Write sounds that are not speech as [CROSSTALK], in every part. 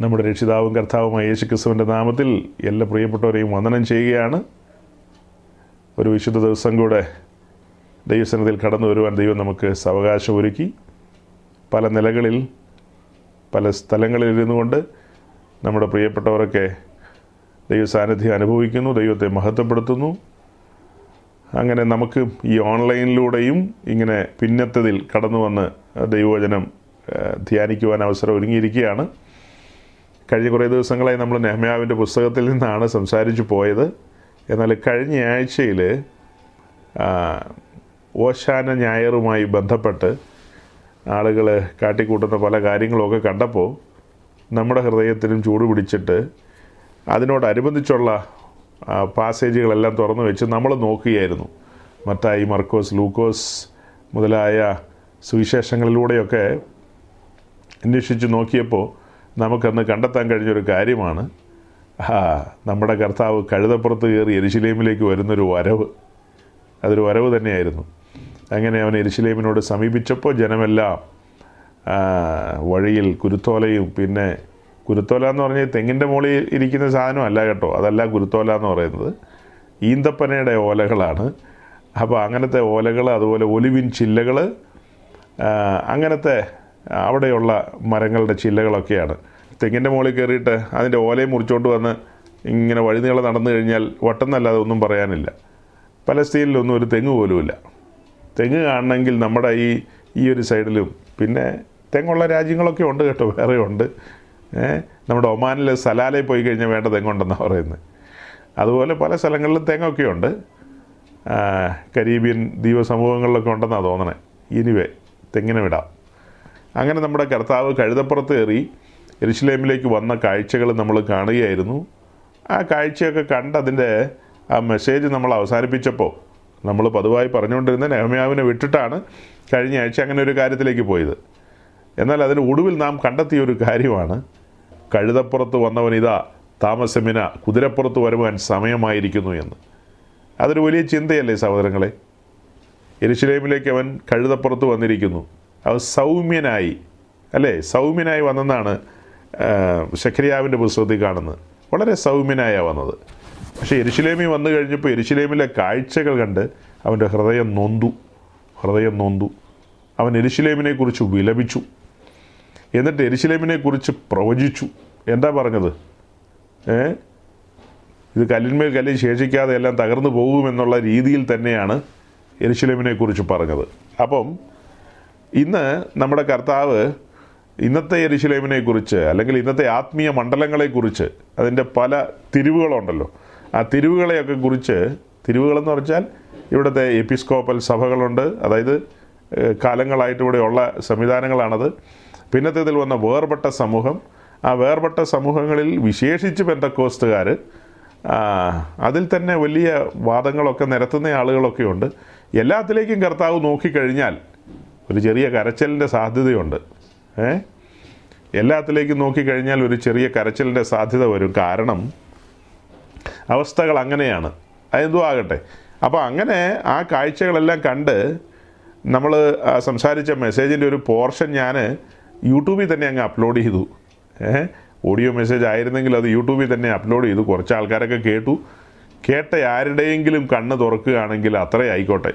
നമ്മുടെ രക്ഷിതാവും കർത്താവുമായ യേശു ക്രിസ്തുവിന്റെ നാമത്തിൽ എല്ലാ പ്രിയപ്പെട്ടവരെയും വന്ദനം ചെയ്യുകയാണ്. ഒരു വിശുദ്ധ ദിവസം കൂടെ ദൈവസനത്തിൽ കടന്നു വരുവാൻ ദൈവം നമുക്ക് സാവകാശം ഒരുക്കി പല നിലകളിൽ പല സ്ഥലങ്ങളിൽ ഇരുന്നു കൊണ്ട് നമ്മുടെ പ്രിയപ്പെട്ടവരൊക്കെ ദൈവ സാന്നിധ്യം അനുഭവിക്കുന്നു ദൈവത്തെ മഹത്വപ്പെടുത്തുന്നു. അങ്ങനെ നമുക്ക് ഈ ഓൺലൈനിലൂടെയും ഇങ്ങനെ പിന്നത്തതിൽ കടന്നു വന്ന് ദൈവവചനം ധ്യാനിക്കുവാൻ അവസരം ഒരുങ്ങിയിരിക്കുകയാണ്. കഴിഞ്ഞ കുറേ ദിവസങ്ങളായി നമ്മൾ നെഹ്മ്യാവിന്റെ പുസ്തകത്തിൽ നിന്നാണ് സംസാരിച്ചു പോയത്. എന്നാൽ കഴിഞ്ഞ ആഴ്ചയിൽ ഓശാന ഞായറുമായി ബന്ധപ്പെട്ട് ആളുകൾ കാട്ടിക്കൂട്ടുന്ന പല കാര്യങ്ങളുമൊക്കെ കണ്ടപ്പോൾ നമ്മുടെ ഹൃദയത്തിനും ചൂട് പിടിച്ചിട്ട് അതിനോടനുബന്ധിച്ചുള്ള പാസേജുകളെല്ലാം തുറന്നു വെച്ച് നമ്മൾ നോക്കുകയായിരുന്നു. മത്തായി മർക്കോസ് ലൂക്കോസ് മുതലായ സുവിശേഷങ്ങളിലൂടെയൊക്കെ അന്വേഷിച്ച് നോക്കിയപ്പോൾ നമുക്കന്ന് കണ്ടെത്താൻ കഴിഞ്ഞൊരു കാര്യമാണ്. ആ നമ്മുടെ കർത്താവ് കഴുതപ്പുറത്ത് കയറി എരിശിലേമിലേക്ക് വരുന്നൊരു വരവ്. അതൊരു വരവ് തന്നെയായിരുന്നു. അങ്ങനെ അവൻ എരിശിലേമിനോട് സമീപിച്ചപ്പോൾ ജനമെല്ലാം വഴിയിൽ കുരുത്തോലയും പിന്നെ കുരുത്തോല എന്ന് പറഞ്ഞാൽ തെങ്ങിന്റെ മുകളിൽ ഇരിക്കുന്ന സാധനം അല്ല കേട്ടോ അതല്ല കുരുത്തോല എന്ന് പറയുന്നത്. ഈന്തപ്പനയുടെ ഓലകളാണ്. അപ്പോൾ അങ്ങനത്തെ ഓലകൾ അതുപോലെ ഒലിവിൻ ചില്ലകൾ അങ്ങനത്തെ അവിടെയുള്ള മരങ്ങളുടെ ചില്ലകളൊക്കെയാണ്. തെങ്ങിന്റെ മുകളിൽ കയറിയിട്ട് അതിന്റെ ഓലയും മുറിച്ചുകൊണ്ട് വന്ന് ഇങ്ങനെ വഴിനീളം നടന്നു കഴിഞ്ഞാൽ വട്ടെന്നല്ലാതെ ഒന്നും പറയാനില്ല. പലസ്തീനിലൊന്നും ഒരു തെങ്ങ് പോലുമില്ല. തെങ്ങ് കാണണമെങ്കിൽ നമ്മുടെ ഈ ഈ ഒരു സൈഡിലും പിന്നെ തെങ്ങുള്ള രാജ്യങ്ങളൊക്കെ ഉണ്ട് കേട്ടോ വേറെ ഉണ്ട്. നമ്മുടെ ഒമാനിൽ സലാലയിൽ പോയി കഴിഞ്ഞാൽ വേണ്ട തെങ്ങുണ്ടെന്നാണ് പറയുന്നത്. അതുപോലെ പല സ്ഥലങ്ങളിലും തെങ്ങൊക്കെ ഉണ്ട്. ആ, കരീബിയൻ ദ്വീപ സമൂഹങ്ങളിലൊക്കെ ഉണ്ടെന്നാണ് തോന്നണേ. ഇനിവേ തെങ്ങിനെ വിടാം. അങ്ങനെ നമ്മുടെ കർത്താവ് കഴുതപ്പുറത്ത് കയറി എരിശ്ലേമിലേക്ക് വന്ന കാഴ്ചകൾ നമ്മൾ കാണുകയായിരുന്നു. ആ കാഴ്ചയൊക്കെ കണ്ടതിന്റെ ആ മെസ്സേജ് നമ്മൾ അവസാനിപ്പിച്ചപ്പോൾ നമ്മൾ പതിവായി പറഞ്ഞുകൊണ്ടിരുന്ന നെഹമ്യാവിനെ വിട്ടിട്ടാണ് കഴിഞ്ഞ ആഴ്ച അങ്ങനെ ഒരു കാര്യത്തിലേക്ക് പോയത്. എന്നാൽ അതിന് ഒടുവിൽ നാം കണ്ടെത്തിയ ഒരു കാര്യമാണ്. കഴുതപ്പുറത്ത് വന്നവൻ ഇതാ താമസമിന കുതിരപ്പുറത്ത് വരുവാൻ സമയമായിരിക്കുന്നു എന്ന്. അതൊരു വലിയ ചിന്തയല്ലേ സഹോദരങ്ങളെ? എരിശിലേമിലേക്ക് അവൻ കഴുതപ്പുറത്ത് വന്നിരിക്കുന്നു. അവൻ സൗമ്യനായി അല്ലേ? സൗമ്യനായി വന്നെന്നാണ് ശക്രിയാവിന്റെ പുസ്തകത്തിൽ കാണുന്നത്. വളരെ സൗമ്യനായാണ് വന്നത്. പക്ഷേ എരിശിലേമി വന്നു കഴിഞ്ഞപ്പോൾ എരിശിലേമിലെ കാഴ്ചകൾ കണ്ട് അവന്റെ ഹൃദയം നൊന്തു ഹൃദയം നൊന്തു. അവൻ എരിശിലേമിനെക്കുറിച്ച് വിലപിച്ചു. എന്നിട്ട് എരിശിലേമിനെക്കുറിച്ച് പ്രവചിച്ചു. എന്താ പറഞ്ഞത്? ഏ? ഇത് കല്ലിന്മേൽ കല്ലിൽ ശേഷിക്കാതെ എല്ലാം തകർന്നു പോകുമെന്നുള്ള രീതിയിൽ തന്നെയാണ് എരിശിലേമിനെക്കുറിച്ച് കുറിച്ച് പറഞ്ഞത്. അപ്പം ഇന്ന് നമ്മുടെ കർത്താവ് ഇന്നത്തെ എരുശലേമിനെ കുറിച്ച് അല്ലെങ്കിൽ ഇന്നത്തെ ആത്മീയ മണ്ഡലങ്ങളെക്കുറിച്ച് അതിന്റെ പല തിരിവുകളുണ്ടല്ലോ. ആ തിരിവുകളെയൊക്കെ കുറിച്ച് തിരിവുകളെന്ന് പറഞ്ഞാൽ ഇവിടുത്തെ എപ്പിസ്കോപ്പൽ സഭകളുണ്ട്. അതായത് കാലങ്ങളായിട്ട് ഇവിടെയുള്ള സംവിധാനങ്ങളാണത്. പിന്നത്തേതിൽ വന്ന വേർപെട്ട സമൂഹം. ആ വേർപെട്ട സമൂഹങ്ങളിൽ വിശേഷിച്ച് പെന്തക്കോസ്റ്റുകാർ അതിൽ തന്നെ വലിയ വാദങ്ങളൊക്കെ നിരത്തുന്ന ആളുകളൊക്കെ ഉണ്ട് എല്ലാത്തിലേക്കും കർത്താവ് നോക്കിക്കഴിഞ്ഞാൽ ഒരു ചെറിയ കരച്ചലിന്റെ സാധ്യതയുണ്ട്. ഏ? എല്ലാത്തിലേക്കും നോക്കിക്കഴിഞ്ഞാൽ ഒരു ചെറിയ കരച്ചലിന്റെ സാധ്യത വരും. കാരണം അവസ്ഥകൾ അങ്ങനെയാണ്. അതെന്തോ ആകട്ടെ. അപ്പോൾ അങ്ങനെ ആ കാഴ്ചകളെല്ലാം കണ്ട് നമ്മൾ സംസാരിച്ച മെസ്സേജിന്റെ ഒരു പോർഷൻ ഞാൻ യൂട്യൂബിൽ തന്നെ അങ്ങ് അപ്ലോഡ് ചെയ്തു. ഏഹ് ഓഡിയോ മെസ്സേജ് ആയിരുന്നെങ്കിൽ അത് യൂട്യൂബിൽ തന്നെ അപ്ലോഡ് ചെയ്തു. കുറച്ച് ആൾക്കാരൊക്കെ കേട്ടു. കേട്ട ആരുടെയെങ്കിലും കണ്ണ് തുറക്കുകയാണെങ്കിൽ അത്രേ ആയിക്കോട്ടെ.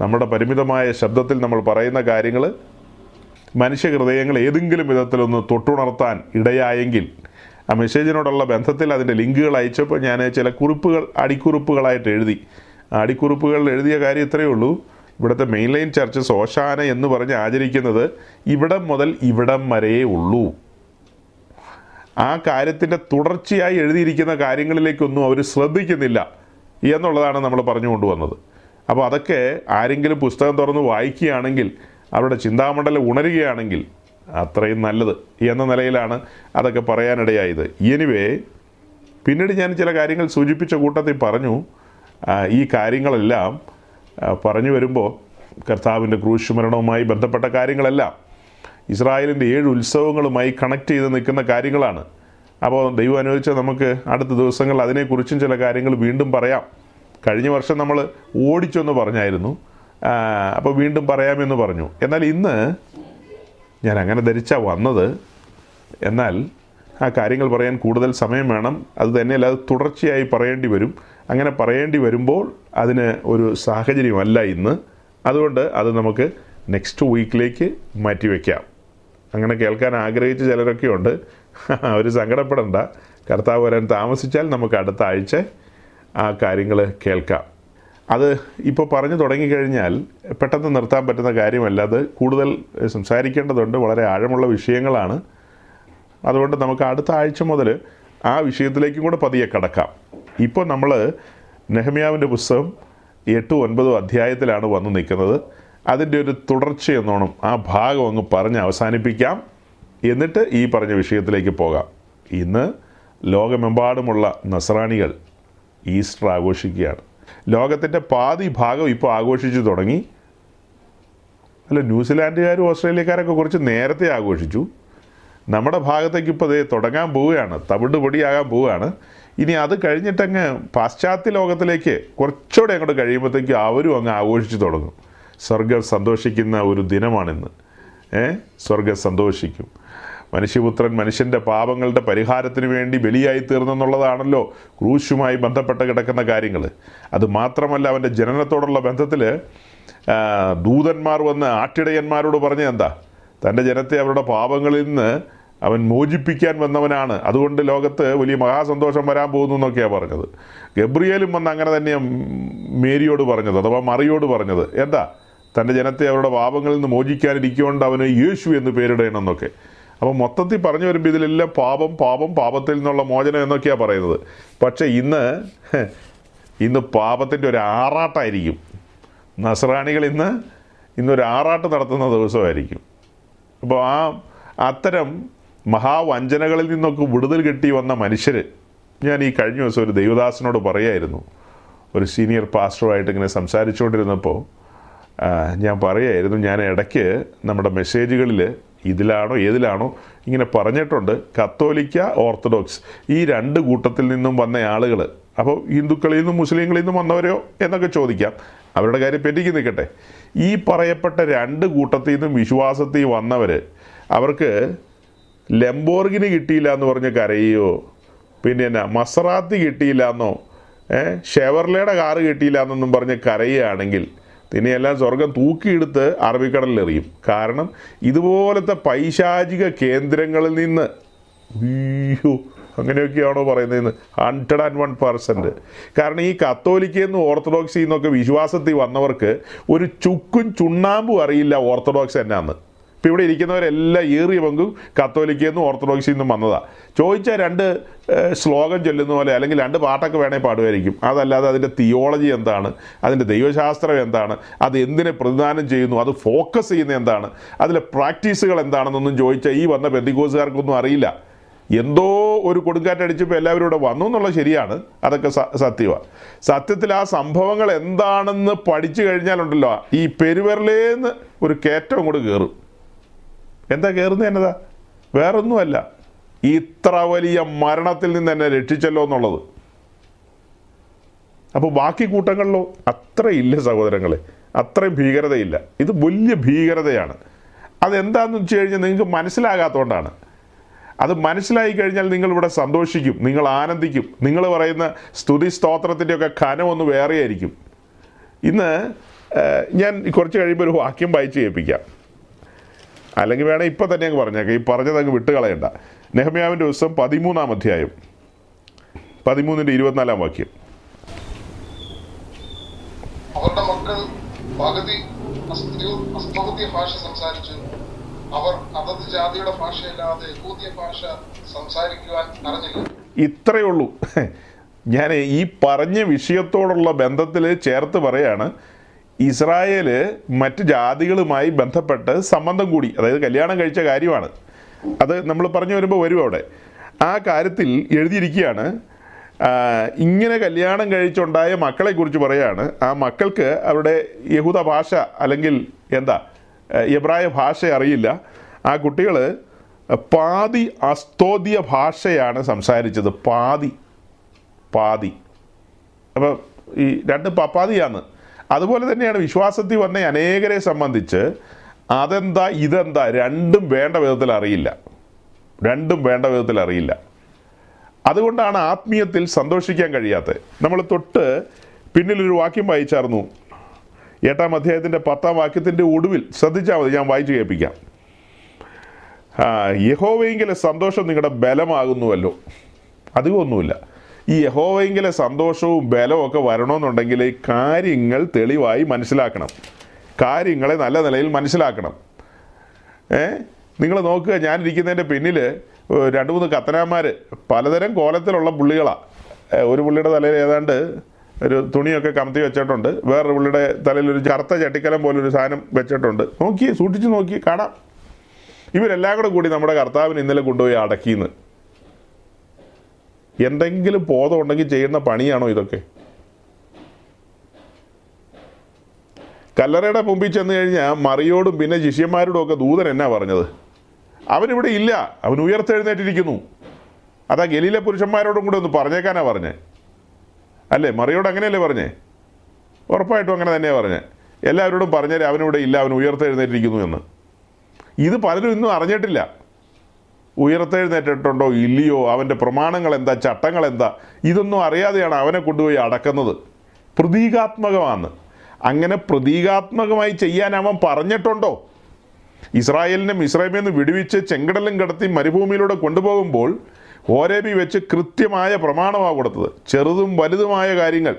നമ്മുടെ പരിമിതമായ ശബ്ദത്തിൽ നമ്മൾ പറയുന്ന കാര്യങ്ങൾ മനുഷ്യ ഹൃദയങ്ങൾ ഏതെങ്കിലും വിധത്തിലൊന്ന് തൊട്ടുണർത്താൻ ഇടയായെങ്കിൽ ആ മെസ്സേജിനോടുള്ള ബന്ധത്തിൽ അതിന്റെ ലിങ്കുകൾ അയച്ചപ്പോൾ ഞാൻ ചില കുറിപ്പുകൾ അടിക്കുറിപ്പുകളായിട്ട് എഴുതി. അടിക്കുറിപ്പുകളിൽ എഴുതിയ കാര്യം ഇത്രയേ ഉള്ളൂ. ഇവിടുത്തെ മെയിൻ ലൈൻ ചർച്ച് സോശാന എന്ന് പറഞ്ഞ് ആചരിക്കുന്നത് ഇവിടം മുതൽ ഇവിടം വരെയേ ഉള്ളൂ. ആ കാര്യത്തിന്റെ തുടർച്ചയായി എഴുതിയിരിക്കുന്ന കാര്യങ്ങളിലേക്കൊന്നും അവർ ശ്രദ്ധിക്കുന്നില്ല എന്നുള്ളതാണ് നമ്മൾ പറഞ്ഞു കൊണ്ടുവന്നത്. അപ്പോൾ അതൊക്കെ ആരെങ്കിലും പുസ്തകം തുറന്ന് വായിക്കുകയാണെങ്കിൽ അവരുടെ ചിന്താമണ്ഡലം ഉണരുകയാണെങ്കിൽ അത്രയും നല്ലത് എന്ന നിലയിലാണ് അതൊക്കെ പറയാനിടയായത്. എനിവേ പിന്നീട് ഞാൻ ചില കാര്യങ്ങൾ സൂചിപ്പിച്ച കൂട്ടത്തിൽ പറഞ്ഞു. ഈ കാര്യങ്ങളെല്ലാം പറഞ്ഞു വരുമ്പോൾ കർത്താവിന്റെ ക്രൂശ് മരണവുമായി ബന്ധപ്പെട്ട കാര്യങ്ങളെല്ലാം ഇസ്രായേലിന്റെ ഏഴ് ഉത്സവങ്ങളുമായി കണക്ട് ചെയ്ത് നിൽക്കുന്ന കാര്യങ്ങളാണ്. അപ്പോൾ ദൈവം അനുവദിച്ചാൽ നമുക്ക് അടുത്ത ദിവസങ്ങളിൽ അതിനെക്കുറിച്ചും ചില കാര്യങ്ങൾ വീണ്ടും പറയാം. കഴിഞ്ഞ വർഷം നമ്മൾ ഓടിച്ചെന്ന് പറഞ്ഞായിരുന്നു. അപ്പോൾ വീണ്ടും പറയാമെന്ന് പറഞ്ഞു. എന്നാൽ ഇന്ന് ഞാൻ അങ്ങനെ ധരിച്ചാൽ വന്നത്. എന്നാൽ ആ കാര്യങ്ങൾ പറയാൻ കൂടുതൽ സമയം വേണം. അത് തന്നെയല്ല അത് തുടർച്ചയായി പറയേണ്ടി വരും. അങ്ങനെ പറയേണ്ടി വരുമ്പോൾ അതിന് ഒരു സാഹചര്യമല്ല ഇന്ന്. അതുകൊണ്ട് അത് നമുക്ക് നെക്സ്റ്റ് വീക്കിലേക്ക് മാറ്റിവെക്കാം. അങ്ങനെ കേൾക്കാൻ ആഗ്രഹിച്ച ചിലരൊക്കെ ഉണ്ട് അവർ [LAUGHS] സങ്കടപ്പെടണ്ട. കർത്താവ് വരാൻ താമസിച്ചാൽ നമുക്ക് അടുത്ത ആഴ്ച ആ കാര്യങ്ങൾ കേൾക്കാം. അത് ഇപ്പോൾ പറഞ്ഞു തുടങ്ങിക്കഴിഞ്ഞാൽ പെട്ടെന്ന് നിർത്താൻ പറ്റുന്ന കാര്യമല്ല. അത് കൂടുതൽ സംസാരിക്കേണ്ടതുണ്ട്. വളരെ ആഴമുള്ള വിഷയങ്ങളാണ്. അതുകൊണ്ട് നമുക്ക് അടുത്ത ആഴ്ച മുതൽ ആ വിഷയത്തിലേക്കും കൂടെ പതിയെ കടക്കാം. ഇപ്പോൾ നമ്മൾ നെഹമ്യാവിന്റെ പുസ്തകം എട്ടും ഒൻപതും അധ്യായത്തിലാണ് വന്നു നിൽക്കുന്നത്. അതിന്റെ ഒരു തുടർച്ചയെന്നോണം ആ ഭാഗം അങ്ങ് പറഞ്ഞ് അവസാനിപ്പിക്കാം. എന്നിട്ട് ഈ പറഞ്ഞ വിഷയത്തിലേക്ക് പോകാം. ഇന്ന് ലോകമെമ്പാടുമുള്ള നസ്രാണികൾ ഈസ്റ്റർ ആഘോഷിക്കുകയാണ്. ലോകത്തിന്റെ പാതി ഭാഗം ഇപ്പോൾ ആഘോഷിച്ചു തുടങ്ങി. അല്ല ന്യൂസിലാൻഡുകാരും ഓസ്ട്രേലിയക്കാരൊക്കെ കുറച്ച് നേരത്തെ ആഘോഷിച്ചു. നമ്മുടെ ഭാഗത്തേക്ക് ഇപ്പോൾ ദേ തുടങ്ങാൻ പോവുകയാണ്. തവിട് പൊടിയാകാൻ പോവുകയാണ്. ഇനി അത് കഴിഞ്ഞിട്ടങ്ങ് പാശ്ചാത്യ ലോകത്തിലേക്ക് കുറച്ചുകൂടെ അങ്ങോട്ട് കഴിയുമ്പോഴത്തേക്ക് അവരും അങ്ങ് ആഘോഷിച്ചു തുടങ്ങും. സ്വർഗം സന്തോഷിക്കുന്ന ഒരു ദിനമാണിന്ന്. ഏ? സ്വർഗം സന്തോഷിക്കും. മനുഷ്യപുത്രൻ മനുഷ്യന്റെ പാപങ്ങളുടെ പരിഹാരത്തിന് വേണ്ടി ബലിയായി തീർന്നെന്നുള്ളതാണല്ലോ ക്രൂശുമായി ബന്ധപ്പെട്ട് കിടക്കുന്ന കാര്യങ്ങൾ. അത് മാത്രമല്ല അവന്റെ ജനനത്തോടുള്ള ബന്ധത്തിൽ ദൂതന്മാർ വന്ന് ആട്ടിടയന്മാരോട് പറഞ്ഞ എന്താ? തന്റെ ജനത്തെ അവരുടെ പാപങ്ങളിൽ നിന്ന് അവൻ മോചിപ്പിക്കാൻ വന്നവനാണ്. അതുകൊണ്ട് ലോകത്ത് വലിയ മഹാസന്തോഷം വരാൻ പോകുന്നു എന്നൊക്കെയാണ് പറഞ്ഞത്. ഗബ്രിയേലും വന്ന് അങ്ങനെ തന്നെയാണ് മേരിയോട് പറഞ്ഞത് അഥവാ മറിയോട് പറഞ്ഞത്. എന്താ? തന്റെ ജനത്തെ അവരുടെ പാപങ്ങളിൽ നിന്ന് മോചിക്കാനിരിക്കുകൊണ്ട് അവന് യേശു എന്ന് പേരിടണം എന്നൊക്കെ. അപ്പോൾ മൊത്തത്തിൽ പറഞ്ഞു വരുമ്പോൾ ഇതിലെല്ലാം പാപം പാപം പാപത്തിൽ നിന്നുള്ള മോചനം എന്നൊക്കെയാണ് പറയുന്നത്. പക്ഷേ ഇന്ന് ഇന്ന് പാപത്തിന്റെ ഒരു ആറാട്ടായിരിക്കും. നസ്രാണികൾ ഇന്ന് ഇന്നൊരു ആറാട്ട് നടത്തുന്ന ദിവസമായിരിക്കും. അപ്പോൾ ആ അത്തരം മഹാവഞ്ചനകളിൽ നിന്നൊക്കെ വിടുതൽ കിട്ടി വന്ന മനുഷ്യർ ഞാൻ ഈ കഴിഞ്ഞ ദിവസം ഒരു ദൈവദാസനോട് പറയായിരുന്നു. ഒരു സീനിയർ പാസ്റ്ററുമായിട്ട് ഇങ്ങനെ സംസാരിച്ചുകൊണ്ടിരുന്നപ്പോൾ ഞാൻ പറയായിരുന്നു ഞാൻ ഇടയ്ക്ക് നമ്മുടെ മെസ്സേജുകളിൽ ഇതിലാണോ ഏതിലാണോ ഇങ്ങനെ പറഞ്ഞിട്ടുണ്ട്. കത്തോലിക്ക ഓർത്തഡോക്സ്. ഈ രണ്ട് കൂട്ടത്തിൽ നിന്നും വന്ന ആളുകൾ അപ്പോൾ ഹിന്ദുക്കളിൽ നിന്നും മുസ്ലിങ്ങളിൽ നിന്നും വന്നവരോ എന്നൊക്കെ ചോദിക്കാം. അവരുടെ കാര്യം പെറ്റിക്ക് നിൽക്കട്ടെ. ഈ പറയപ്പെട്ട രണ്ട് കൂട്ടത്തിൽ നിന്നും വിശ്വാസത്തിൽ വന്നവർ അവർക്ക് ലംബോർഗിന് കിട്ടിയില്ല എന്ന് പറഞ്ഞ് കരയോ പിന്നെ എന്നാ മസറാത്തി കിട്ടിയില്ല എന്നോ ഏഹ് ഷെവർലയുടെ കാറ് കിട്ടിയില്ല എന്നൊന്നും പറഞ്ഞ് കരയുകയാണെങ്കിൽ തിനെയെല്ലാം സ്വർഗം തൂക്കിയെടുത്ത് അറബിക്കടലിൽ എറിയും കാരണം ഇതുപോലത്തെ പൈശാചിക കേന്ദ്രങ്ങളിൽ നിന്ന് അയ്യോ അങ്ങനെയൊക്കെയാണോ പറയുന്നതെന്ന് ഹൺഡ്രഡ് ആൻഡ് വൺ പെർസെന്റ് കാരണം ഈ കത്തോലിക്കയെന്നും ഓർത്തഡോക്സിൽ നിന്നൊക്കെ വിശ്വാസത്തിൽ വന്നവർക്ക് ഒരു ചുക്കും ചുണ്ണാമ്പും അറിയില്ല ഓർത്തഡോക്സ് എന്നാന്ന്. ഇപ്പം ഇവിടെ ഇരിക്കുന്നവരെല്ലാം ഏറിയ പങ്കും നിന്നും ഓർത്തഡോക്സിൽ നിന്നും വന്നതാണ് ചോദിച്ചാൽ രണ്ട് ശ്ലോകം ചൊല്ലുന്ന പോലെ അല്ലെങ്കിൽ രണ്ട് പാട്ടൊക്കെ വേണേൽ പാടുമായിരിക്കും അതല്ലാതെ അതിന്റെ തിയോളജി എന്താണ്? അതിന്റെ ദൈവശാസ്ത്രം എന്താണ്? അത് എന്തിനെ പ്രതിദാനം ചെയ്യുന്നു? അത് ഫോക്കസ് ചെയ്യുന്ന എന്താണ്? അതിലെ പ്രാക്ടീസുകൾ എന്താണെന്നൊന്നും ചോദിച്ചാൽ ഈ വന്ന ബന്ധിക്കോസുകാർക്കൊന്നും അറിയില്ല. എന്തോ ഒരു കൊടുങ്കാറ്റടിച്ചപ്പോൾ എല്ലാവരും ഇവിടെ വന്നു എന്നുള്ളത് ശരിയാണ്. അതൊക്കെ സത്യമാണ് സത്യത്തിൽ ആ സംഭവങ്ങൾ എന്താണെന്ന് പഠിച്ചു കഴിഞ്ഞാലുണ്ടല്ലോ ഈ പെരുവരലേന്ന് ഒരു കയറ്റം കൂടെ കയറും എന്താ കയറുന്നത് എന്നതാ? വേറൊന്നുമല്ല. ഇത്ര വലിയ മരണത്തിൽ നിന്ന് എന്നെ രക്ഷിച്ചല്ലോ എന്നുള്ളത്. അപ്പോൾ ബാക്കി കൂട്ടങ്ങളിലോ അത്രയില്ല സഹോദരങ്ങളെ. അത്രയും ഭീകരതയില്ല. ഇത് വലിയ ഭീകരതയാണ്. അതെന്താണെന്ന് വെച്ച് കഴിഞ്ഞാൽ നിങ്ങൾക്ക് മനസ്സിലാകാത്തതുകൊണ്ടാണ് അത് മനസ്സിലായി കഴിഞ്ഞാൽ നിങ്ങൾ ഇവിടെ സന്തോഷിക്കും. നിങ്ങൾ ആനന്ദിക്കും. നിങ്ങൾ പറയുന്ന സ്തുതി സ്തോത്രത്തിന്റെയൊക്കെ ഖനമൊന്ന് വേറെയായിരിക്കും. ഇന്ന് ഞാൻ കുറച്ച് കഴിയുമ്പോൾ ഒരു വാക്യം വായിച്ച് കേൾപ്പിക്കാം. അല്ലെങ്കിൽ വേണേൽ ഇപ്പം തന്നെ അങ്ങ് പറഞ്ഞേക്കാം. ഈ പറഞ്ഞത് അങ്ങ് വിട്ടുകളയണ്ട നെഹമ്യാവിന്റെ ദിവസം പതിമൂന്നാം അധ്യായം. പതിമൂന്നിന്റെ ഇരുപത്തിനാലാം വാക്യം. അവരുടെ മക്കൾ പകുതി അസ്ത്യോ- അസ്തോദ്യ ഭാഷ സംസാരിച്ചു. അവർ അതത് ജാതിയുടെ ഭാഷയല്ലാതെ യഹൂദ്യ ഭാഷ സംസാരിക്കുവാൻ അറിഞ്ഞില്ല. ഇത്രയേ ഉള്ളൂ. ഞാൻ ഈ പറഞ്ഞ വിഷയത്തോടുള്ള ബന്ധത്തിൽ ചേർത്ത് പറയാണ്. ഇസ്രായേൽ മറ്റ് ജാതികളുമായി ബന്ധപ്പെട്ട് സംബന്ധം കൂടി അതായത് കല്യാണം കഴിച്ച കാര്യമാണ്. അത് നമ്മൾ പറഞ്ഞു വരുമ്പോൾ വരും അവിടെ. ആ കാര്യത്തിൽ എഴുതിയിരിക്കുകയാണ് ഇങ്ങനെ കല്യാണം കഴിച്ചുണ്ടായ മക്കളെ കുറിച്ച് പറയാണ്. ആ മക്കൾക്ക് അവരുടെ യഹൂദ ഭാഷ അല്ലെങ്കിൽ എന്താ എബ്രായ ഭാഷ അറിയില്ല. ആ കുട്ടികൾ പാതി അസ്തോദ്യ ഭാഷയാണ് സംസാരിച്ചത്. പാതി. പാതി. അപ്പോൾ ഈ രണ്ട് പപ്പാതിയാണ് അതുപോലെ തന്നെയാണ് വിശ്വാസത്തിൽ വന്ന അനേകരെ സംബന്ധിച്ച് അതെന്താ ഇതെന്താ രണ്ടും വേണ്ട വിധത്തിൽ അറിയില്ല. രണ്ടും വേണ്ട വിധത്തിൽ അറിയില്ല. അതുകൊണ്ടാണ് ആത്മീയത്തിൽ സന്തോഷിക്കാൻ കഴിയാത്തത് നമ്മൾ തൊട്ട് പിന്നിലൊരു വാക്യം വായിച്ചായിരുന്നു എട്ടാം അധ്യായത്തിന്റെ പത്താം വാക്യത്തിന്റെ ഒടുവിൽ ശ്രദ്ധിച്ചാൽ മതി ഞാൻ വായിച്ചു കേൾപ്പിക്കാം. യഹോവെങ്കിലെ സന്തോഷം നിങ്ങളുടെ ബലമാകുന്നുവല്ലോ. അധികമൊന്നുമില്ല. ഈ യഹോവയെങ്കിലെ സന്തോഷവും ബലവും ഒക്കെ വരണമെന്നുണ്ടെങ്കിൽ കാര്യങ്ങൾ തെളിവായി മനസ്സിലാക്കണം. കാര്യങ്ങളെ നല്ല നിലയിൽ മനസ്സിലാക്കണം. ഏ? നിങ്ങൾ നോക്കുക ഞാനിരിക്കുന്നതിന്റെ പിന്നിൽ രണ്ട് മൂന്ന് കത്തനാന്മാർ പലതരം കോലത്തിലുള്ള പുള്ളികളാണ് ഒരു പുള്ളിയുടെ തലയിൽ ഏതാണ്ട് ഒരു തുണിയൊക്കെ കമത്തി വെച്ചിട്ടുണ്ട്. വേറൊരു പുള്ളിയുടെ തലയിൽ ഒരു കറുത്ത ചട്ടിക്കലം പോലെ ഒരു സാധനം വെച്ചിട്ടുണ്ട്. നോക്കി സൂക്ഷിച്ച് നോക്കി കാണാം. ഇവരെല്ലാം കൂടെ കൂടി നമ്മുടെ കർത്താവിന് ഇന്നലെ കൊണ്ടുപോയി അടക്കിന്ന് എന്തെങ്കിലും ബോധം ഉണ്ടെങ്കിൽ ചെയ്യുന്ന പണിയാണോ ഇതൊക്കെ? കല്ലറയുടെ മുമ്പിൽ ചെന്ന് കഴിഞ്ഞാൽ മറിയോടും പിന്നെ ശിഷ്യന്മാരോടും ഒക്കെ ദൂതൻ എന്നാ പറഞ്ഞത്? അവനിവിടെ ഇല്ല. അവൻ ഉയർത്തെഴുന്നേറ്റിരിക്കുന്നു. അതാ ഗലീലെ പുരുഷന്മാരോടും കൂടെ ഒന്ന് പറഞ്ഞേക്കാനാ പറഞ്ഞേ. അല്ലേ? മറിയോട് അങ്ങനെയല്ലേ പറഞ്ഞേ? ഉറപ്പായിട്ടും അങ്ങനെ തന്നെയാണ് പറഞ്ഞേ. എല്ലാവരോടും പറഞ്ഞേരെ അവനിവിടെ ഇല്ല അവൻ ഉയർത്തെഴുന്നേറ്റിരിക്കുന്നു എന്ന്. ഇത് പലരും ഇന്നും അറിഞ്ഞിട്ടില്ല. ഉയർത്തെഴുന്നേറ്റിട്ടുണ്ടോ ഇല്ലയോ? അവന്റെ പ്രമാണങ്ങൾ എന്താ ചട്ടങ്ങൾ എന്താ ഇതൊന്നും അറിയാതെയാണ് അവനെ കൊണ്ടുപോയി അടക്കുന്നത്. പ്രതീകാത്മകമാണ്. അങ്ങനെ പ്രതീകാത്മകമായി ചെയ്യാൻ അവൻ പറഞ്ഞിട്ടുണ്ടോ? ഇസ്രായേലിനെ മിസ്രൈമിൽ നിന്ന് വിടുവിച്ച് ചെങ്കടലും കടത്തി മരുഭൂമിയിലൂടെ കൊണ്ടുപോകുമ്പോൾ ഓരേബി വെച്ച് കൃത്യമായ പ്രമാണമാണ് കൊടുത്തത്. ചെറുതും വലുതുമായ കാര്യങ്ങൾ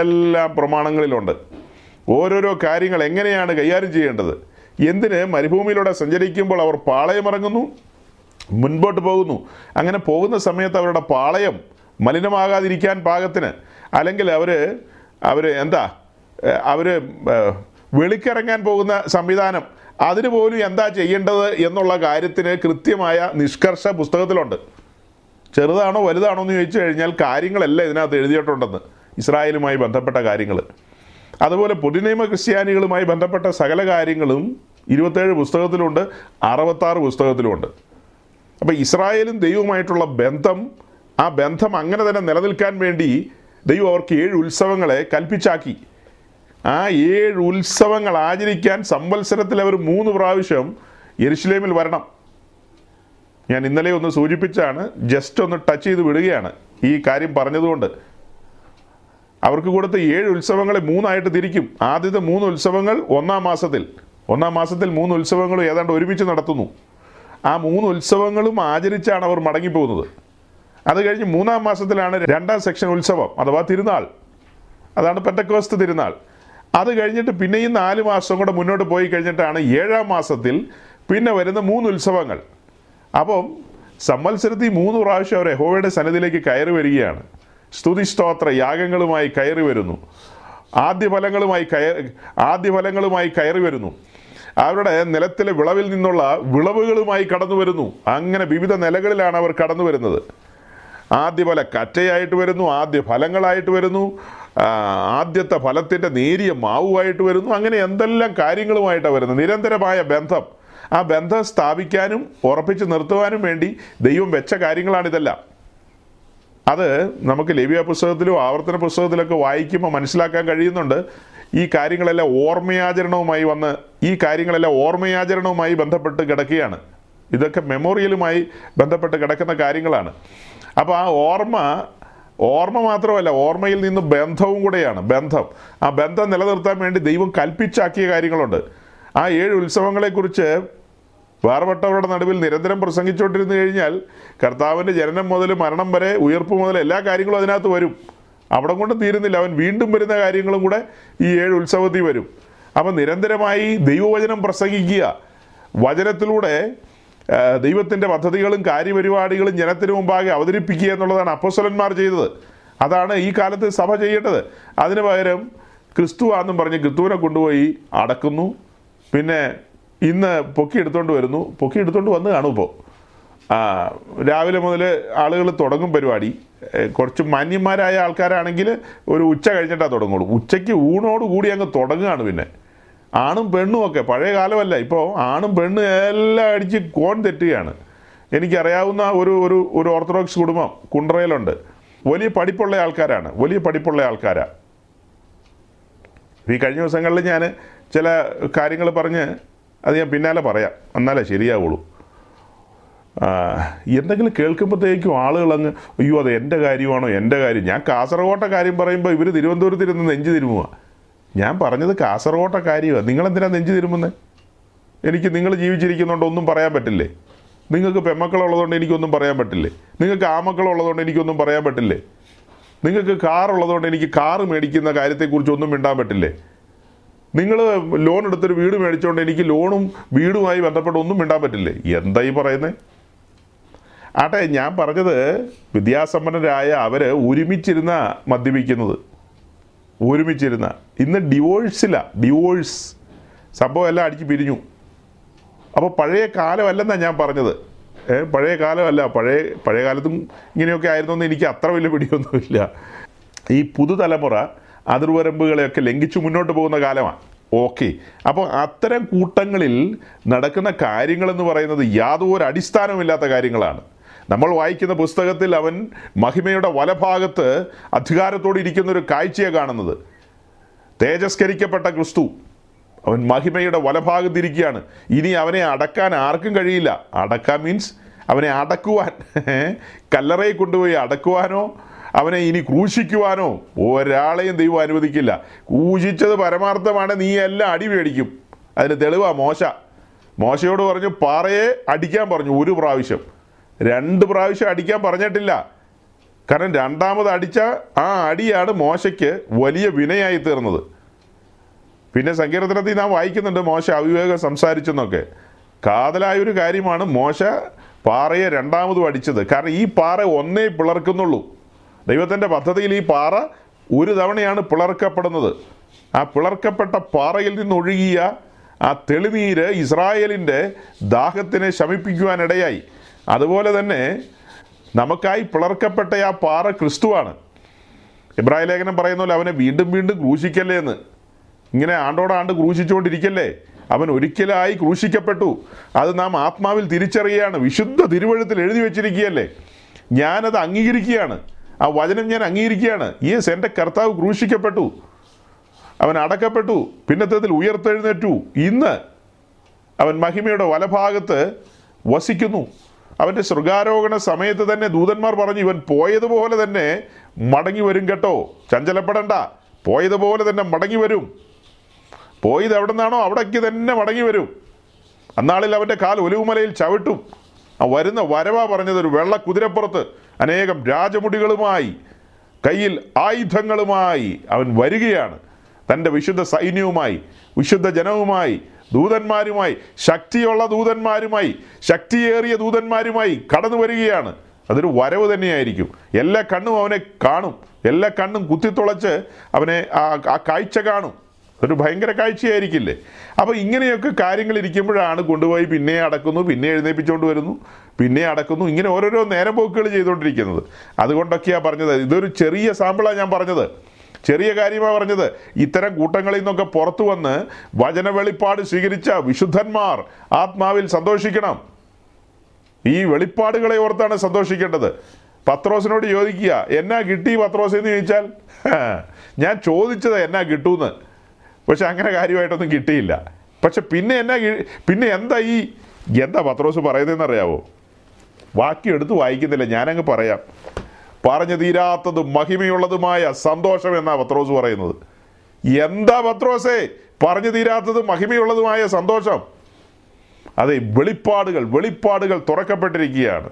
എല്ലാം പ്രമാണങ്ങളിലുണ്ട്. ഓരോരോ കാര്യങ്ങൾ എങ്ങനെയാണ് കൈകാര്യം ചെയ്യേണ്ടത്? എന്തിന് മരുഭൂമിയിലൂടെ സഞ്ചരിക്കുമ്പോൾ അവർ പാളയമിറങ്ങുന്നു? മുൻപോട്ട് പോകുന്നു. അങ്ങനെ പോകുന്ന സമയത്ത് അവരുടെ പാളയം മലിനമാകാതിരിക്കാൻ പാകത്തിന് അല്ലെങ്കിൽ അവർ അവർ എന്താ അവർ വെളിക്കിറങ്ങാൻ പോകുന്ന സംവിധാനം അതിന് പോലും എന്താ ചെയ്യേണ്ടത് എന്നുള്ള കാര്യത്തിന് കൃത്യമായ നിഷ്കർഷ പുസ്തകത്തിലുണ്ട്. ചെറുതാണോ വലുതാണോ എന്ന് ചോദിച്ചു കഴിഞ്ഞാൽ കാര്യങ്ങളെല്ലാം ഇതിനകത്ത് എഴുതിയിട്ടുണ്ടെന്ന്. ഇസ്രായേലുമായി ബന്ധപ്പെട്ട കാര്യങ്ങൾ. അതുപോലെ പൊതുനിയമ ക്രിസ്ത്യാനികളുമായി ബന്ധപ്പെട്ട സകല കാര്യങ്ങളും ഇരുപത്തേഴ് പുസ്തകത്തിലുണ്ട് അറുപത്താറ് പുസ്തകത്തിലുമുണ്ട്. അപ്പോൾ ഇസ്രായേലും ദൈവവുമായിട്ടുള്ള ബന്ധം ആ ബന്ധം അങ്ങനെ തന്നെ നിലനിൽക്കാൻ വേണ്ടി ദൈവം അവർക്ക് ഏഴ് ഉത്സവങ്ങളെ കൽപ്പിച്ചാക്കി. ആ ഏഴ് ഉത്സവങ്ങൾ ആചരിക്കാൻ സംവത്സരത്തിൽ അവർ മൂന്ന് പ്രാവശ്യം യെരുശലേമിൽ വരണം. ഞാൻ ഇന്നലെ ഒന്ന് സൂചിപ്പിച്ചാണ് ജസ്റ്റ് ഒന്ന് ടച്ച് ചെയ്ത് വിടുകയാണ് ഈ കാര്യം പറഞ്ഞതുകൊണ്ട്. അവർക്ക് കൊടുത്ത ഏഴ് ഉത്സവങ്ങളെ മൂന്നായിട്ട് തിരിക്കും. ആദ്യത്തെ മൂന്ന് ഉത്സവങ്ങൾ ഒന്നാം മാസത്തിൽ. ഒന്നാം മാസത്തിൽ മൂന്ന് ഉത്സവങ്ങളും ഏതാണ്ട് ഒരുമിച്ച് നടത്തുന്നു. ആ മൂന്ന് ഉത്സവങ്ങളും ആചരിച്ചാണ് അവർ മടങ്ങിപ്പോകുന്നത്. അത് കഴിഞ്ഞ് മൂന്നാം മാസത്തിലാണ് രണ്ടാം സെക്ഷൻ ഉത്സവം അഥവാ തിരുനാൾ. അതാണ് പെറ്റക്കോസ്റ്റ് തിരുനാൾ. അത് കഴിഞ്ഞിട്ട് പിന്നെയും നാല് മാസം കൂടെ മുന്നോട്ട് പോയി കഴിഞ്ഞിട്ടാണ് ഏഴാം മാസത്തിൽ പിന്നെ വരുന്ന മൂന്ന് ഉത്സവങ്ങൾ. അപ്പം സംവത്സരത്തിൽ മൂന്ന് പ്രാവശ്യം അവർ യഹോവയുടെ സന്നിധിയിലേക്ക് കയറി വരികയാണ്. സ്തുതി സ്തോത്ര യാഗങ്ങളുമായി കയറി വരുന്നു. ആദ്യ ഫലങ്ങളുമായി കയറി ആദ്യഫലങ്ങളുമായി കയറി വരുന്നു. അവരുടെ നിലത്തിലെ വിളവിൽ നിന്നുള്ള വിളവുകളുമായി കടന്നു വരുന്നു. അങ്ങനെ വിവിധ നിലകളിലാണ് അവർ കടന്നു വരുന്നത്. ആദ്യ പല കറ്റയായിട്ട് വരുന്നു ആദ്യ ഫലങ്ങളായിട്ട് വരുന്നു ആദ്യത്തെ ഫലത്തിന്റെ നേരിയ മാവുമായിട്ട് വരുന്നു. അങ്ങനെ എന്തെല്ലാം കാര്യങ്ങളുമായിട്ടാണ് വരുന്നത്? നിരന്തരമായ ബന്ധം. ആ ബന്ധം സ്ഥാപിക്കാനും ഉറപ്പിച്ച് നിർത്തുവാനും വേണ്ടി ദൈവം വെച്ച കാര്യങ്ങളാണിതെല്ലാം അത് നമുക്ക് ലവ്യ പുസ്തകത്തിലും ആവർത്തന പുസ്തകത്തിലൊക്കെ വായിക്കുമ്പോൾ മനസ്സിലാക്കാൻ കഴിയുന്നുണ്ട്. ഈ കാര്യങ്ങളെല്ലാം ഓർമ്മയാചരണവുമായി വന്ന് ഈ കാര്യങ്ങളെല്ലാം ഓർമ്മയാചരണവുമായി ബന്ധപ്പെട്ട് കിടക്കുകയാണ്. ഇതൊക്കെ മെമ്മോറിയലുമായി ബന്ധപ്പെട്ട് കിടക്കുന്ന കാര്യങ്ങളാണ്. അപ്പോൾ ആ ഓർമ്മ ഓർമ്മ മാത്രമല്ല ഓർമ്മയിൽ നിന്ന് ബന്ധവും കൂടെയാണ് ബന്ധം. ആ ബന്ധം നിലനിർത്താൻ വേണ്ടി ദൈവം കൽപ്പിച്ചാക്കിയ കാര്യങ്ങളുണ്ട്. ആ ഏഴ് ഉത്സവങ്ങളെക്കുറിച്ച് വേർപെട്ടവരുടെ നടുവിൽ നിരന്തരം പ്രസംഗിച്ചുകൊണ്ടിരുന്നു കഴിഞ്ഞാൽ കർത്താവിന്റെ ജനനം മുതൽ മരണം വരെ ഉയർപ്പ് മുതൽ എല്ലാ കാര്യങ്ങളും അതിനകത്ത് വരും. അവിടെ കൊണ്ട് തീരുന്നില്ല. അവൻ വീണ്ടും വരുന്ന കാര്യങ്ങളും കൂടെ ഈ ഏഴ് ഉത്സവത്തിൽ വരും. അപ്പം നിരന്തരമായി ദൈവവചനം പ്രസംഗിക്കുക. വചനത്തിലൂടെ ദൈവത്തിന്റെ പദ്ധതികളും കാര്യപരിപാടികളും ജനത്തിന് മുമ്പാകെ അവതരിപ്പിക്കുക എന്നുള്ളതാണ് അപ്പസ്വലന്മാർ ചെയ്തത്. അതാണ് ഈ കാലത്ത് സഭ ചെയ്യേണ്ടത്. അതിന് പകരം ക്രിസ്തുവാന്നും പറഞ്ഞ് ക്രിസ്തുവിനെ കൊണ്ടുപോയി അടക്കുന്നു. പിന്നെ ഇന്ന് പൊക്കി എടുത്തുകൊണ്ട് വരുന്നു. പൊക്കി എടുത്തുകൊണ്ട് വന്ന് കാണും ഇപ്പോൾ രാവിലെ മുതൽ ആളുകൾ തുടങ്ങും പരിപാടി. കുറച്ച് മാന്യന്മാരായ ആൾക്കാരാണെങ്കിൽ ഒരു ഉച്ച കഴിഞ്ഞിട്ടാണ് തുടങ്ങുള്ളൂ. ഉച്ചയ്ക്ക് ഊണോട് കൂടി അങ്ങ് തുടങ്ങുകയാണ് പിന്നെ. ആണും പെണ്ണും ഒക്കെ പഴയ കാലമല്ല ഇപ്പോൾ ആണും പെണ്ണും എല്ലാം അടിച്ച് കോൺ തെറ്റുകയാണ്. എനിക്കറിയാവുന്ന ഒരു ഒരു ഒരു ഓർത്തഡോക്സ് കുടുംബം കുണ്ട്രയിലുണ്ട് വലിയ പഠിപ്പുള്ള ആൾക്കാരാണ് വലിയ പഠിപ്പുള്ള ആൾക്കാരാണ് ഈ കഴിഞ്ഞ ദിവസങ്ങളിൽ ഞാൻ ചില കാര്യങ്ങൾ പറഞ്ഞ് അത് ഞാൻ പിന്നാലെ പറയാം. എന്നാലേ ശരിയാവുള്ളൂ. എന്തെങ്കിലും കേൾക്കുമ്പോഴത്തേക്കും ആളുകൾ അങ്ങ് അയ്യോ അത് എന്റെ കാര്യമാണോ? എന്റെ കാര്യം. ഞാൻ കാസർഗോട്ടെ കാര്യം പറയുമ്പോൾ ഇവർ തിരുവനന്തപുരത്തിരുന്ന് നെഞ്ച് തിരുമുക ഞാൻ പറഞ്ഞത് കാസർഗോട്ടെ കാര്യമാണ് നിങ്ങളെന്തിനാണ് നെഞ്ച് തിരുമുന്നത് എനിക്ക് നിങ്ങൾ ജീവിച്ചിരിക്കുന്നതുകൊണ്ട് ഒന്നും പറയാൻ പറ്റില്ലേ? നിങ്ങൾക്ക് പെമ്മക്കളുള്ളതുകൊണ്ട് എനിക്കൊന്നും പറയാൻ പറ്റില്ലേ? നിങ്ങൾക്ക് ആമക്കളുള്ളതുകൊണ്ട് എനിക്കൊന്നും പറയാൻ പറ്റില്ലേ? നിങ്ങൾക്ക് കാറുള്ളതുകൊണ്ട് എനിക്ക് കാറ് മേടിക്കുന്ന കാര്യത്തെക്കുറിച്ച് ഒന്നും മിണ്ടാൻ പറ്റില്ലേ? നിങ്ങൾ ലോൺ എടുത്തൊരു വീട് മേടിച്ചുകൊണ്ട് എനിക്ക് ലോണും വീടുമായി ബന്ധപ്പെട്ട് ഒന്നും മിണ്ടാൻ പറ്റില്ലേ? എന്താ ഈ പറയുന്നത് ആട്ടെ ഞാൻ പറഞ്ഞത് വിദ്യാസമ്പന്നരായ അവർ ഒരുമിച്ചിരുന്ന മദ്യപിക്കുന്നത്. ഒരുമിച്ചിരുന്ന. ഇന്ന് ഡിവോഴ്സില്ല ഡിവോഴ്സ് സംഭവം എല്ലാം അടിച്ച് പിരിഞ്ഞു. അപ്പോൾ പഴയ കാലമല്ലെന്നാണ് ഞാൻ പറഞ്ഞത്. പഴയ കാലമല്ല പഴയ പഴയ കാലത്തും ഇങ്ങനെയൊക്കെ ആയിരുന്നെന്ന് എനിക്ക് അത്ര വലിയ പിടിയൊന്നുമില്ല. ഈ പുതുതലമുറ അതിർവരമ്പുകളെയൊക്കെ ലംഘിച്ച് മുന്നോട്ട് പോകുന്ന കാലമാണ് ഓക്കെ. അപ്പോൾ അത്തരം കൂട്ടങ്ങളിൽ നടക്കുന്ന കാര്യങ്ങളെന്ന് പറയുന്നത് യാതൊരു അടിസ്ഥാനമില്ലാത്ത കാര്യങ്ങളാണ്. നമ്മൾ വായിക്കുന്ന പുസ്തകത്തിൽ അവൻ മഹിമയുടെ വലഭാഗത്ത് അധികാരത്തോടെ ഇരിക്കുന്ന ഒരു കാഴ്ചയെ കാണുന്നത്. തേജസ്കരിക്കപ്പെട്ട ക്രിസ്തു. അവൻ മഹിമയുടെ വലഭാഗത്തിരിക്കുകയാണ് ഇനി അവനെ അടക്കാൻ ആർക്കും കഴിയില്ല. അടക്കാൻ മീൻസ് അവനെ അടക്കുവാൻ. [LAUGHS] കല്ലറയിൽ കൊണ്ടുപോയി അടക്കുവാനോ അവനെ ഇനി ക്രൂശിക്കുവാനോ ഒരാളെയും ദൈവം അനുവദിക്കില്ല. ക്രൂശിച്ചത് പരമാർത്ഥമാണ് നീ എല്ലാം അടി മേടിക്കും. അതിന് തെളിവാ മോശ. മോശയോട് പറഞ്ഞു പാറയെ അടിക്കാൻ പറഞ്ഞു ഒരു പ്രാവശ്യം. രണ്ട് പ്രാവശ്യം അടിക്കാൻ പറഞ്ഞിട്ടില്ല. കാരണം രണ്ടാമത് അടിച്ച ആ അടിയാണ് മോശയ്ക്ക് വലിയ വിനയായി തീർന്നത്. പിന്നെ സങ്കീർത്തനത്തിൽ നാം വായിക്കുന്നുണ്ട് മോശ അവിവേകം സംസാരിച്ചെന്നൊക്കെ. കാതലായ ഒരു കാര്യമാണ് മോശ പാറയെ രണ്ടാമതും അടിച്ചത്. കാരണം ഈ പാറ ഒന്നേ പിളർക്കുന്നുള്ളൂ. ദൈവത്തിന്റെ പദ്ധതിയിൽ ഈ പാറ ഒരു തവണയാണ് പിളർക്കപ്പെടുന്നത്. ആ പിളർക്കപ്പെട്ട പാറയിൽ നിന്നൊഴുകിയ ആ തെളിനീര് ഇസ്രായേലിന്റെ ദാഹത്തിനെ ശമിപ്പിക്കുവാനിടയായി. അതുപോലെ തന്നെ നമുക്കായി പിളർക്കപ്പെട്ട ആ പാറ ക്രിസ്തുവാണ്. ഇബ്രാഹിം ലേഖനം പറയുന്ന പോലെ അവനെ വീണ്ടും വീണ്ടും ക്രൂശിക്കല്ലേ എന്ന്. ഇങ്ങനെ ആണ്ടോടാണ്ട് ക്രൂശിച്ചുകൊണ്ടിരിക്കല്ലേ? അവൻ ഒരിക്കലായി ക്രൂശിക്കപ്പെട്ടു. അത് നാം ആത്മാവിൽ തിരിച്ചറിയുകയാണ്. വിശുദ്ധ തിരുവഴുത്തിൽ എഴുതി വെച്ചിരിക്കുകയല്ലേ? ഞാനത് അംഗീകരിക്കുകയാണ്. ആ വചനം ഞാൻ അംഗീകരിക്കുകയാണ്. ഈ എന്റെ കർത്താവ് ക്രൂശിക്കപ്പെട്ടു. അവൻ അടക്കപ്പെട്ടു. പിന്നത്തേതിൽ ഉയർത്തെഴുന്നേറ്റു. ഇന്ന് അവൻ മഹിമയുടെ വലഭാഗത്ത് വസിക്കുന്നു. അവന്റെ ശൃഗാരോഹണ സമയത്ത് തന്നെ ദൂതന്മാർ പറഞ്ഞു ഇവൻ പോയതുപോലെ തന്നെ മടങ്ങി വരും കേട്ടോ. ചഞ്ചലപ്പെടണ്ട. പോയതുപോലെ തന്നെ മടങ്ങി വരും. പോയത് എവിടെ നിന്നാണോ അവിടേക്ക് തന്നെ മടങ്ങി വരും. അന്നാളിൽ അവന്റെ കാൽ ഒലിവുമലയിൽ ചവിട്ടും. ആ വരുന്ന വരവാ പറഞ്ഞത് ഒരു വെള്ള കുതിരപ്പുറത്ത് അനേകം രാജമുടികളുമായി കയ്യിൽ ആയുധങ്ങളുമായി അവൻ വരികയാണ്. തന്റെ വിശുദ്ധ സൈന്യവുമായി വിശുദ്ധ ജനവുമായി ദൂതന്മാരുമായി ശക്തിയുള്ള ദൂതന്മാരുമായി ശക്തിയേറിയ ദൂതന്മാരുമായി കടന്നു വരികയാണ്. അതൊരു വരവ് തന്നെയായിരിക്കും. എല്ലാ കണ്ണും അവനെ കാണും. എല്ലാ കണ്ണും കുത്തിത്തുളച്ച് അവനെ ആ ആ കാഴ്ച കാണും. അതൊരു ഭയങ്കര കാഴ്ചയായിരിക്കില്ലേ? അപ്പോൾ ഇങ്ങനെയൊക്കെ കാര്യങ്ങൾ ഇരിക്കുമ്പോഴാണ് കൊണ്ടുപോയി പിന്നെ അടക്കുന്നു പിന്നെ എഴുന്നേപ്പിച്ചുകൊണ്ട് വരുന്നു പിന്നെ അടക്കുന്നു. ഇങ്ങനെ ഓരോരോ നേരം പോക്കുകൾ ചെയ്തുകൊണ്ടിരിക്കുന്നത്. അതുകൊണ്ടൊക്കെയാണ് പറഞ്ഞത്. ഇതൊരു ചെറിയ സാമ്പിളാണ് ഞാൻ പറഞ്ഞത്. ചെറിയ കാര്യമാണ് പറഞ്ഞത്. ഇത്തരം കൂട്ടങ്ങളിൽ നിന്നൊക്കെ പുറത്തു വന്ന് വചന വെളിപ്പാട് സ്വീകരിച്ച വിശുദ്ധന്മാർ ആത്മാവിൽ സന്തോഷിക്കണം. ഈ വെളിപ്പാടുകളെ ഓർത്താണ് സന്തോഷിക്കേണ്ടത്. പത്രോസിനോട് ചോദിക്കുക എന്നാ കിട്ടി പത്രോസ് എന്ന് ചോദിച്ചാൽ? [LAUGHS] ഞാൻ ചോദിച്ചത് എന്നാ കിട്ടൂന്ന്. പക്ഷെ അങ്ങനെ കാര്യമായിട്ടൊന്നും കിട്ടിയില്ല. പക്ഷെ പിന്നെ എന്നാ പിന്നെ എന്താ ഈ എന്താ പത്രോസ് പറയുന്നതെന്ന് അറിയാവോ? വാക്കി എടുത്ത് വായിക്കുന്നില്ല. ഞാനങ്ങ് പറയാം. പറഞ്ഞു തീരാത്തതും മഹിമയുള്ളതുമായ സന്തോഷം എന്നാ പത്രോസ് പറയുന്നത്. എന്താ പത്രോസേ? പറഞ്ഞു തീരാത്തതും മഹിമയുള്ളതുമായ സന്തോഷം. അതെ വെളിപ്പാടുകൾ വെളിപ്പാടുകൾ തുറക്കപ്പെട്ടിരിക്കുകയാണ്.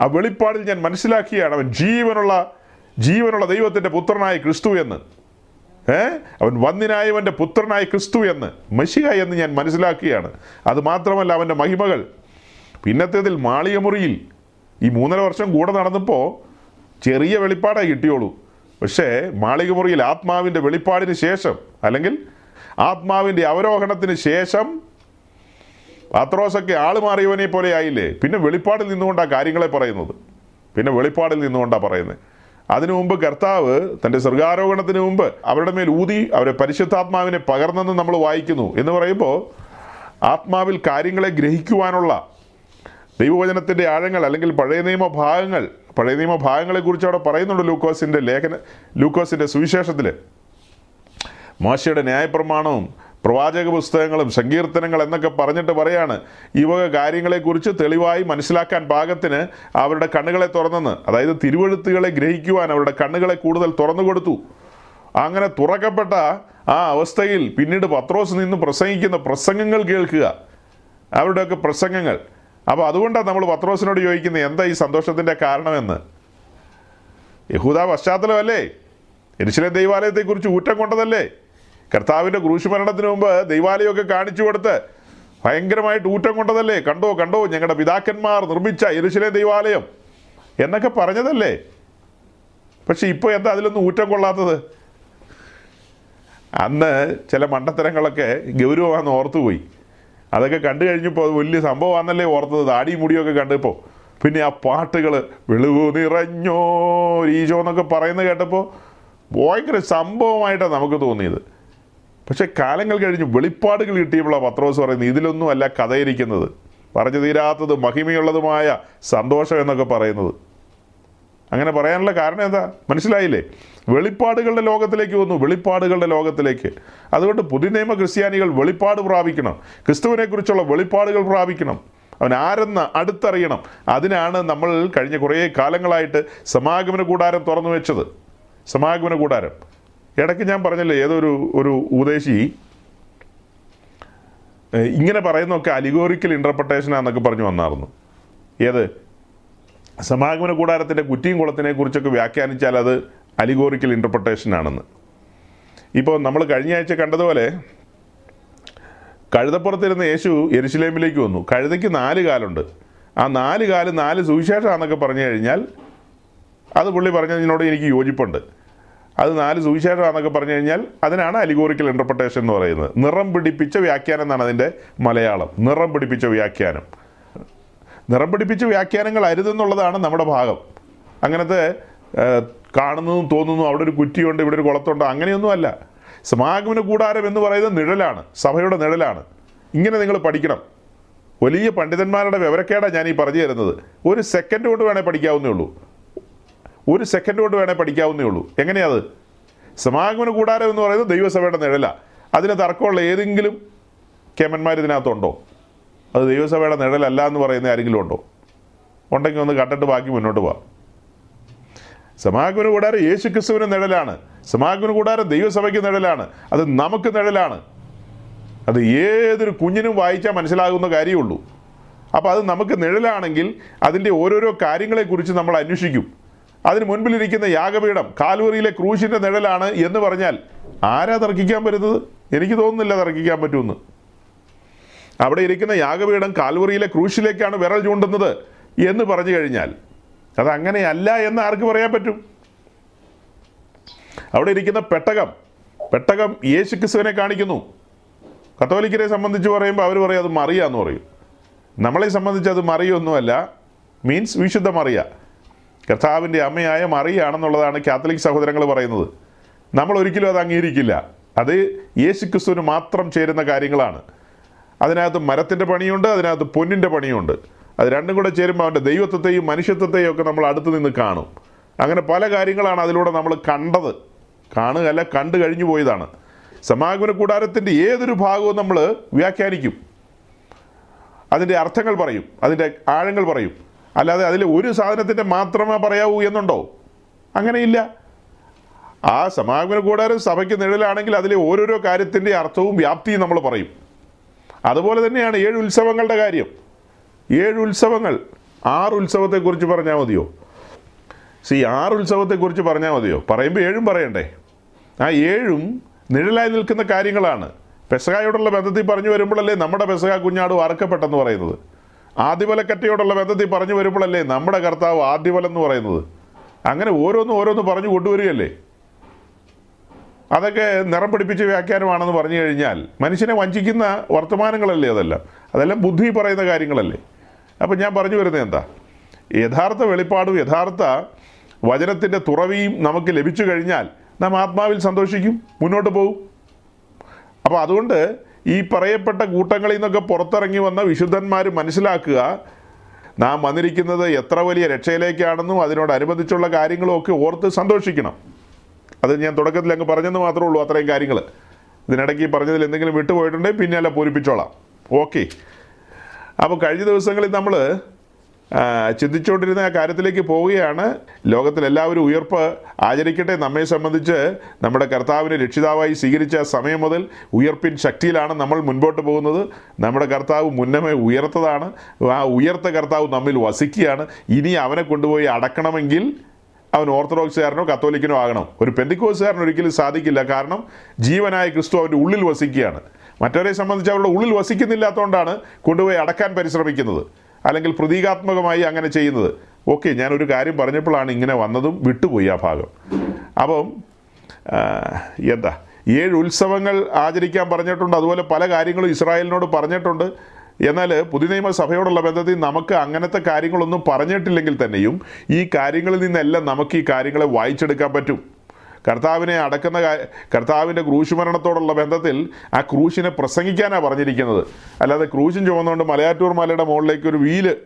ആ വെളിപ്പാടിൽ ഞാൻ മനസ്സിലാക്കിയാണ് അവൻ ജീവനുള്ള ജീവനുള്ള ദൈവത്തിന്റെ പുത്രനായ ക്രിസ്തു എന്ന്. ഏ? അവൻ വന്നിനായവന്റെ പുത്രനായ ക്രിസ്തു എന്ന്. മഷിക എന്ന് ഞാൻ മനസ്സിലാക്കുകയാണ് അത് മാത്രമല്ല അവന്റെ മഹിമകൾ. പിന്നത്തേതിൽ മാളികമുറിയിൽ ഈ മൂന്നര വർഷം കൂടെ നടന്നപ്പോൾ ചെറിയ വെളിപ്പാടേ കിട്ടിയോളൂ. പക്ഷേ മാളികമുറിയിൽ ആത്മാവിന്റെ വെളിപ്പാടിന് ശേഷം അല്ലെങ്കിൽ ആത്മാവിന്റെ അവരോഹണത്തിന് ശേഷം അത്രോസൊക്കെ ആൾ മാറിയവനെ പോലെ ആയില്ലേ? പിന്നെ വെളിപ്പാടിൽ നിന്നുകൊണ്ടാണ് കാര്യങ്ങളെ പറയുന്നത്. പിന്നെ വെളിപ്പാടിൽ നിന്നുകൊണ്ടാണ് പറയുന്നത്. അതിനു മുമ്പ് കർത്താവ് തന്റെ സൃഗാരോഹണത്തിന് മുമ്പ് അവരുടെ മേൽ ഊതി അവരെ പരിശുദ്ധാത്മാവിനെ പകർന്നെന്ന് നമ്മൾ വായിക്കുന്നു. എന്ന് പറയുമ്പോൾ ആത്മാവിൽ കാര്യങ്ങളെ ഗ്രഹിക്കുവാനുള്ള ദൈവവചനത്തിന്റെ ആഴങ്ങൾ അല്ലെങ്കിൽ പഴയ നിയമ ഭാഗങ്ങൾ പഴയ നിയമ ഭാഗങ്ങളെക്കുറിച്ച് അവിടെ പറയുന്നുണ്ട് ലൂക്കോസിന്റെ ലേഖന ലൂക്കോസിന്റെ സുവിശേഷത്തിൽ മോശയുടെ ന്യായപ്രമാണവും പ്രവാചക പുസ്തകങ്ങളും സങ്കീർത്തനങ്ങൾ എന്നൊക്കെ പറഞ്ഞിട്ട് പറയാണ് ഈ വക കാര്യങ്ങളെക്കുറിച്ച് തെളിവായി മനസ്സിലാക്കാൻ പാകത്തിന് അവരുടെ കണ്ണുകളെ തുറന്നെന്ന്. അതായത് തിരുവഴുത്തുകളെ ഗ്രഹിക്കുവാൻ അവരുടെ കണ്ണുകളെ കൂടുതൽ തുറന്നു കൊടുത്തു. അങ്ങനെ തുറക്കപ്പെട്ട ആ അവസ്ഥയിൽ പിന്നീട് പത്രോസ് നിന്ന് പ്രസംഗിക്കുന്ന പ്രസംഗങ്ങൾ കേൾക്കുക. അവരുടെയൊക്കെ പ്രസംഗങ്ങൾ. അപ്പോൾ അതുകൊണ്ടാണ് നമ്മൾ പത്രോസിനോട് ചോദിക്കുന്നത് എന്താ ഈ സന്തോഷത്തിന്റെ കാരണമെന്ന്? യഹൂദ പശ്ചാത്തലമല്ലേ? എരിശിലെ ദൈവാലയത്തെക്കുറിച്ച് ഊറ്റം കൊണ്ടതല്ലേ? കർത്താവിന്റെ ക്രൂശുമരണത്തിന് മുമ്പ് ദൈവാലയമൊക്കെ കാണിച്ചു കൊടുത്ത് ഭയങ്കരമായിട്ട് ഊറ്റം കൊണ്ടതല്ലേ? കണ്ടോ കണ്ടോ ഞങ്ങളുടെ പിതാക്കന്മാർ നിർമ്മിച്ച എരിശിലെ ദൈവാലയം എന്നൊക്കെ പറഞ്ഞതല്ലേ? പക്ഷെ ഇപ്പോൾ എന്താ അതിലൊന്നും ഊറ്റം കൊള്ളാത്തത്? അന്ന് ചില മണ്ടത്തരങ്ങളൊക്കെ ഗൗരവമാണെന്ന് ഓർത്തുപോയി. അതൊക്കെ കണ്ടു കഴിഞ്ഞപ്പോൾ അത് വലിയ സംഭവമാണെന്നല്ലേ ഓർത്തത്. താടിയും മുടിയൊക്കെ കണ്ടപ്പോൾ പിന്നെ ആ പാട്ടുകൾ വെളിവ് നിറഞ്ഞോ ഈശോ എന്നൊക്കെ പറയുന്നത് കേട്ടപ്പോൾ ഭയങ്കര സംഭവമായിട്ടാണ് നമുക്ക് തോന്നിയത്. പക്ഷേ കാലങ്ങൾ കഴിഞ്ഞ് വെളിപ്പാടുകൾ കിട്ടിയപ്പോഴാണ് പത്രോസ് പറയുന്നത് ഇതിലൊന്നും അല്ല കഥയിരിക്കുന്നത്. പറഞ്ഞു തീരാത്തത് മഹിമയുള്ളതുമായ സന്തോഷം എന്നൊക്കെ പറയുന്നത്. അങ്ങനെ പറയാനുള്ള കാരണം എന്താ? മനസ്സിലായില്ലേ? വെളിപ്പാടുകളുടെ ലോകത്തിലേക്ക് വന്നു വെളിപ്പാടുകളുടെ ലോകത്തിലേക്ക്. അതുകൊണ്ട് പുതിയ നിയമ ക്രിസ്ത്യാനികൾ വെളിപ്പാട് പ്രാപിക്കണം. ക്രിസ്തുവിനെക്കുറിച്ചുള്ള വെളിപ്പാടുകൾ പ്രാപിക്കണം. അവൻ ആരെന്ന് അടുത്തറിയണം. അതിനാണ് നമ്മൾ കഴിഞ്ഞ കുറേ കാലങ്ങളായിട്ട് സമാഗമന കൂടാരം തുറന്നു വെച്ചത്. സമാഗമന കൂടാരം. ഇടയ്ക്ക് ഞാൻ പറഞ്ഞല്ലേ ഏതൊരു ഒരു ഉപദേശി ഇങ്ങനെ പറയുന്നതൊക്കെ അലിഗോറിക്കൽ ഇന്റർപ്രട്ടേഷനാന്നൊക്കെ പറഞ്ഞു വന്നായിരുന്നു ഏത്? സമാഗമന കൂടാരത്തിന്റെ കുറ്റിയും കുളത്തിനെ കുറിച്ചൊക്കെ വ്യാഖ്യാനിച്ചാൽ അത് അലിഗോറിക്കൽ ഇന്റർപ്രട്ടേഷൻ ആണെന്ന്. ഇപ്പോൾ നമ്മൾ കഴിഞ്ഞ ആഴ്ച കണ്ടതുപോലെ കഴുതപ്പുറത്തിരുന്ന യേശു എരുശിലേമിലേക്ക് വന്നു. കഴുതയ്ക്ക് നാല് കാലുണ്ട്. ആ നാല് കാൽ നാല് സുവിശേഷമാണെന്നൊക്കെ പറഞ്ഞു കഴിഞ്ഞാൽ അത് പുള്ളി പറഞ്ഞതിനോട് എനിക്ക് യോജിപ്പുണ്ട്. അത് നാല് സുവിശേഷമാണെന്നൊക്കെ പറഞ്ഞു കഴിഞ്ഞാൽ അതിനാണ് അലിഗോറിക്കൽ ഇന്റർപ്രട്ടേഷൻ എന്ന് പറയുന്നത്. നിറം പിടിപ്പിച്ച വ്യാഖ്യാനം എന്നാണ് അതിന്റെ മലയാളം. നിറം പിടിപ്പിച്ച വ്യാഖ്യാനം. നിറം പിടിപ്പിച്ച് വ്യാഖ്യാനങ്ങൾ അരുതെന്നുള്ളതാണ് നമ്മുടെ ഭാഗം. അങ്ങനത്തെ കാണുന്നതും തോന്നുന്നതും അവിടെ ഒരു കുറ്റിയുണ്ട് ഇവിടെ ഒരു കുളത്തുണ്ട് അങ്ങനെയൊന്നുമല്ല. സമാഗമന കൂടാരം എന്ന് പറയുന്നത് നിഴലാണ് സഭയുടെ നിഴലാണ്. ഇങ്ങനെ നിങ്ങൾ പഠിക്കണം. വലിയ പണ്ഡിതന്മാരുടെ വിവരക്കേടാണ് ഞാൻ ഈ പറഞ്ഞു തരുന്നത്. ഒരു സെക്കൻഡ് കൊണ്ട് വേണേൽ പഠിക്കാവുന്നേ ഉള്ളൂ. ഒരു സെക്കൻഡ് കൊണ്ട് വേണേൽ പഠിക്കാവുന്നേ ഉള്ളൂ. എങ്ങനെയാത് സമാഗമന കൂടാരം എന്ന് പറയുന്നത് ദൈവസഭയുടെ നിഴല. അതിന് തർക്കമുള്ള ഏതെങ്കിലും കേമന്മാർ ഇതിനകത്തുണ്ടോ അത് ദൈവസഭയുടെ നിഴലല്ല എന്ന് പറയുന്ന ആരെങ്കിലും ഉണ്ടോ? ഉണ്ടെങ്കിൽ ഒന്ന് കണ്ടിട്ട് ബാക്കി മുന്നോട്ട് പോവാം. സമാഗമന കൂടാരം യേശു ക്രിസ്തുവിന് നിഴലാണ്. സമാഗമന കൂടാരം ദൈവസഭയ്ക്ക് നിഴലാണ്. അത് നമുക്ക് നിഴലാണ്. അത് ഏതൊരു കുഞ്ഞിനും വായിച്ചാൽ മനസ്സിലാകുന്ന കാര്യമുള്ളൂ അപ്പോൾ അത് നമുക്ക് നിഴലാണെങ്കിൽ അതിന്റെ ഓരോരോ കാര്യങ്ങളെക്കുറിച്ച് നമ്മൾ അന്വേഷിക്കും. അതിന് മുൻപിലിരിക്കുന്ന യാഗപീഠം കാൽവറിയിലെ ക്രൂശിന്റെ നിഴലാണ് എന്ന് പറഞ്ഞാൽ ആരാ തർക്കിക്കാൻ പറ്റുന്നത് എനിക്ക് തോന്നുന്നില്ല തർക്കിക്കാൻ പറ്റുമെന്ന്. അവിടെ ഇരിക്കുന്ന യാഗപീഠം കാൽവറിയിലെ ക്രൂശിലേക്കാണ് വിരൽ ചൂണ്ടുന്നത് എന്ന് പറഞ്ഞു കഴിഞ്ഞാൽ അത് എന്ന് ആർക്ക് പറയാൻ പറ്റും? അവിടെ ഇരിക്കുന്ന പെട്ടകം പെട്ടകം യേശു ക്രിസ്തുവിനെ കാണിക്കുന്നു. കത്തോലിക്കരെ സംബന്ധിച്ച് പറയുമ്പോൾ അവർ പറയും അത് മറിയാന്ന് പറയും. നമ്മളെ സംബന്ധിച്ച് അത് മറിയൊന്നുമല്ല മീൻസ് വിശുദ്ധ മറിയ. കർത്താവിന്റെ അമ്മയായ മറിയാണെന്നുള്ളതാണ് കാത്തലിക് സഹോദരങ്ങൾ പറയുന്നത്. നമ്മൾ ഒരിക്കലും അത് അംഗീകരിക്കില്ല. അത് യേശു ക്രിസ്തുവിന് മാത്രം ചേരുന്ന കാര്യങ്ങളാണ്. അതിനകത്ത് മരത്തിന്റെ പണിയുണ്ട് അതിനകത്ത് പൊന്നിന്റെ പണിയുണ്ട്. അത് രണ്ടും കൂടെ ചേരുമ്പോൾ അവന്റെ ദൈവത്വത്തെയും മനുഷ്യത്വത്തെയും ഒക്കെ നമ്മൾ അടുത്ത് നിന്ന് കാണും. അങ്ങനെ പല കാര്യങ്ങളാണ് അതിലൂടെ നമ്മൾ കണ്ടത്. കാണുകയല്ല കണ്ടു കഴിഞ്ഞു പോയതാണ്. സമാഗമന കൂടാരത്തിന്റെ ഏതൊരു ഭാഗവും നമ്മൾ വ്യാഖ്യാനിക്കും. അതിന്റെ അർത്ഥങ്ങൾ പറയും അതിന്റെ ആഴങ്ങൾ പറയും. അല്ലാതെ അതിൽ ഒരു സാധനത്തിന്റെ മാത്രമേ പറയാവൂ എന്നുണ്ടോ? അങ്ങനെയില്ല. ആ സമാഗമന കൂടാരം സഭയ്ക്ക് നിഴലാണെങ്കിൽ അതിലെ ഓരോരോ കാര്യത്തിന്റെ അർത്ഥവും വ്യാപ്തിയും നമ്മൾ പറയും. അതുപോലെ തന്നെയാണ് ഏഴ് ഉത്സവങ്ങളുടെ കാര്യം. ഏഴ് ഉത്സവങ്ങൾ ആറ് ഉത്സവത്തെക്കുറിച്ച് പറഞ്ഞാൽ മതിയോ? സി ആറ് ഉത്സവത്തെക്കുറിച്ച് പറഞ്ഞാൽ മതിയോ? പറയുമ്പോൾ ഏഴും പറയണ്ടേ? ആ ഏഴും നിഴലായി നിൽക്കുന്ന കാര്യങ്ങളാണ്. പെസകായോടുള്ള ബന്ധത്തിൽ പറഞ്ഞു വരുമ്പോഴല്ലേ നമ്മുടെ പെസക കുഞ്ഞാട് അറക്കപ്പെട്ടെന്ന് പറയുന്നത്. ആദ്യവലക്കറ്റയോടുള്ള ബന്ധത്തിൽ പറഞ്ഞു വരുമ്പോഴല്ലേ നമ്മുടെ കർത്താവ് ആദ്യവലം എന്ന് പറയുന്നത്. അങ്ങനെ ഓരോന്നും ഓരോന്ന് പറഞ്ഞു കൊണ്ടുവരികയല്ലേ? അതൊക്കെ നിറം പിടിപ്പിച്ച വ്യാഖ്യാനമാണെന്ന് പറഞ്ഞു കഴിഞ്ഞാൽ മനുഷ്യനെ വഞ്ചിക്കുന്ന വർത്തമാനങ്ങളല്ലേ അതെല്ലാം? അതെല്ലാം ബുദ്ധി പറയുന്ന കാര്യങ്ങളല്ലേ? അപ്പം ഞാൻ പറഞ്ഞു വരുന്നത് എന്താ? യഥാർത്ഥ വെളിപ്പാടും യഥാർത്ഥ വചനത്തിന്റെ തുറവിയും നമുക്ക് ലഭിച്ചു കഴിഞ്ഞാൽ നാം ആത്മാവിൽ സന്തോഷിക്കും മുന്നോട്ട് പോകും അപ്പോൾ അതുകൊണ്ട് ഈ പറയപ്പെട്ട കൂട്ടങ്ങളിൽ നിന്നൊക്കെ പുറത്തിറങ്ങി വന്ന വിശുദ്ധന്മാർ മനസ്സിലാക്കുക നാം വന്നിരിക്കുന്നത് എത്ര വലിയ രക്ഷയിലേക്കാണെന്നും അതിനോടനുബന്ധിച്ചുള്ള കാര്യങ്ങളും ഒക്കെ ഓർത്ത് സന്തോഷിക്കണം. അത് ഞാൻ തുടക്കത്തിൽ അങ്ങ് പറഞ്ഞെന്ന് മാത്രമേ ഉള്ളൂ അത്രയും കാര്യങ്ങൾ ഇതിനിടയ്ക്ക് പറഞ്ഞതിൽ എന്തെങ്കിലും വിട്ടുപോയിട്ടുണ്ടെങ്കിൽ പിന്നെ അല്ല പൂരിപ്പിച്ചോളാം. ഓക്കെ. അപ്പോൾ കഴിഞ്ഞ ദിവസങ്ങളിൽ നമ്മൾ ചിന്തിച്ചുകൊണ്ടിരുന്ന ആ കാര്യത്തിലേക്ക് പോവുകയാണ്. ലോകത്തിലെല്ലാവരും ഉയർപ്പ് ആചരിക്കട്ടെ. നമ്മെ സംബന്ധിച്ച് നമ്മുടെ കർത്താവിനെ രക്ഷിതാവായി സ്വീകരിച്ച സമയം മുതൽ ഉയർപ്പിൻ ശക്തിയിലാണ് നമ്മൾ മുൻപോട്ട് പോകുന്നത്. നമ്മുടെ കർത്താവ് മുന്നമേ ഉയർത്തതാണ്. ആ ഉയർത്ത കർത്താവ് നമ്മിൽ വസിക്കുകയാണ്. ഇനി അവനെ കൊണ്ടുപോയി അടക്കണമെങ്കിൽ അവൻ ഓർത്തഡോക്സുകാരനോ കത്തോലിക്കനോ ആകണം. ഒരു പെന്തിക്കോസുകാരൻ ഒരിക്കലും സാധിക്കില്ല. കാരണം ജീവനായ ക്രിസ്തു അവന്റെ ഉള്ളിൽ വസിക്കുകയാണ്. മറ്റവരെ സംബന്ധിച്ച് അവരുടെ ഉള്ളിൽ വസിക്കുന്നില്ലാത്തതുകൊണ്ടാണ് കൊണ്ടുപോയി അടക്കാൻ പരിശ്രമിക്കുന്നത്. അല്ലെങ്കിൽ പ്രതീകാത്മകമായി അങ്ങനെ ചെയ്യുന്നത്. ഓക്കെ ഞാനൊരു കാര്യം പറഞ്ഞപ്പോഴാണ് ഇങ്ങനെ വന്നതും വിട്ടുപോയി ആ ഭാഗം. അപ്പം എന്താ? ഏഴ് ഉത്സവങ്ങൾ ആചരിക്കാൻ പറഞ്ഞിട്ടുണ്ട്. അതുപോലെ പല കാര്യങ്ങളും ഇസ്രായേലിനോട് പറഞ്ഞിട്ടുണ്ട്. എന്നാൽ പുതിയ നിയമ സഭയോടുള്ള ബന്ധത്തിൽ നമുക്ക് അങ്ങനത്തെ കാര്യങ്ങളൊന്നും പറഞ്ഞിട്ടില്ലെങ്കിൽ തന്നെയും ഈ കാര്യങ്ങളിൽ നിന്നെല്ലാം നമുക്ക് ഈ കാര്യങ്ങളെ വായിച്ചെടുക്കാൻ പറ്റും. കർത്താവിനെ അടക്കുന്ന കർത്താവിന്റെ ക്രൂശുമരണത്തോടുള്ള ബന്ധത്തിൽ ആ ക്രൂശിനെ പ്രസംഗിക്കാനാണ് പറഞ്ഞിരിക്കുന്നത്. അല്ലാതെ ക്രൂശും ചുമന്നുകൊണ്ട് മലയാറ്റൂർ മലയുടെ മുകളിലേക്ക് ഒരു വീൽ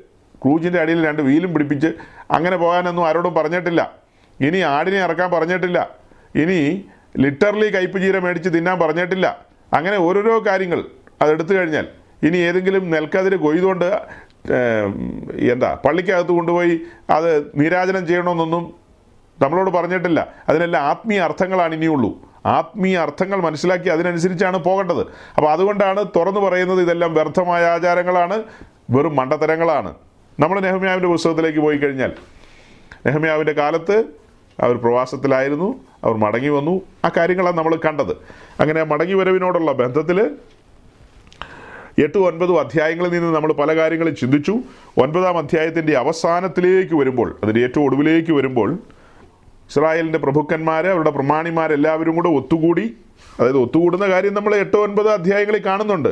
ക്രൂശിന്റെ അടിയിൽ രണ്ട് വീലും പിടിപ്പിച്ച് അങ്ങനെ പോകാനൊന്നും ആരോടും പറഞ്ഞിട്ടില്ല. ഇനി ആടിനെ ഇറക്കാൻ പറഞ്ഞിട്ടില്ല. ഇനി ലിറ്ററലി കയ്പ് ചീര മേടിച്ച് തിന്നാൻ പറഞ്ഞിട്ടില്ല. അങ്ങനെ ഓരോരോ കാര്യങ്ങൾ അതെടുത്തു കഴിഞ്ഞാൽ ഇനി ഏതെങ്കിലും നെൽക്കതിര് കൊയ്തുകൊണ്ട് എന്താ പള്ളിക്കകത്ത് കൊണ്ടുപോയി അത് നീരാജനം ചെയ്യണമെന്നൊന്നും നമ്മളോട് പറഞ്ഞിട്ടില്ല. അതിനെല്ലാം ആത്മീയ അർത്ഥങ്ങളാണ് ഇനിയുള്ളൂ. ആത്മീയ അർത്ഥങ്ങൾ മനസ്സിലാക്കി അതിനനുസരിച്ചാണ് പോകേണ്ടത്. അപ്പോൾ അതുകൊണ്ടാണ് തുറന്നു പറയുന്നത് ഇതെല്ലാം വ്യർത്ഥമായ ആചാരങ്ങളാണ് വെറും മണ്ടത്തരങ്ങളാണ്. നമ്മൾ നെഹമ്യാവിന്റെ പുസ്തകത്തിലേക്ക് പോയി കഴിഞ്ഞാൽ നെഹമ്യാവിന്റെ കാലത്ത് അവർ പ്രവാസത്തിലായിരുന്നു അവർ മടങ്ങി വന്നു. ആ കാര്യങ്ങളാണ് നമ്മൾ കണ്ടത്. അങ്ങനെ മടങ്ങി വരവിനോടുള്ള ബന്ധത്തിൽ എട്ടും ഒൻപതും അധ്യായങ്ങളിൽ നിന്ന് നമ്മൾ പല കാര്യങ്ങളും ചിന്തിച്ചു. ഒൻപതാം അധ്യായത്തിന്റെ അവസാനത്തിലേക്ക് വരുമ്പോൾ അതിന്റെ ഏറ്റവും ഒടുവിലേക്ക് വരുമ്പോൾ ഇസ്രായേലിന്റെ പ്രഭുക്കന്മാർ അവരുടെ പ്രമാണിമാരെല്ലാവരും കൂടെ ഒത്തുകൂടി അതായത് ഒത്തുകൂടുന്ന കാര്യം നമ്മൾ എട്ട് ഒൻപത് അധ്യായങ്ങളിൽ കാണുന്നുണ്ട്.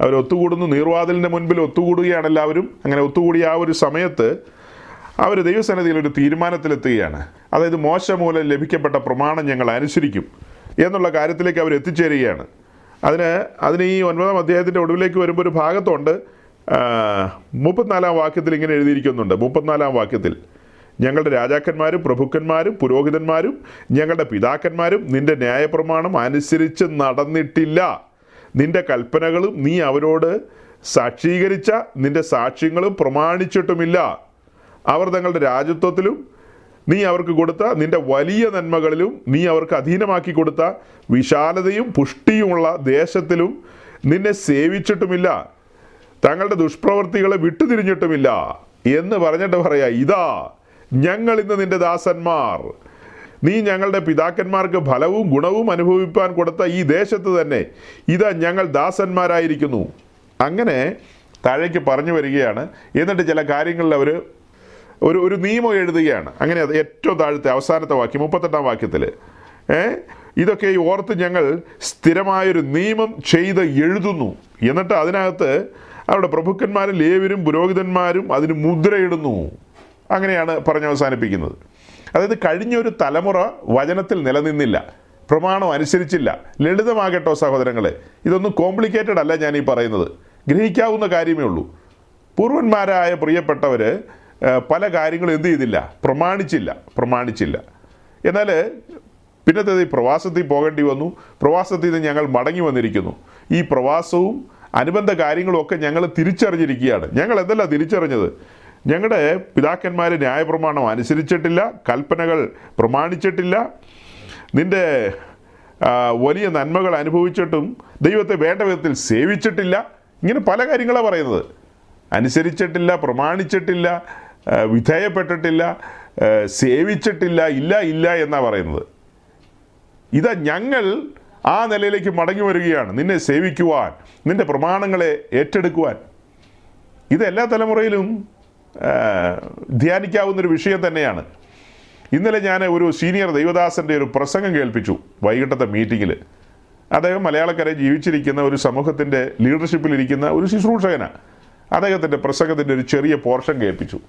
അവർ ഒത്തുകൂടുന്നു നീർവാതിലിന്റെ മുൻപിൽ ഒത്തുകൂടുകയാണ് എല്ലാവരും. അങ്ങനെ ഒത്തുകൂടിയ ആ ഒരു സമയത്ത് അവർ ദൈവസന്നിധിയിൽ ഒരു തീരുമാനത്തിലെത്തുകയാണ്. അതായത് മോശ മൂലം ലഭിക്കപ്പെട്ട പ്രമാണം ഞങ്ങൾ അനുസരിക്കും എന്നുള്ള കാര്യത്തിലേക്ക് അവർ എത്തിച്ചേരുകയാണ്. അതിന് അതിന് ഈ ഒൻപതാം അധ്യായത്തിന്റെ ഒടുവിലേക്ക് വരുമ്പോൾ ഒരു ഭാഗത്തുണ്ട്. മുപ്പത്തിനാലാം വാക്യത്തിൽ ഇങ്ങനെ എഴുതിയിരിക്കുന്നുണ്ട്. മുപ്പത്തിനാലാം വാക്യത്തിൽ ഞങ്ങളുടെ രാജാക്കന്മാരും പ്രഭുക്കന്മാരും പുരോഹിതന്മാരും ഞങ്ങളുടെ പിതാക്കന്മാരും നിന്റെ ന്യായപ്രമാണം അനുസരിച്ച് നടന്നിട്ടില്ല. നിന്റെ കൽപ്പനകളും നീ അവരോട് സാക്ഷീകരിച്ച നിന്റെ സാക്ഷ്യങ്ങളും പ്രമാണിച്ചിട്ടുമില്ല. അവർ തങ്ങളുടെ രാജ്യത്വത്തിലും നീ അവർക്ക് കൊടുത്ത നിന്റെ വലിയ നന്മകളിലും നീ അവർക്ക് അധീനമാക്കി കൊടുത്ത വിശാലതയും പുഷ്ടിയുമുള്ള ദേശത്തിലും നിന്നെ സേവിച്ചിട്ടുമില്ല. തങ്ങളുടെ ദുഷ്പ്രവർത്തികളെ വിട്ടുതിരിഞ്ഞിട്ടുമില്ല. എന്ന് പറഞ്ഞിട്ട് പറയാ ഇതാ ഞങ്ങൾ ഇന്ന് നിന്റെ ദാസന്മാർ. നീ ഞങ്ങളുടെ പിതാക്കന്മാർക്ക് ഫലവും ഗുണവും അനുഭവിപ്പാൻ കൊടുത്ത ഈ ദേശത്ത് തന്നെ ഇതാ ഞങ്ങൾ ദാസന്മാരായിരിക്കുന്നു. അങ്ങനെ താഴേക്ക് പറഞ്ഞു വരികയാണ്. എന്നിട്ട് ചില കാര്യങ്ങളിൽ അവർ ഒരു ഒരു നിയമം എഴുതുകയാണ്. അങ്ങനെ അത് ഏറ്റവും താഴത്തെ അവസാനത്തെ വാക്യം മുപ്പത്തെട്ടാം വാക്യത്തിൽ ഇതൊക്കെ ഓർത്ത് ഞങ്ങൾ സ്ഥിരമായൊരു നിയമം ചെയ്ത് എഴുതുന്നു. എന്നിട്ട് അതിനകത്ത് അവരുടെ പ്രഭുക്കന്മാരും ലേവരും പുരോഹിതന്മാരും അതിന് മുദ്രയിടുന്നു. അങ്ങനെയാണ് പറഞ്ഞ് അവസാനിപ്പിക്കുന്നത്. അതായത് കഴിഞ്ഞൊരു തലമുറ വചനത്തിൽ നിലനിന്നില്ല. പ്രമാണം അനുസരിച്ചില്ല. ലളിതമാകട്ടോ സഹോദരങ്ങളെ. ഇതൊന്നും കോംപ്ലിക്കേറ്റഡ് അല്ല ഞാൻ ഈ പറയുന്നത്. ഗ്രഹിക്കാവുന്ന കാര്യമേ ഉള്ളൂ. പൂർവന്മാരായ പ്രിയപ്പെട്ടവർ പല കാര്യങ്ങളും എന്ത് ചെയ്തില്ല. പ്രമാണിച്ചില്ല. പ്രമാണിച്ചില്ല. എന്നാൽ പിന്നത്തേത് പ്രവാസത്തിൽ പോകേണ്ടി വന്നു. പ്രവാസത്തിൽ നിന്ന് ഞങ്ങൾ മടങ്ങി വന്നിരിക്കുന്നു. ഈ പ്രവാസവും അനുബന്ധ കാര്യങ്ങളും ഒക്കെ ഞങ്ങൾ തിരിച്ചറിഞ്ഞിരിക്കുകയാണ്. ഞങ്ങൾ എന്തല്ല തിരിച്ചറിഞ്ഞത്? ഞങ്ങളുടെ പിതാക്കന്മാർ ന്യായപ്രമാണം അനുസരിച്ചിട്ടില്ല. കൽപ്പനകൾ പ്രമാണിച്ചിട്ടില്ല. നിന്റെ വലിയ നന്മകൾ അനുഭവിച്ചിട്ടും ദൈവത്തെ വേണ്ട വിധത്തിൽ സേവിച്ചിട്ടില്ല. ഇങ്ങനെ പല കാര്യങ്ങളാണ് പറയുന്നത്. അനുസരിച്ചിട്ടില്ല പ്രമാണിച്ചിട്ടില്ല. വിധേയപ്പെട്ടിട്ടില്ല സേവിച്ചിട്ടില്ല ഇല്ല ഇല്ല എന്നാണ് പറയുന്നത്. ഇതാ ഞങ്ങൾ ആ നിലയിലേക്ക് മടങ്ങി വരികയാണ്. നിന്നെ സേവിക്കുവാൻ നിന്റെ പ്രമാണങ്ങളെ ഏറ്റെടുക്കുവാൻ. ഇത് എല്ലാ തലമുറയിലും ധ്യാനിക്കാവുന്നൊരു വിഷയം തന്നെയാണ്. ഇന്നലെ ഞാൻ ഒരു സീനിയർ ദൈവദാസന്റെ ഒരു പ്രസംഗം കേൾപ്പിച്ചു വൈകിട്ടത്തെ മീറ്റിങ്ങിൽ അദ്ദേഹം മലയാളക്കരെ ജീവിച്ചിരിക്കുന്ന ഒരു സമൂഹത്തിന്റെ ലീഡർഷിപ്പിലിരിക്കുന്ന ഒരു ശുശ്രൂഷകനാണ് അദ്ദേഹത്തിന്റെ പ്രസംഗത്തിന്റെ ഒരു ചെറിയ പോർഷൻ കേൾപ്പിച്ചു.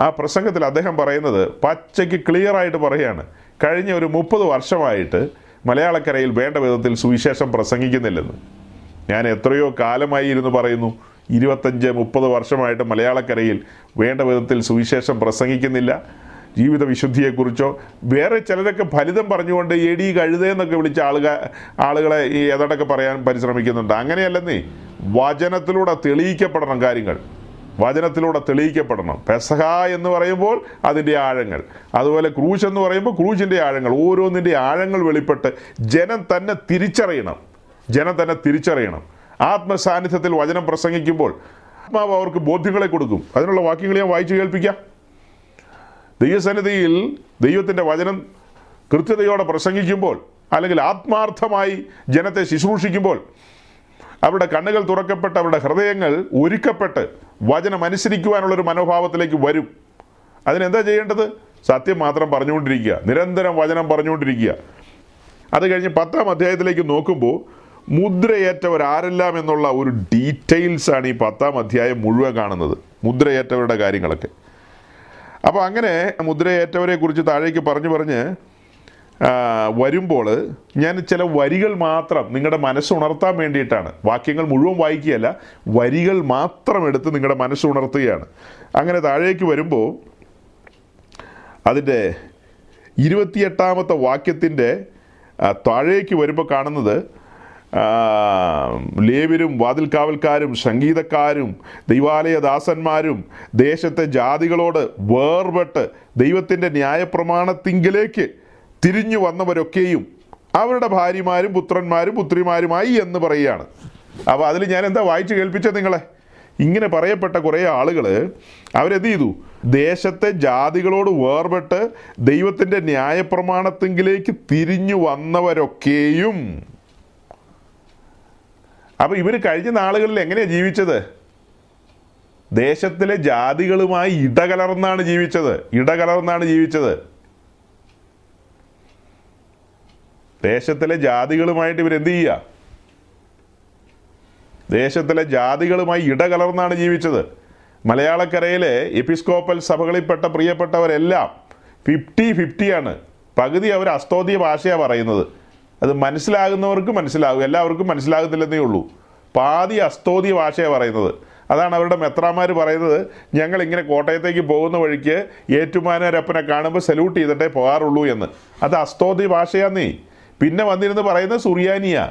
ആ പ്രസംഗത്തിൽ അദ്ദേഹം പറയുന്നത് പച്ചയ്ക്ക് ക്ലിയർ ആയിട്ട് പറയുകയാണ്. കഴിഞ്ഞ ഒരു മുപ്പത് വർഷമായിട്ട് മലയാളക്കരയിൽ വേണ്ട വിധത്തിൽ സുവിശേഷം പ്രസംഗിക്കുന്നില്ലെന്ന്. ഞാൻ എത്രയോ കാലമായി ഇരുന്ന് പറയുന്നു ഇരുപത്തഞ്ച് മുപ്പത് വർഷമായിട്ട് മലയാളക്കരയിൽ വേണ്ട വിധത്തിൽ സുവിശേഷം പ്രസംഗിക്കുന്നില്ല. ജീവിത വിശുദ്ധിയെക്കുറിച്ചോ വേറെ ചിലരൊക്കെ ഫലിതം പറഞ്ഞുകൊണ്ട് എടി കഴുതയെന്നൊക്കെ വിളിച്ച ആളുക ആളുകളെ ഈ ഏതാണ്ടൊക്കെ പറയാൻ പരിശ്രമിക്കുന്നുണ്ട്. അങ്ങനെയല്ലെന്നേ വചനത്തിലൂടെ തെളിയിക്കപ്പെടണം കാര്യങ്ങൾ. വചനത്തിലൂടെ തെളിയിക്കപ്പെടണം. പെസഹ എന്ന് പറയുമ്പോൾ അതിന്റെ ആഴങ്ങൾ. അതുപോലെ ക്രൂശ് എന്ന് പറയുമ്പോൾ ക്രൂശിന്റെ ആഴങ്ങൾ. ഓരോന്നിന്റെ ആഴങ്ങൾ വെളിപ്പെട്ട് ജനം തന്നെ തിരിച്ചറിയണം. ജനം തന്നെ തിരിച്ചറിയണം. ആത്മസാന്നിധ്യത്തിൽ വചനം പ്രസംഗിക്കുമ്പോൾ ആത്മാവ് അവർക്ക് ബോധ്യങ്ങളെ കൊടുക്കും. അതിനുള്ള വാക്യങ്ങൾ ഞാൻ വായിച്ചു കേൾപ്പിക്കാം. ദൈവസന്നിധിയിൽ ദൈവത്തിന്റെ വചനം കൃത്യതയോടെ പ്രസംഗിക്കുമ്പോൾ അല്ലെങ്കിൽ ആത്മാർത്ഥമായി ജനത്തെ ശുശ്രൂഷിക്കുമ്പോൾ അവരുടെ കണ്ണുകൾ തുറക്കപ്പെട്ട് അവരുടെ ഹൃദയങ്ങൾ ഒരുക്കപ്പെട്ട് വചനം അനുസരിക്കുവാനുള്ളൊരു മനോഭാവത്തിലേക്ക് വരും. അതിനെന്താ ചെയ്യേണ്ടത്? സത്യം മാത്രം പറഞ്ഞുകൊണ്ടിരിക്കുക. നിരന്തരം വചനം പറഞ്ഞുകൊണ്ടിരിക്കുക. അത് കഴിഞ്ഞ് പത്താം അധ്യായത്തിലേക്ക് നോക്കുമ്പോൾ മുദ്രയേറ്റവർ ആരെല്ലാം എന്നുള്ള ഒരു ഡീറ്റെയിൽസ് ആണ് ഈ പത്താം അധ്യായം മുഴുവൻ കാണുന്നത്. മുദ്രയേറ്റവരുടെ കാര്യങ്ങളൊക്കെ. അപ്പോൾ അങ്ങനെ മുദ്രയേറ്റവരെ കുറിച്ച് താഴേക്ക് പറഞ്ഞു പറഞ്ഞ് വരുമ്പോൾ ഞാൻ ചില വരികൾ മാത്രം നിങ്ങളുടെ മനസ്സുണർത്താൻ വേണ്ടിയിട്ടാണ്. വാക്യങ്ങൾ മുഴുവൻ വായിക്കുകയല്ല വരികൾ മാത്രം എടുത്ത് നിങ്ങളുടെ മനസ്സുണർത്തുകയാണ് അങ്ങനെ താഴേക്ക് വരുമ്പോൾ അതിന്റെ ഇരുപത്തിയെട്ടാമത്തെ വാക്യത്തിന്റെ താഴേക്ക് വരുമ്പോൾ കാണുന്നത് ലേവരും വാതിൽക്കാവൽക്കാരും സംഗീതക്കാരും ദൈവാലയ ദാസന്മാരും ദേശത്തെ ജാതികളോട് വേർപെട്ട് ദൈവത്തിന്റെ ന്യായപ്രമാണത്തിങ്കിലേക്ക് തിരിഞ്ഞു വന്നവരൊക്കെയും അവരുടെ ഭാര്യമാരും പുത്രന്മാരും പുത്രിമാരുമായി എന്ന് പറയുകയാണ്. അപ്പോൾ അതിൽ ഞാൻ എന്താ വായിച്ചു കേൾപ്പിച്ചത് നിങ്ങളെ? ഇങ്ങനെ പറയപ്പെട്ട കുറേ ആളുകൾ അവരെന്ത് ചെയ്തു? ദേശത്തെ ജാതികളോട് വേർപെട്ട് ദൈവത്തിന്റെ ന്യായപ്രമാണത്തെങ്കിലേക്ക് തിരിഞ്ഞു വന്നവരൊക്കെയും. അപ്പോൾ ഇവർ കഴിഞ്ഞ നാളുകളിൽ എങ്ങനെയാണ് ജീവിച്ചത്? ദേശത്തിലെ ജാതികളുമായി ഇടകലർന്നാണ് ജീവിച്ചത്. ഇടകലർന്നാണ് ജീവിച്ചത്. ദേശത്തിലെ ജാതികളുമായിട്ട് ഇവരെന്ത് ചെയ്യുക ദേശത്തിലെ ജാതികളുമായി ഇടകലർന്നാണ് ജീവിച്ചത്. മലയാളക്കരയിലെ എപ്പിസ്കോപ്പൽ സഭകളിൽപ്പെട്ട പ്രിയപ്പെട്ടവരെല്ലാം ഫിഫ്റ്റി ഫിഫ്റ്റിയാണ് പകുതി അവർ അസ്തോദ്യ ഭാഷയാണ് പറയുന്നത്. അത് മനസ്സിലാകുന്നവർക്ക് മനസ്സിലാകും എല്ലാവർക്കും മനസ്സിലാകുന്നില്ലെന്നേ ഉള്ളൂ. പാതി അസ്തോദ്യ ഭാഷയാണ് പറയുന്നത്. അതാണ് അവരുടെ മെത്രാമാർ പറയുന്നത് ഞങ്ങൾ ഇങ്ങനെ കോട്ടയത്തേക്ക് പോകുന്ന വഴിക്ക് ഏറ്റുമാനരപ്പനെ കാണുമ്പോൾ സല്യൂട്ട് ചെയ്തിട്ടേ പോകാറുള്ളൂ എന്ന്. അത് അസ്തോദ്യ ഭാഷയാന്നേ പിന്നെ വന്നിരുന്ന് പറയുന്നത് സുറിയാനിയാ.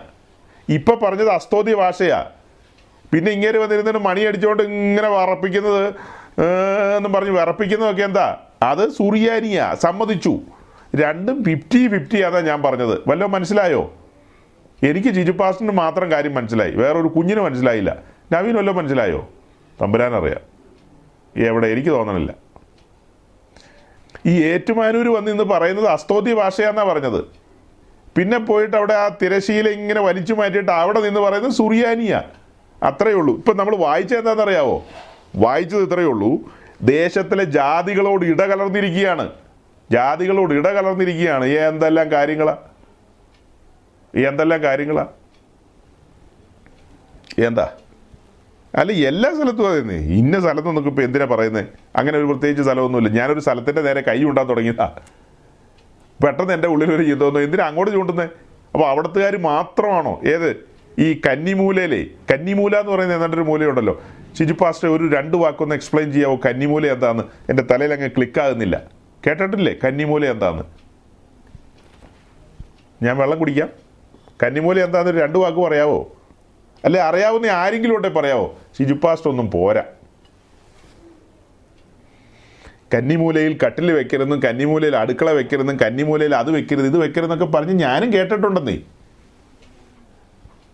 ഇപ്പം പറഞ്ഞത് അസ്തോതി ഭാഷയാ. പിന്നെ ഇങ്ങനെ വന്നിരുന്നിട്ട് മണി അടിച്ചുകൊണ്ട് ഇങ്ങനെ വറപ്പിക്കുന്നത് എന്ന് പറഞ്ഞ് വിറപ്പിക്കുന്നതൊക്കെ എന്താ? അത് സുറിയാനിയാ. സമ്മതിച്ചു. രണ്ടും ഫിഫ്റ്റി ഫിഫ്റ്റി അതാണ് ഞാൻ പറഞ്ഞത്. വല്ലതും മനസ്സിലായോ? എനിക്ക് ജിജുപാസിന് മാത്രം കാര്യം മനസ്സിലായി. വേറൊരു കുഞ്ഞിന് മനസ്സിലായില്ല. നവീൻ വല്ലതും മനസ്സിലായോ? തമ്പുരാനറിയാം. എവിടെ? എനിക്ക് തോന്നണില്ല. ഈ ഏറ്റുമാനൂർ വന്ന് ഇന്ന് പറയുന്നത് അസ്തോദ്യ ഭാഷയാന്നാ പറഞ്ഞത്. പിന്നെ പോയിട്ട് അവിടെ ആ തിരശീല ഇങ്ങനെ വലിച്ചു മാറ്റിയിട്ട് അവിടെ നിന്ന് പറയുന്നത് സുറിയാനിയ. അത്രയേ ഉള്ളൂ. ഇപ്പം നമ്മൾ വായിച്ചത് എന്താണെന്നറിയാവോ? വായിച്ചത് ഇത്രയേ ഉള്ളൂ. ദേശത്തിലെ ജാതികളോട് ഇടകലർന്നിരിക്കുകയാണ്. ജാതികളോട് ഇടകലർന്നിരിക്കുകയാണ്. എന്തെല്ലാം കാര്യങ്ങളാ? എന്തെല്ലാം കാര്യങ്ങളാ? എന്താ? അല്ല എല്ലാ സ്ഥലത്തും അതെന്നെ. ഇന്ന സ്ഥലത്ത് നിന്നൊക്കെ ഇപ്പം എന്തിനാ പറയുന്നത് അങ്ങനെ ഒരു പ്രത്യേകിച്ച് സ്ഥലമൊന്നുമില്ല. ഞാനൊരു സ്ഥലത്തിന്റെ നേരെ കൈ ഉണ്ടാൻ പെട്ടെന്ന് എന്റെ ഉള്ളിൽ ഒരു ചിന്ത വന്നു. എന്തിനാ അങ്ങോട്ട് ചൂണ്ടുന്നത് അപ്പോൾ അവിടത്തുകാർ മാത്രമാണോ? ഏത്? ഈ കന്നിമൂലയിലെ കന്നിമൂല എന്ന് പറയുന്ന എന്നിട്ട് ഒരു മൂലയുണ്ടല്ലോ. ചിജു പാസ്റ്റർ ഒരു രണ്ട് വാക്കൊന്ന് എക്സ്പ്ലെയിൻ ചെയ്യാവോ? കന്നിമൂല എന്താന്ന്? എന്റെ തലയിൽ അങ്ങ് ക്ലിക്കാകുന്നില്ല കേട്ടിട്ടില്ലേ? കന്നിമൂല എന്താന്ന്? ഞാൻ വെള്ളം കുടിക്കാം. കന്നിമൂല എന്താന്ന് രണ്ട് വാക്ക് പറയാവോ? അല്ലെ അറിയാവുന്ന ആരെങ്കിലും ഉണ്ടെ പറയാവോ? ചിജു പാസ്റ്റർ ഒന്നും പോരാ. കന്നിമൂലയിൽ കട്ടിൽ വെക്കരുതെന്നും കന്നിമൂലയിൽ അടുക്കള വെക്കരുതെന്നും കന്നിമൂലയിൽ അത് വെക്കരുത് ഇത് വെക്കരുതെന്നൊക്കെ പറഞ്ഞ് ഞാനും കേട്ടിട്ടുണ്ടെന്നേ.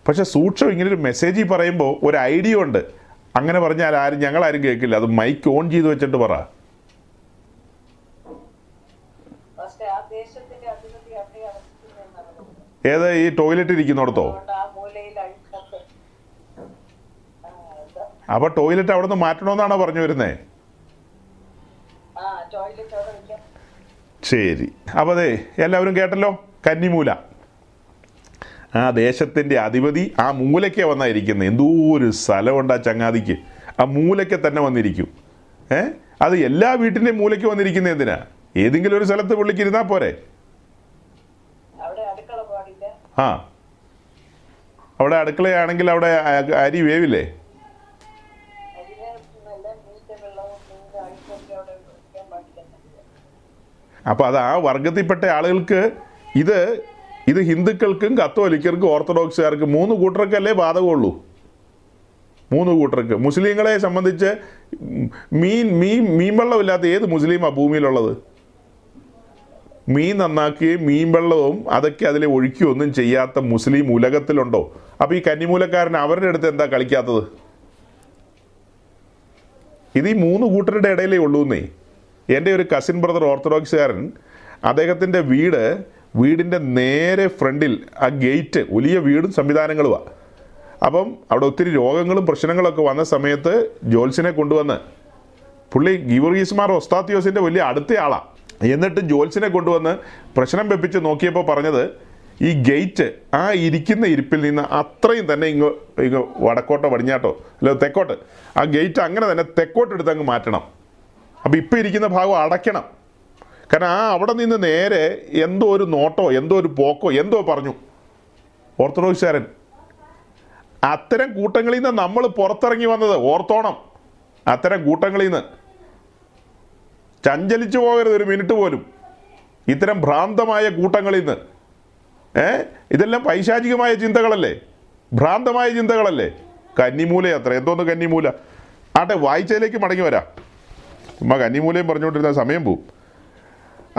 പക്ഷെ സൂക്ഷ്മം ഇങ്ങനെ ഒരു മെസ്സേജിൽ പറയുമ്പോൾ ഒരു ഐഡിയ ഉണ്ട്. അങ്ങനെ പറഞ്ഞാൽ ആരും ഞങ്ങളാരും കേൾക്കില്ല. അത് മൈക്ക് ഓൺ ചെയ്ത് വെച്ചിട്ട് പറ. ഏതാ ഈ ടോയ്ലറ്റ് ഇരിക്കുന്നിടത്തോ? അപ്പൊ ടോയ്ലറ്റ് അവിടെ നിന്ന് മാറ്റണമെന്നാണോ പറഞ്ഞു വരുന്നത് ആ ടോയ്ലറ്റ് അവിടെ വെക്കാം ശരി. അപ്പോൾ അതെ എല്ലാവരും കേട്ടല്ലോ? കന്നിമൂല. ആ ദേശത്തിന്റെ അധിപതി ആ മൂലയ്ക്ക് വന്നായിരിക്കുന്നത് എന്തോ ഒരു സ്ഥലമുണ്ട് ആ ചങ്ങാതിക്ക്. ആ മൂലയ്ക്ക് തന്നെ വന്നിരിക്കും. ഏ? അത് എല്ലാ വീട്ടിന്റെ മൂലയ്ക്ക് വന്നിരിക്കുന്നത് എന്തിനാ? ഏതെങ്കിലും ഒരു സ്ഥലത്ത് പുള്ളിക്കിരുന്നാ പോരെ? ആ. അവിടെ അടുക്കളയാണെങ്കിൽ അവിടെ അരി വേവില്ലേ അതിന് നല്ല മീന്റെ വെള്ളവും മീന്റെ അഴുക്കൊക്കെ അവിടെ വെക്കാൻ പാടില്ല അപ്പോൾ അത് ആ വർഗത്തിൽപ്പെട്ട ആളുകൾക്ക് ഇത് ഇത് ഹിന്ദുക്കൾക്കും കത്തോലിക്കർക്കും ഓർത്തഡോക്സുകാർക്കും മൂന്ന് കൂട്ടർക്കല്ലേ ബാധകമുള്ളൂ. മൂന്ന് കൂട്ടർക്ക്. മുസ്ലിങ്ങളെ സംബന്ധിച്ച് മീൻ മീൻ മീൻ വെള്ളമില്ലാത്ത ഏത് മുസ്ലിമാണ് ഭൂമിയിലുള്ളത്? മീൻ നന്നാക്കുകയും മീൻ വെള്ളവും അതൊക്കെ അതിലെ ഒഴുക്കിയൊന്നും ചെയ്യാത്ത മുസ്ലിം ഉലകത്തിലുണ്ടോ? അപ്പോൾ ഈ കന്നിമൂലക്കാരൻ അവരുടെ അടുത്ത് എന്താ കളിക്കാത്തത്? ഇത് ഈ മൂന്ന് കൂട്ടരുടെ ഇടയിലേ ഉള്ളൂന്നേ. എന്റെ ഒരു കസിൻ ബ്രദർ ഓർത്തഡോക്സുകാരൻ അദ്ദേഹത്തിന്റെ വീട് വീടിന്റെ നേരെ ഫ്രണ്ടിൽ ആ ഗേറ്റ് വലിയ വീടും സംവിധാനങ്ങളുമാണ് അപ്പം അവിടെ ഒത്തിരി രോഗങ്ങളും പ്രശ്നങ്ങളൊക്കെ വന്ന സമയത്ത് ജോൽസിനെ കൊണ്ടുവന്ന് പുള്ളി ഗീവർഗീസ്മാർ ഒസ്താത്തിയോസിന്റെ വലിയ അടുത്ത ആളാണ് എന്നിട്ട് ജോൽസിനെ കൊണ്ടുവന്ന് പ്രശ്നം വെപ്പിച്ച് നോക്കിയപ്പോൾ പറഞ്ഞത് ഈ ഗേറ്റ് ആ ഇരിക്കുന്ന ഇരിപ്പിൽ നിന്ന് അത്രയും തന്നെ ഇങ്ങ് ഇങ്ങ് വടക്കോട്ടോ പടിഞ്ഞാട്ടോ അല്ല തെക്കോട്ട് ആ ഗേറ്റ് അങ്ങനെ തന്നെ തെക്കോട്ട് എടുത്ത് അങ്ങ് മാറ്റണം. അപ്പോൾ ഇപ്പം ഇരിക്കുന്ന ഭാഗം അടയ്ക്കണം. കാരണം ആ അവിടെ നിന്ന് നേരെ എന്തോ ഒരു നോട്ടോ എന്തോ ഒരു പോക്കോ എന്തോ പറഞ്ഞു. ഓർത്തഡോക്സുകാരൻ അത്തരം കൂട്ടങ്ങളിൽ നിന്ന് നമ്മൾ പുറത്തിറങ്ങി വന്നത് ഓർത്തോണം. അത്തരം കൂട്ടങ്ങളിൽ നിന്ന്. ചഞ്ചലിച്ചു പോകരുത് ഒരു മിനിറ്റ് പോലും. ഇത്തരം ഭ്രാന്തമായ കൂട്ടങ്ങളിൽ നിന്ന്. ഏ? ഇതെല്ലാം പൈശാചികമായ ചിന്തകളല്ലേ? ഭ്രാന്തമായ ചിന്തകളല്ലേ? കന്നിമൂല അത്ര. എന്തോന്ന് കന്നിമൂല? ആട്ടെ വായിച്ചതിലേക്ക് മടങ്ങി വരാം. ചുമ്മാ കന്നിമൂലയും പറഞ്ഞുകൊണ്ടിരുന്ന സമയം പോവും.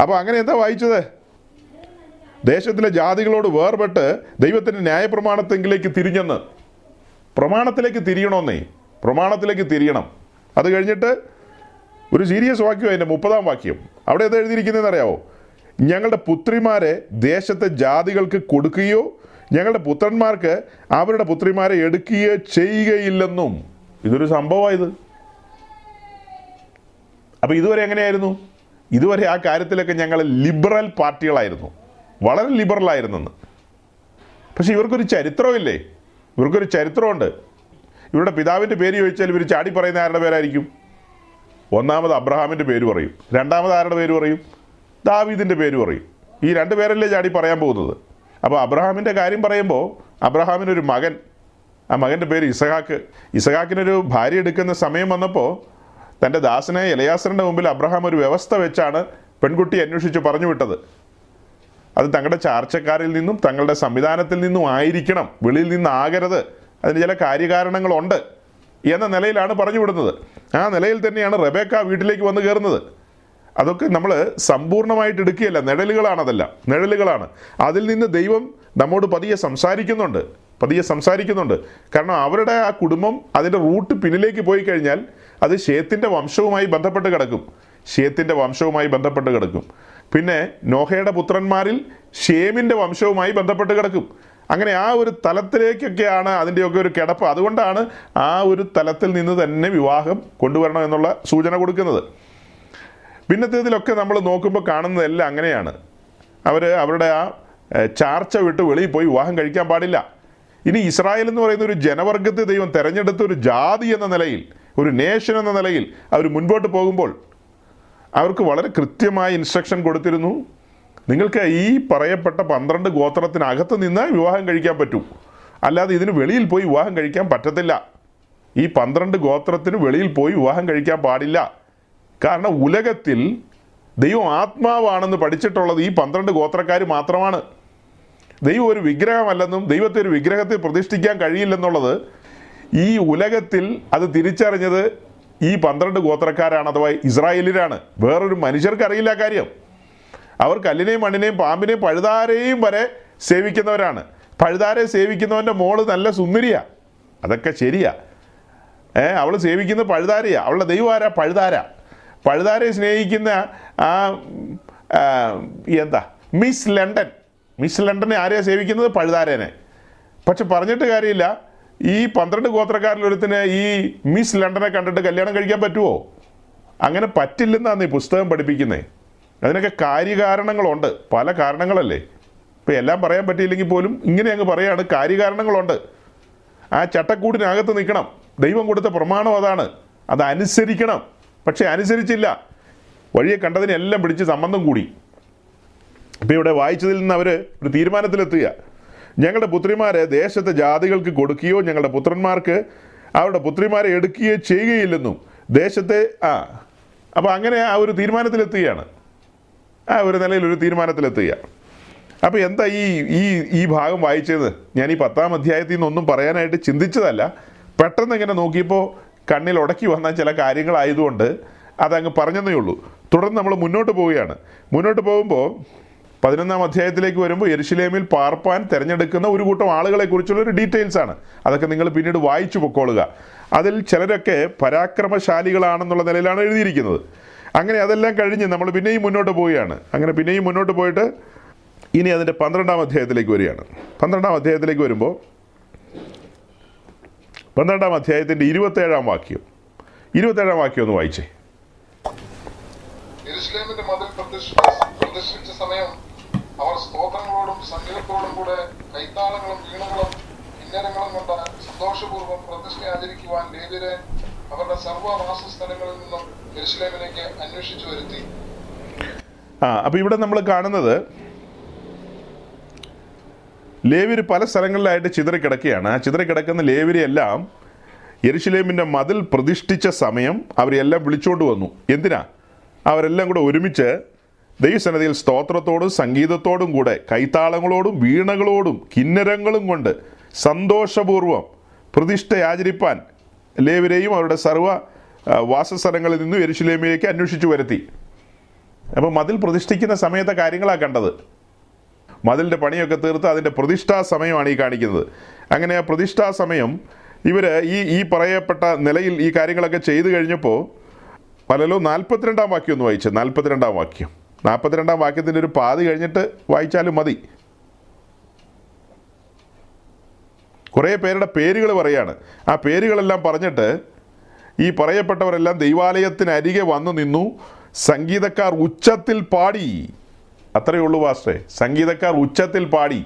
അപ്പോൾ അങ്ങനെ എന്താ വായിച്ചത്? ദേശത്തിലെ ജാതികളോട് വേർപെട്ട് ദൈവത്തിന്റെ ന്യായപ്രമാണത്തെങ്കിലേക്ക് തിരിഞ്ഞെന്ന്. പ്രമാണത്തിലേക്ക് തിരിയണമെന്നേ പ്രമാണത്തിലേക്ക് തിരിയണം. അത് കഴിഞ്ഞിട്ട് ഒരു സീരിയസ് വാക്യം അതിന്റെ മുപ്പതാം വാക്യം. അവിടെ എന്താ എഴുതിയിരിക്കുന്നതെന്ന് അറിയാവോ? ഞങ്ങളുടെ പുത്രിമാരെ ദേശത്തെ ജാതികൾക്ക് കൊടുക്കുകയോ ഞങ്ങളുടെ പുത്രന്മാർക്ക് അവരുടെ പുത്രിമാരെ എടുക്കുകയോ ചെയ്യുകയില്ലെന്നും. ഇതൊരു സംഭവമായത് അപ്പോൾ ഇതുവരെ എങ്ങനെയായിരുന്നു? ഇതുവരെ ആ കാര്യത്തിലൊക്കെ ഞങ്ങൾ ലിബറൽ പാർട്ടികളായിരുന്നു. വളരെ ലിബറലായിരുന്നെന്ന് പക്ഷേ ഇവർക്കൊരു ചരിത്രമില്ലേ? ഇവർക്കൊരു ചരിത്രമുണ്ട്. ഇവരുടെ പിതാവിന്റെ പേര് ചോദിച്ചാൽ ഇവർ ചാടി പറയുന്ന ആരുടെ പേരായിരിക്കും? ഒന്നാമത് അബ്രഹാമിന്റെ പേര് പറയും. രണ്ടാമത് ആരുടെ പേര് പറയും? ദാവീദിന്റെ പേര് പറയും. ഈ രണ്ട് പേരല്ലേ ചാടി പറയാൻ പോകുന്നത്. അപ്പോൾ അബ്രഹാമിന്റെ കാര്യം പറയുമ്പോൾ അബ്രഹാമിനൊരു മകൻ ആ മകന്റെ പേര് ഇസഹാക്ക്. ഇസഹാക്കിനൊരു ഭാര്യ എടുക്കുന്ന സമയം വന്നപ്പോൾ തന്റെ ദാസനെ ഇലയാസറിന്റെ മുമ്പിൽ അബ്രഹാം ഒരു വ്യവസ്ഥ വെച്ചാണ് പെൺകുട്ടി അന്വേഷിച്ച് പറഞ്ഞു വിട്ടത്. അത് തങ്ങളുടെ ചാർച്ചക്കാരിൽ നിന്നും തങ്ങളുടെ സംവിധാനത്തിൽ നിന്നും ആയിരിക്കണം. വെളിയിൽ നിന്നാകരുത്. അതിന് ചില കാര്യകാരണങ്ങളുണ്ട് എന്ന നിലയിലാണ് പറഞ്ഞു വിടുന്നത്. ആ നിലയിൽ തന്നെയാണ് റബേക്ക വീട്ടിലേക്ക് വന്ന് കയറുന്നത്. അതൊക്കെ നമ്മൾ സമ്പൂർണമായിട്ട് എടുക്കുകയല്ല. നിഴലുകളാണ് അതെല്ലാം നിഴലുകളാണ്. അതിൽ നിന്ന് ദൈവം നമ്മോട് പതിയെ സംസാരിക്കുന്നുണ്ട്. പതിയെ സംസാരിക്കുന്നുണ്ട്. കാരണം അവരുടെ ആ കുടുംബം അതിന്റെ റൂട്ട് പിന്നിലേക്ക് പോയി കഴിഞ്ഞാൽ അത് ഷേത്തിന്റെ വംശവുമായി ബന്ധപ്പെട്ട് കിടക്കും. ഷേത്തിന്റെ വംശവുമായി ബന്ധപ്പെട്ട് കിടക്കും. പിന്നെ നോഹയുടെ പുത്രന്മാരിൽ ഷേമിന്റെ വംശവുമായി ബന്ധപ്പെട്ട് കിടക്കും. അങ്ങനെ ആ ഒരു തലത്തിലേക്കൊക്കെയാണ് അതിന്റെയൊക്കെ ഒരു കിടപ്പ്. അതുകൊണ്ടാണ് ആ ഒരു തലത്തിൽ നിന്ന് തന്നെ വിവാഹം കൊണ്ടുവരണം എന്നുള്ള സൂചന കൊടുക്കുന്നത്. പിന്നത്തേതിലൊക്കെ നമ്മൾ നോക്കുമ്പോൾ കാണുന്നതെല്ലാം അങ്ങനെയാണ്. അവർ അവരുടെ ആ ചാർച്ച വിട്ട് വെളിയിൽ പോയി വിവാഹം കഴിക്കാൻ പാടില്ല. ഇനി ഇസ്രായേൽ എന്ന് പറയുന്ന ഒരു ജനവർഗത്തെ ദൈവം തെരഞ്ഞെടുത്ത ഒരു ജാതി എന്ന നിലയിൽ ഒരു നേഷൻ എന്ന നിലയിൽ അവർ മുൻപോട്ട് പോകുമ്പോൾ അവർക്ക് വളരെ കൃത്യമായ ഇൻസ്ട്രക്ഷൻ കൊടുത്തിരുന്നു. നിങ്ങൾക്ക് ഈ പറയപ്പെട്ട പന്ത്രണ്ട് ഗോത്രത്തിനകത്ത് നിന്ന് വിവാഹം കഴിക്കാൻ പറ്റൂ. അല്ലാതെ ഇതിന് വെളിയിൽ പോയി വിവാഹം കഴിക്കാൻ പറ്റത്തില്ല. ഈ പന്ത്രണ്ട് ഗോത്രത്തിന് വെളിയിൽ പോയി വിവാഹം കഴിക്കാൻ പാടില്ല. കാരണം ഉലകത്തിൽ ദൈവം ആത്മാവാണെന്ന് പഠിച്ചിട്ടുള്ളത് ഈ പന്ത്രണ്ട് ഗോത്രക്കാർ മാത്രമാണ്. ദൈവം ഒരു വിഗ്രഹമല്ലെന്നും ദൈവത്തെ ഒരു വിഗ്രഹത്തെ പ്രതിഷ്ഠിക്കാൻ കഴിയില്ലെന്നുള്ളത് ഈ ഉലകത്തിൽ അത് തിരിച്ചറിഞ്ഞത് ഈ പന്ത്രണ്ട് ഗോത്രക്കാരാണ് അഥവാ ഇസ്രായേലിലാണ് വേറൊരു മനുഷ്യർക്ക് അറിയില്ല കാര്യം. അവർ കല്ലിനെയും മണ്ണിനെയും പാമ്പിനെയും പഴുതാരെയും വരെ സേവിക്കുന്നവരാണ്. പഴുതാരെ സേവിക്കുന്നവന്റെ മോൾ നല്ല സുന്ദരിയാ. അതൊക്കെ ശരിയാ. ഏ അവൾ സേവിക്കുന്ന പഴുതാരയാ. അവളുടെ ദൈവം ആരാ പഴുതാര. പഴുതാരെ സ്നേഹിക്കുന്ന ആ, എന്താ? Miss London. മിസ് ലണ്ടനെ ആരെയാണ് സേവിക്കുന്നത്? പഴുതാരേനെ. പക്ഷെ പറഞ്ഞിട്ട് കാര്യമില്ല. ഈ പന്ത്രണ്ട് ഗോത്രക്കാരിൽ ഒരുത്തിന് ഈ മിസ് ലണ്ടനെ കണ്ടിട്ട് കല്യാണം കഴിക്കാൻ പറ്റുമോ അങ്ങനെ പറ്റില്ലെന്നാണ് ഈ പുസ്തകം പഠിപ്പിക്കുന്നത് അതിനൊക്കെ കാര്യകാരണങ്ങളുണ്ട്. പല കാരണങ്ങളല്ലേ. ഇപ്പം എല്ലാം പറയാൻ പറ്റിയില്ലെങ്കിൽ പോലും ഇങ്ങനെ അങ്ങ് പറയാണ്. കാര്യകാരണങ്ങളുണ്ട്. ആ ചട്ടക്കൂടിനകത്ത് നിൽക്കണം. ദൈവം കൊടുത്ത പ്രമാണം അതാണ്. അത് അനുസരിക്കണം. പക്ഷെ അനുസരിച്ചില്ല. വഴിയെ കണ്ടതിനെല്ലാം പിടിച്ച് സംബന്ധം കൂടി. ഇപ്പം ഇവിടെ വായിച്ചതിൽ നിന്ന് അവർ ഒരു തീരുമാനത്തിലെത്തുക. ഞങ്ങളുടെ പുത്രിമാരെ ദേശത്തെ ജാതികൾക്ക് കൊടുക്കുകയോ ഞങ്ങളുടെ പുത്രന്മാർക്ക് അവരുടെ പുത്രിമാരെ എടുക്കുകയോ ചെയ്യുകയില്ലെന്നും ദേശത്തെ ആ അപ്പോൾ അങ്ങനെ ആ ഒരു തീരുമാനത്തിലെത്തുകയാണ്. ആ ഒരു നിലയിൽ ഒരു തീരുമാനത്തിലെത്തുക. അപ്പോൾ എന്താ ഈ ഈ ഈ ഭാഗം വായിച്ചത്? ഞാൻ ഈ പത്താം അധ്യായത്തിൽ നിന്നൊന്നും പറയാനായിട്ട് ചിന്തിച്ചതല്ല. പെട്ടെന്ന് ഇങ്ങനെ നോക്കിയപ്പോൾ കണ്ണിൽ ഉടക്കി വന്ന ചില കാര്യങ്ങളായതുകൊണ്ട് അതങ്ങ് പറഞ്ഞതേ ഉള്ളൂ. തുടർന്ന് നമ്മൾ മുന്നോട്ട് പോവുകയാണ്. മുന്നോട്ട് പോകുമ്പോൾ പതിനൊന്നാം അധ്യായത്തിലേക്ക് വരുമ്പോൾ എരുശിലേമിൽ പാർപ്പാൻ തിരഞ്ഞെടുക്കുന്ന ഒരു കൂട്ടം ആളുകളെ കുറിച്ചുള്ള ഒരു ഡീറ്റെയിൽസ് ആണ്. അതൊക്കെ നിങ്ങൾ പിന്നീട് വായിച്ചു പൊക്കോളുക. അതിൽ ചിലരൊക്കെ പരാക്രമശാലികളാണെന്നുള്ള നിലയിലാണ് എഴുതിയിരിക്കുന്നത്. അങ്ങനെ അതെല്ലാം കഴിഞ്ഞ് നമ്മൾ പിന്നെയും മുന്നോട്ട് പോവുകയാണ്. അങ്ങനെ പിന്നെയും മുന്നോട്ട് പോയിട്ട് ഇനി അതിന്റെ പന്ത്രണ്ടാം അധ്യായത്തിലേക്ക് വരികയാണ്. പന്ത്രണ്ടാം അധ്യായത്തിലേക്ക് വരുമ്പോൾ പന്ത്രണ്ടാം അധ്യായത്തിന്റെ ഇരുപത്തേഴാം വാക്യം. ഇരുപത്തേഴാം വാക്യം ഒന്ന് വായിച്ചേ. അവർ സ്തോത്രങ്ങളോടും സംഗീതത്തോടും കൂടെ കൈത്താളങ്ങളും വീണുകളും കിന്നരങ്ങളും കൊണ്ട് സന്തോഷപൂർവം പ്രതിഷ്ഠ ആചരിക്കുവാൻ ലേവ്യരെ അവരുടെ സർവവാസസ്ഥലങ്ങളിൽ നിന്നും യെരൂശലേമിലേക്ക് അന്വേഷിച്ചു വരുത്തി. ആ അപ്പൊ ഇവിടെ നമ്മൾ കാണുന്നത് ലേവിര് പല സ്ഥലങ്ങളിലായിട്ട് ചിതറിക്കിടക്കുകയാണ് ആ ചിതറിക്കിടക്കുന്ന ലേവിരെയെല്ലാം യെരുഷലേമിന്റെ മതിൽ പ്രതിഷ്ഠിച്ച സമയം അവരെല്ലാം വിളിച്ചുകൊണ്ട് വന്നു. എന്തിനാ? അവരെല്ലാം കൂടെ ഒരുമിച്ച് ദൈവസന്നതിയിൽ സ്തോത്രത്തോടും സംഗീതത്തോടും കൂടെ കൈത്താളങ്ങളോടും വീണകളോടും കിന്നരങ്ങളും കൊണ്ട് സന്തോഷപൂർവം പ്രതിഷ്ഠ ആചരിപ്പാൻ ലേവരെയും അവരുടെ സർവ വാസസ്ഥലങ്ങളിൽ നിന്നും എരിശിലേമയിലേക്ക് അന്വേഷിച്ചു വരുത്തി. അപ്പോൾ മതിൽ പ്രതിഷ്ഠിക്കുന്ന സമയത്തെ കാര്യങ്ങളാണ് കണ്ടത്. മതിലിന്റെ പണിയൊക്കെ തീർത്ത് അതിന്റെ പ്രതിഷ്ഠാ സമയമാണ് ഈ കാണിക്കുന്നത്. അങ്ങനെ ആ പ്രതിഷ്ഠാ സമയം ഇവർ ഈ ഈ പറയപ്പെട്ട നിലയിൽ ഈ കാര്യങ്ങളൊക്കെ ചെയ്തു കഴിഞ്ഞപ്പോൾ പലരും നാൽപ്പത്തിരണ്ടാം വാക്യം ഒന്ന് വായിച്ചത് നാൽപ്പത്തിരണ്ടാം വാക്യം. നാൽപ്പത്തിരണ്ടാം വാക്യത്തിന്റെ ഒരു പാതി കഴിഞ്ഞിട്ട് വായിച്ചാലും മതി. കുറേ പേരുടെ പേരുകൾ പറയാണ്. ആ പേരുകളെല്ലാം പറഞ്ഞിട്ട് ഈ പറയപ്പെട്ടവരെല്ലാം ദൈവാലയത്തിനരികെ വന്നു നിന്നു. സംഗീതക്കാർ ഉച്ചത്തിൽ പാടി. അത്രയേ ഉള്ളൂ വാസ്റ്റേ സംഗീതക്കാർ ഉച്ചത്തിൽ പാടി.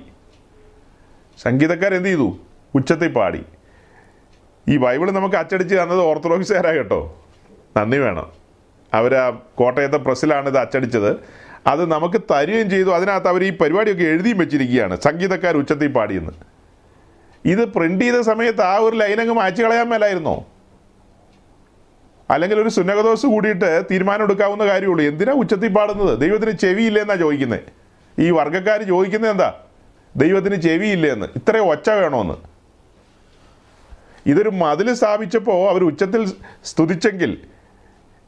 സംഗീതക്കാർ എന്ത് ചെയ്തു? ഉച്ചത്തിൽ പാടി. ഈ ബൈബിൾ നമുക്ക് അച്ചടിച്ച് തന്നത് ഓർത്തഡോക്സുകാരാ കേട്ടോ. നന്ദി വേണം. അവർ ആ കോട്ടയത്തെ പ്രസ്സിലാണ് ഇത് അച്ചടിച്ചത്. അത് നമുക്ക് തരികയും ചെയ്തു. അതിനകത്ത് അവർ ഈ പരിപാടിയൊക്കെ എഴുതിയും വെച്ചിരിക്കുകയാണ്. സംഗീതക്കാർ ഉച്ചത്തിൽ പാടിയെന്ന്. ഇത് പ്രിന്റ് ചെയ്ത സമയത്ത് ആ ഒരു ലൈനങ്ങ് മാറ്റി കളയാൻ മേലായിരുന്നോ? അല്ലെങ്കിൽ ഒരു സുന്നകദോസ് കൂടിയിട്ട് തീരുമാനം എടുക്കാവുന്ന കാര്യമുള്ളൂ. എന്തിനാ ഉച്ചത്തിൽ പാടുന്നത്? ദൈവത്തിന് ചെവിയില്ലേ എന്നാ ചോദിക്കുന്നത് ഈ വർഗക്കാർ ചോദിക്കുന്നത് എന്താ? ദൈവത്തിന് ചെവിയില്ലേ എന്ന്. ഇത്രയും ഒച്ച വേണമെന്ന് ഇതൊരു മതിൽ സ്ഥാപിച്ചപ്പോൾ അവർ ഉച്ചത്തിൽ സ്തുതിച്ചെങ്കിൽ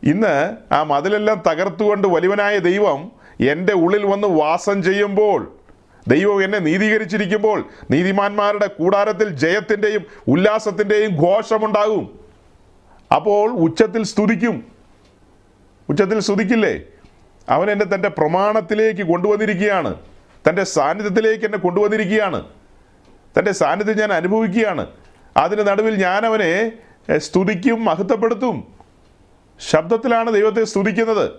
ഇന്ന് ആ മതിലെല്ലാം തകർത്തുകൊണ്ട് വലിവനായ ദൈവം എന്റെ ഉള്ളിൽ വന്ന് വാസം ചെയ്യുമ്പോൾ ദൈവം എന്നെ നീതീകരിച്ചിരിക്കുമ്പോൾ നീതിമാന്മാരുടെ കൂടാരത്തിൽ ജയത്തിന്റെയും ഉല്ലാസത്തിന്റെയും ഘോഷമുണ്ടാകും. അപ്പോൾ ഉച്ചത്തിൽ സ്തുതിക്കും. ഉച്ചത്തിൽ സ്തുതിക്കില്ലേ? അവൻ എന്നെ തന്റെ പ്രമാണത്തിലേക്ക് കൊണ്ടുവന്നിരിക്കുകയാണ്. തന്റെ സാന്നിധ്യത്തിലേക്ക് എന്നെ കൊണ്ടുവന്നിരിക്കുകയാണ്. തന്റെ സാന്നിധ്യം ഞാൻ അനുഭവിക്കുകയാണ്. അതിന് നടുവിൽ ഞാനവനെ സ്തുതിക്കും മഹത്വപ്പെടുത്തും. ശബ്ദത്തിലാണ് ദൈവത്തെ സ്തുതിക്കുന്നത്.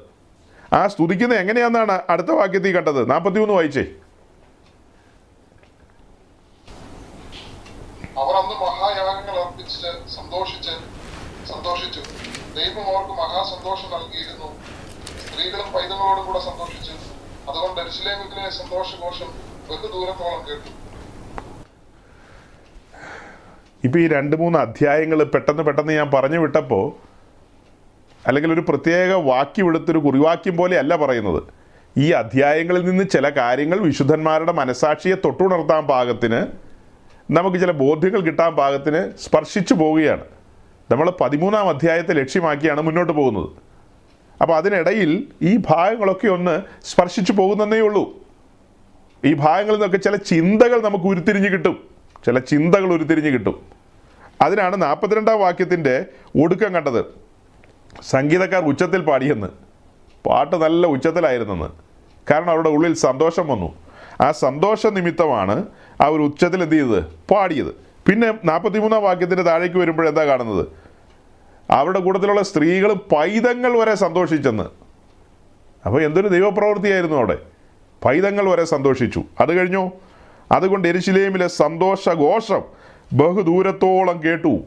ആ സ്തുതിക്കുന്നത് എങ്ങനെയാണെന്നാണ് അടുത്ത വാക്യത്തിൽ കണ്ടത്? നാൽപ്പത്തി മൂന്ന് വായിച്ചേ. അവർ അന്ന് മഹായാഗങ്ങൾ അർപ്പിച്ച് സന്തോഷിച്ച് സന്തോഷിച്ചു. ദൈവം അവർക്ക് മഹാസന്തോഷം നൽകിയിരുന്നു. സ്ത്രീകളും പൈതങ്ങളോടും കൂടെ സന്തോഷിച്ചു. അതുകൊണ്ട് എരുസലേമിലെ സന്തോഷഘോഷം ബഹുദൂരത്തോളം കേട്ടു. ഇപ്പൊ ഈ രണ്ട് മൂന്ന് അധ്യായങ്ങൾ പെട്ടെന്ന് പെട്ടെന്ന് ഞാൻ പറഞ്ഞു വിട്ടപ്പോൾ അല്ലെങ്കിൽ ഒരു പ്രത്യേക വാക്യം എടുത്തൊരു കുറിവാക്യം പോലെയല്ല പറയുന്നത്. ഈ അധ്യായങ്ങളിൽ നിന്ന് ചില കാര്യങ്ങൾ വിശുദ്ധന്മാരുടെ മനസാക്ഷിയെ തൊട്ടുണർത്താൻ പാകത്തിന് നമുക്ക് ചില ബോധ്യങ്ങൾ കിട്ടാൻ പാകത്തിന് സ്പർശിച്ചു പോവുകയാണ്. നമ്മൾ പതിമൂന്നാം അധ്യായത്തെ ലക്ഷ്യമാക്കിയാണ് മുന്നോട്ട് പോകുന്നത്. അപ്പോൾ അതിനിടയിൽ ഈ ഭാഗങ്ങളൊക്കെ ഒന്ന് സ്പർശിച്ചു പോകുന്നതേ ഉള്ളൂ. ഈ ഭാഗങ്ങളിൽ നിന്നൊക്കെ ചില ചിന്തകൾ നമുക്ക് ഉരുത്തിരിഞ്ഞ് കിട്ടും. ചില ചിന്തകൾ ഉരുത്തിരിഞ്ഞ് കിട്ടും. അതിനാണ് നാൽപ്പത്തിരണ്ടാം വാക്യത്തിന്റെ ഒടുക്കം കണ്ടത്. സംഗീതക്കാർ ഉച്ചത്തിൽ പാടിയെന്ന്. പാട്ട് നല്ല ഉച്ചത്തിലായിരുന്നെന്ന്. കാരണം അവരുടെ ഉള്ളിൽ സന്തോഷം വന്നു. ആ സന്തോഷ നിമിത്തമാണ് അവർ ഉച്ചത്തിൽ എന്ത് ചെയ്തത്? പാടിയത്. പിന്നെ നാൽപ്പത്തിമൂന്നാം വാക്യത്തിന്റെ താഴേക്ക് വരുമ്പോൾ എന്താ കാണുന്നത്? അവരുടെ കൂട്ടത്തിലുള്ള സ്ത്രീകൾ പൈതങ്ങൾ വരെ സന്തോഷിച്ചെന്ന്. അപ്പോൾ എന്തൊരു ദൈവപ്രവൃത്തിയായിരുന്നു അവിടെ. പൈതങ്ങൾ വരെ സന്തോഷിച്ചു. അത് കഴിഞ്ഞു? അതുകൊണ്ട് എരിശിലേമിലെ സന്തോഷഘോഷം ബഹുദൂരത്തോളം കേട്ടു.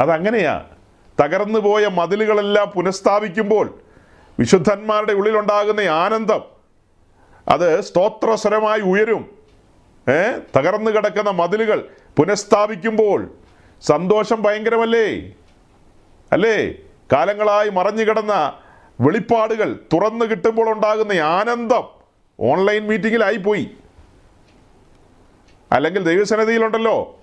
അതങ്ങനെയാ. തകർന്നു പോയ മതിലുകളെല്ലാം പുനഃസ്ഥാപിക്കുമ്പോൾ വിശുദ്ധന്മാരുടെ ഉള്ളിലുണ്ടാകുന്ന ആനന്ദം അത് സ്തോത്രസ്വരമായി ഉയരും. ഏ? തകർന്നു കിടക്കുന്ന മതിലുകൾ പുനഃസ്ഥാപിക്കുമ്പോൾ സന്തോഷം ഭയങ്കരമല്ലേ? അല്ലേ? കാലങ്ങളായി മറഞ്ഞു കിടന്ന വെളിപ്പാടുകൾ തുറന്നു കിട്ടുമ്പോൾ ഉണ്ടാകുന്ന ആനന്ദം ഓൺലൈൻ മീറ്റിങ്ങിലായി പോയി. അല്ലെങ്കിൽ ദൈവസന്നിധിയിലുണ്ടല്ലോ.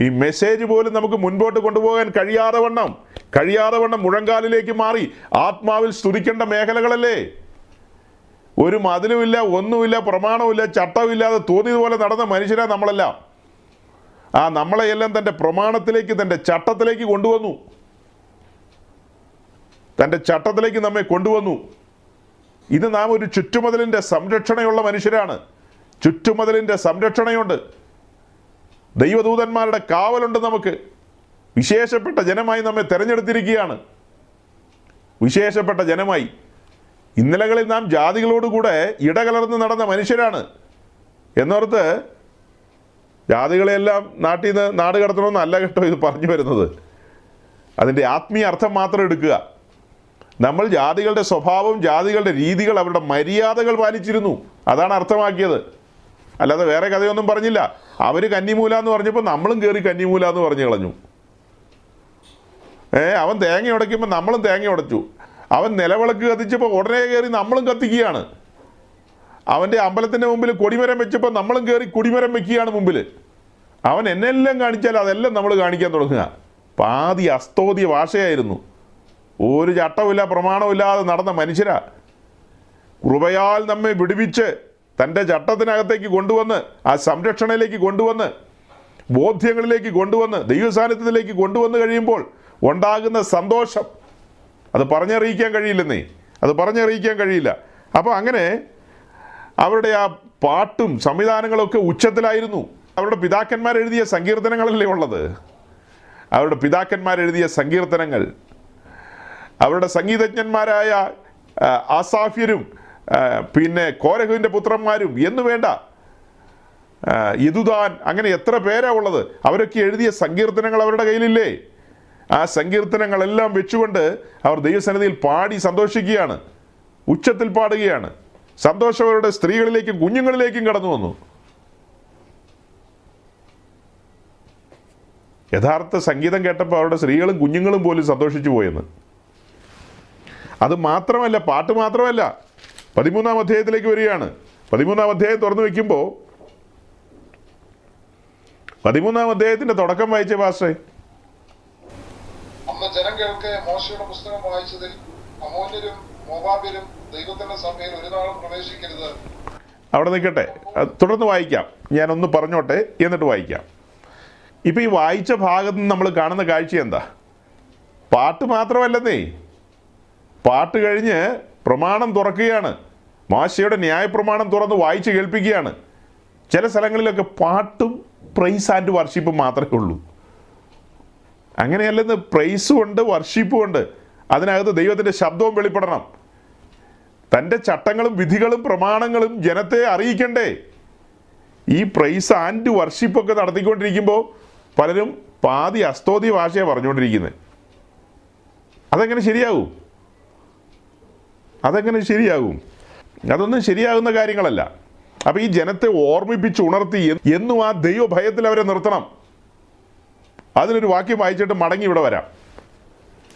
ഈ മെസ്സേജ് പോലും നമുക്ക് മുൻപോട്ട് കൊണ്ടുപോകാൻ കഴിയാതെ വണ്ണം. കഴിയാതെ വണ്ണം മുഴങ്കാലിലേക്ക് മാറി ആത്മാവിൽ സ്തുതിക്കേണ്ട മേഖലകളല്ലേ? ഒരു മതിലുമില്ല ഒന്നുമില്ല പ്രമാണമില്ല ചട്ടമില്ലാതെ തോന്നിയതുപോലെ നടന്ന മനുഷ്യരാ നമ്മളെല്ലാം. ആ നമ്മളെയെല്ലാം തന്റെ പ്രമാണത്തിലേക്ക് തന്റെ ചട്ടത്തിലേക്ക് കൊണ്ടുവന്നു. തന്റെ ചട്ടത്തിലേക്ക് നമ്മെ കൊണ്ടുവന്നു. ഇത് നാം ഒരു ചുറ്റുമതിലിന്റെ സംരക്ഷണയുള്ള മനുഷ്യരാണ്. ചുറ്റുമതിലിന്റെ സംരക്ഷണയുണ്ട്. ദൈവദൂതന്മാരുടെ കാവലുണ്ട് നമുക്ക്. വിശേഷപ്പെട്ട ജനമായി നമ്മെ തിരഞ്ഞെടുത്തിരിക്കുകയാണ്. വിശേഷപ്പെട്ട ജനമായി. ഇന്നലകളിൽ നാം ജാതികളോടുകൂടെ ഇടകലർന്ന് നടന്ന മനുഷ്യരാണ്. എന്നോർത്ത് ജാതികളെല്ലാം നാട്ടിൽ നിന്ന് നാട് കടത്തണമെന്നല്ല കേട്ടോ ഇത് പറഞ്ഞു വരുന്നത്. അതിന്റെ ആത്മീയ അർത്ഥം മാത്രം എടുക്കുക. നമ്മൾ ജാതികളുടെ സ്വഭാവം ജാതികളുടെ രീതികൾ അവരുടെ മര്യാദകൾ പാലിച്ചിരുന്നു. അതാണ് അർത്ഥമാക്കിയത്. അല്ലാതെ വേറെ കഥയൊന്നും പറഞ്ഞില്ല. അവർ കന്നിമൂല എന്ന് പറഞ്ഞപ്പോൾ നമ്മളും കയറി കന്നിമൂല എന്ന് പറഞ്ഞു കളഞ്ഞു. ഏ അവൻ തേങ്ങ ഉടയ്ക്കുമ്പോൾ നമ്മളും തേങ്ങ ഉടച്ചു. അവൻ നിലവിളക്ക് കത്തിച്ചപ്പോൾ ഉടനെ കയറി നമ്മളും കത്തിക്കുകയാണ്. അവന്റെ അമ്പലത്തിന്റെ മുമ്പിൽ കൊടിമരം വെച്ചപ്പോൾ നമ്മളും കയറി കൊടിമരം വെക്കുകയാണ് മുമ്പിൽ അവൻ എന്നെല്ലാം കാണിച്ചാൽ അതെല്ലാം നമ്മൾ കാണിക്കാൻ തുടങ്ങുക. പാതി അസ്തോതിയ ഭാഷയായിരുന്നു. ഒരു ചട്ടമില്ല പ്രമാണമില്ലാതെ നടന്ന മനുഷ്യരാ. കൃപയാൽ നമ്മെ വിടുവിച്ച് തന്റെ ചട്ടത്തിനകത്തേക്ക് കൊണ്ടുവന്ന് ആ സംരക്ഷണയിലേക്ക് കൊണ്ടുവന്ന് ബോധ്യങ്ങളിലേക്ക് കൊണ്ടുവന്ന് ദൈവസാന്നിധ്യത്തിലേക്ക് കൊണ്ടുവന്ന് കഴിയുമ്പോൾ ഉണ്ടാകുന്ന സന്തോഷം. അത് പറഞ്ഞറിയിക്കാൻ കഴിയില്ലെന്നേ. അത് പറഞ്ഞറിയിക്കാൻ കഴിയില്ല. അപ്പോൾ അങ്ങനെ അവരുടെ ആ പാട്ടും സംവിധാനങ്ങളൊക്കെ ഉച്ചത്തിലായിരുന്നു. അവരുടെ പിതാക്കന്മാർ എഴുതിയ സങ്കീർത്തനങ്ങളല്ലേ ഉള്ളത്? അവരുടെ പിതാക്കന്മാർ എഴുതിയ സങ്കീർത്തനങ്ങൾ. അവരുടെ സംഗീതജ്ഞന്മാരായ ആസാഫ്യരും പിന്നെ കോരഹുവിന്റെ പുത്രന്മാരും എന്നു വേണ്ട യദുദാൻ അങ്ങനെ എത്ര പേരാ ഉള്ളത്? അവരൊക്കെ എഴുതിയ സങ്കീർത്തനങ്ങൾ അവരുടെ കയ്യിലില്ലേ? ആ സങ്കീർത്തനങ്ങളെല്ലാം വെച്ചുകൊണ്ട് അവർ ദൈവസന്നിധിയിൽ പാടി സന്തോഷിക്കുകയാണ്. ഉച്ചത്തിൽ പാടുകയാണ്. സന്തോഷം അവരുടെ സ്ത്രീകളിലേക്കും കുഞ്ഞുങ്ങളിലേക്കും കടന്നു വന്നു. യഥാർത്ഥ സംഗീതം കേട്ടപ്പോൾ അവരുടെ സ്ത്രീകളും കുഞ്ഞുങ്ങളും പോലും സന്തോഷിച്ചു പോയെന്ന്. അത് മാത്രമല്ല പാട്ട് മാത്രമല്ല. പതിമൂന്നാം അധ്യായത്തിലേക്ക് വരികയാണ്. പതിമൂന്നാം അധ്യായം തുറന്നു വെക്കുമ്പോൾ പതിമൂന്നാം അധ്യായത്തിന്റെ തുടക്കം വായിച്ച പാസ്റ്റേ അന്ന് ജനം കേൾക്കെ മോശയുടെ പുസ്തകം വായിച്ചതിൽ അമോന്യരും മോബാബിലും ദൈവത്തിന്റെ സഭയിൽ ഒരു നാളും പ്രവേശിക്കരുത്. അവിടെ നിൽക്കട്ടെ. തുടർന്ന് വായിക്കാം. ഞാനൊന്ന് പറഞ്ഞോട്ടെ എന്നിട്ട് വായിക്കാം. ഇപ്പൊ ഈ വായിച്ച ഭാഗത്ത് നിന്ന് നമ്മൾ കാണുന്ന കാഴ്ച എന്താ? പാട്ട് മാത്രമല്ലെന്നേ. പാട്ട് കഴിഞ്ഞ് പ്രമാണം തുറക്കുകയാണ്. മാശയുടെ ന്യായപ്രമാണം തുറന്ന് വായിച്ച് കേൾപ്പിക്കുകയാണ്. ചില സ്ഥലങ്ങളിലൊക്കെ പാട്ടും പ്രൈസ് ആൻഡ് വർഷിപ്പും മാത്രമേ ഉള്ളൂ. അങ്ങനെയല്ലെന്ന് പ്രൈസും ഉണ്ട് വർഷിപ്പും ഉണ്ട്. അതിനകത്ത് ദൈവത്തിന്റെ ശബ്ദവും വെളിപ്പെടണം. തന്റെ ചട്ടങ്ങളും വിധികളും പ്രമാണങ്ങളും ജനത്തെ അറിയിക്കണ്ടേ. ഈ പ്രൈസ് ആൻഡ് വർഷിപ്പൊക്കെ നടത്തിക്കൊണ്ടിരിക്കുമ്പോൾ പലരും പാതി അസ്തോതി ഭാഷയെ പറഞ്ഞുകൊണ്ടിരിക്കുന്നത് അതെങ്ങനെ ശരിയാകും? അതെങ്ങനെ ശരിയാകും? അതൊന്നും ശരിയാകുന്ന കാര്യങ്ങളല്ല. അപ്പോൾ ഈ ജനത്തെ ഓർമ്മിപ്പിച്ച് ഉണർത്തി എന്നും ആ ദൈവഭയത്തിൽ അവരെ നിർത്തണം. അതിനൊരു വാക്യം വായിച്ചിട്ട് മടങ്ങി ഇവിടെ വരാം.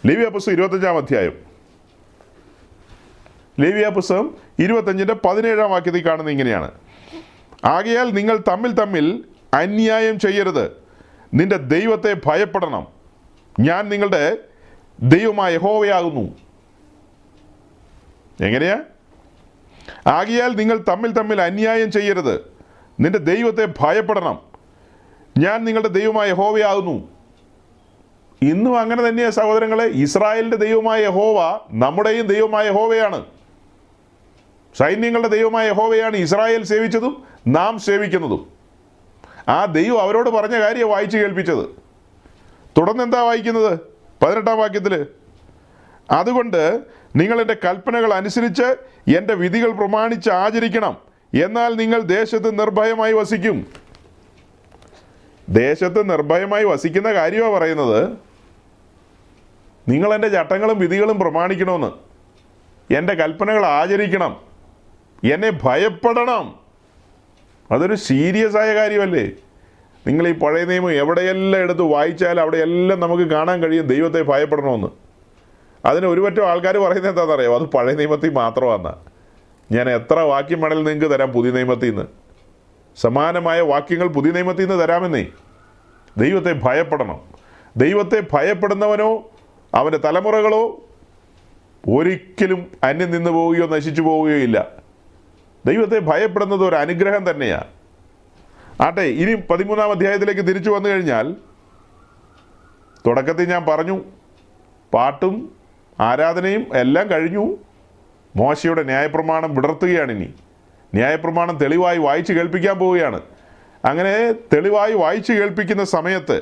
ലേവിയ പുസ്തകം ഇരുപത്തഞ്ചാം അധ്യായം. ലേവിയ പുസ്തകം ഇരുപത്തഞ്ചിന്റെ പതിനേഴാം വാക്യത്തിൽ കാണുന്നത് ഇങ്ങനെയാണ്. ആകയാൽ നിങ്ങൾ തമ്മിൽ തമ്മിൽ അന്യായം ചെയ്യരുത്. നിന്റെ ദൈവത്തെ ഭയപ്പെടണം. ഞാൻ നിങ്ങളുടെ ദൈവമായ യഹോവയാകുന്നു. എങ്ങനെയാ? ആകിയാൽ നിങ്ങൾ തമ്മിൽ തമ്മിൽ അന്യായം ചെയ്യരുത്. നിന്റെ ദൈവത്തെ ഭയപ്പെടണം. ഞാൻ നിങ്ങളുടെ ദൈവമായ യഹോവയാകുന്നു. ഇന്നും അങ്ങനെ തന്നെയാണ് സഹോദരങ്ങളെ ഇസ്രായേലിന്റെ ദൈവമായ യഹോവ നമ്മുടെയും ദൈവമായ യഹോവയാണ്. സൈന്യങ്ങളുടെ ദൈവമായ യഹോവയാണ് ഇസ്രായേൽ സേവിച്ചതും നാം സേവിക്കുന്നതും. ആ ദൈവം അവരോട് പറഞ്ഞ കാര്യം വായിച്ചു കേൾപ്പിച്ചത്. തുടർന്ന് എന്താ വായിക്കുന്നത്? പതിനെട്ടാം വാക്യത്തിൽ അതുകൊണ്ട് നിങ്ങൾ എന്റെ കൽപ്പനകൾ അനുസരിച്ച് എന്റെ വിധികൾ പ്രമാണിച്ച് ആചരിക്കണം. എന്നാൽ നിങ്ങൾ ദേശത്ത് നിർഭയമായി വസിക്കും. ദേശത്ത് നിർഭയമായി വസിക്കുന്ന കാര്യമാണ് പറയുന്നത്. നിങ്ങൾ എന്റെ ചട്ടങ്ങളും വിധികളും പ്രമാണിക്കണമെന്ന്. എന്റെ കൽപ്പനകൾ ആചരിക്കണം. എന്നെ ഭയപ്പെടണം. അതൊരു സീരിയസ് ആയ കാര്യമല്ലേ? നിങ്ങൾ ഈ പഴയ നിയമം എവിടെയെല്ലാം എടുത്ത് വായിച്ചാൽ അവിടെയെല്ലാം നമുക്ക് കാണാൻ കഴിയും ദൈവത്തെ ഭയപ്പെടണമെന്ന്. അതിന് ഒരു പറ്റം ആൾക്കാർ പറയുന്നത് എന്താണെന്നറിയോ? അത് പഴയ നിയമത്തിൽ മാത്രമാണ്. ഞാൻ എത്ര വാക്യം വേണമെങ്കിലും നിങ്ങൾക്ക് തരാം പുതിയ നിയമത്തിൽ നിന്ന്. സമാനമായ വാക്യങ്ങൾ പുതിയ നിയമത്തിൽ നിന്ന് തരാമെന്നേ. ദൈവത്തെ ഭയപ്പെടണം. ദൈവത്തെ ഭയപ്പെടുന്നവനോ അവന്റെ തലമുറകളോ ഒരിക്കലും അന്യം നിന്ന് പോവുകയോ നശിച്ചു പോവുകയോ ഇല്ല. ദൈവത്തെ ഭയപ്പെടുന്നത് ഒരു അനുഗ്രഹം തന്നെയാണ് ആട്ടെ ഇനി പതിമൂന്നാം അധ്യായത്തിലേക്ക് തിരിച്ചു വന്നു കഴിഞ്ഞാൽ തുടക്കത്തിൽ ഞാൻ പറഞ്ഞു പാട്ടും ആരാധനയും എല്ലാം കഴിഞ്ഞു. മോശയുടെ ന്യായപ്രമാണം വിടർത്തുകയാണ് ഇനി ന്യായപ്രമാണം തെളിവായി വായിച്ചു കേൾപ്പിക്കാൻ പോവുകയാണ്. അങ്ങനെ തെളിവായി വായിച്ചു കേൾപ്പിക്കുന്ന സമയത്ത്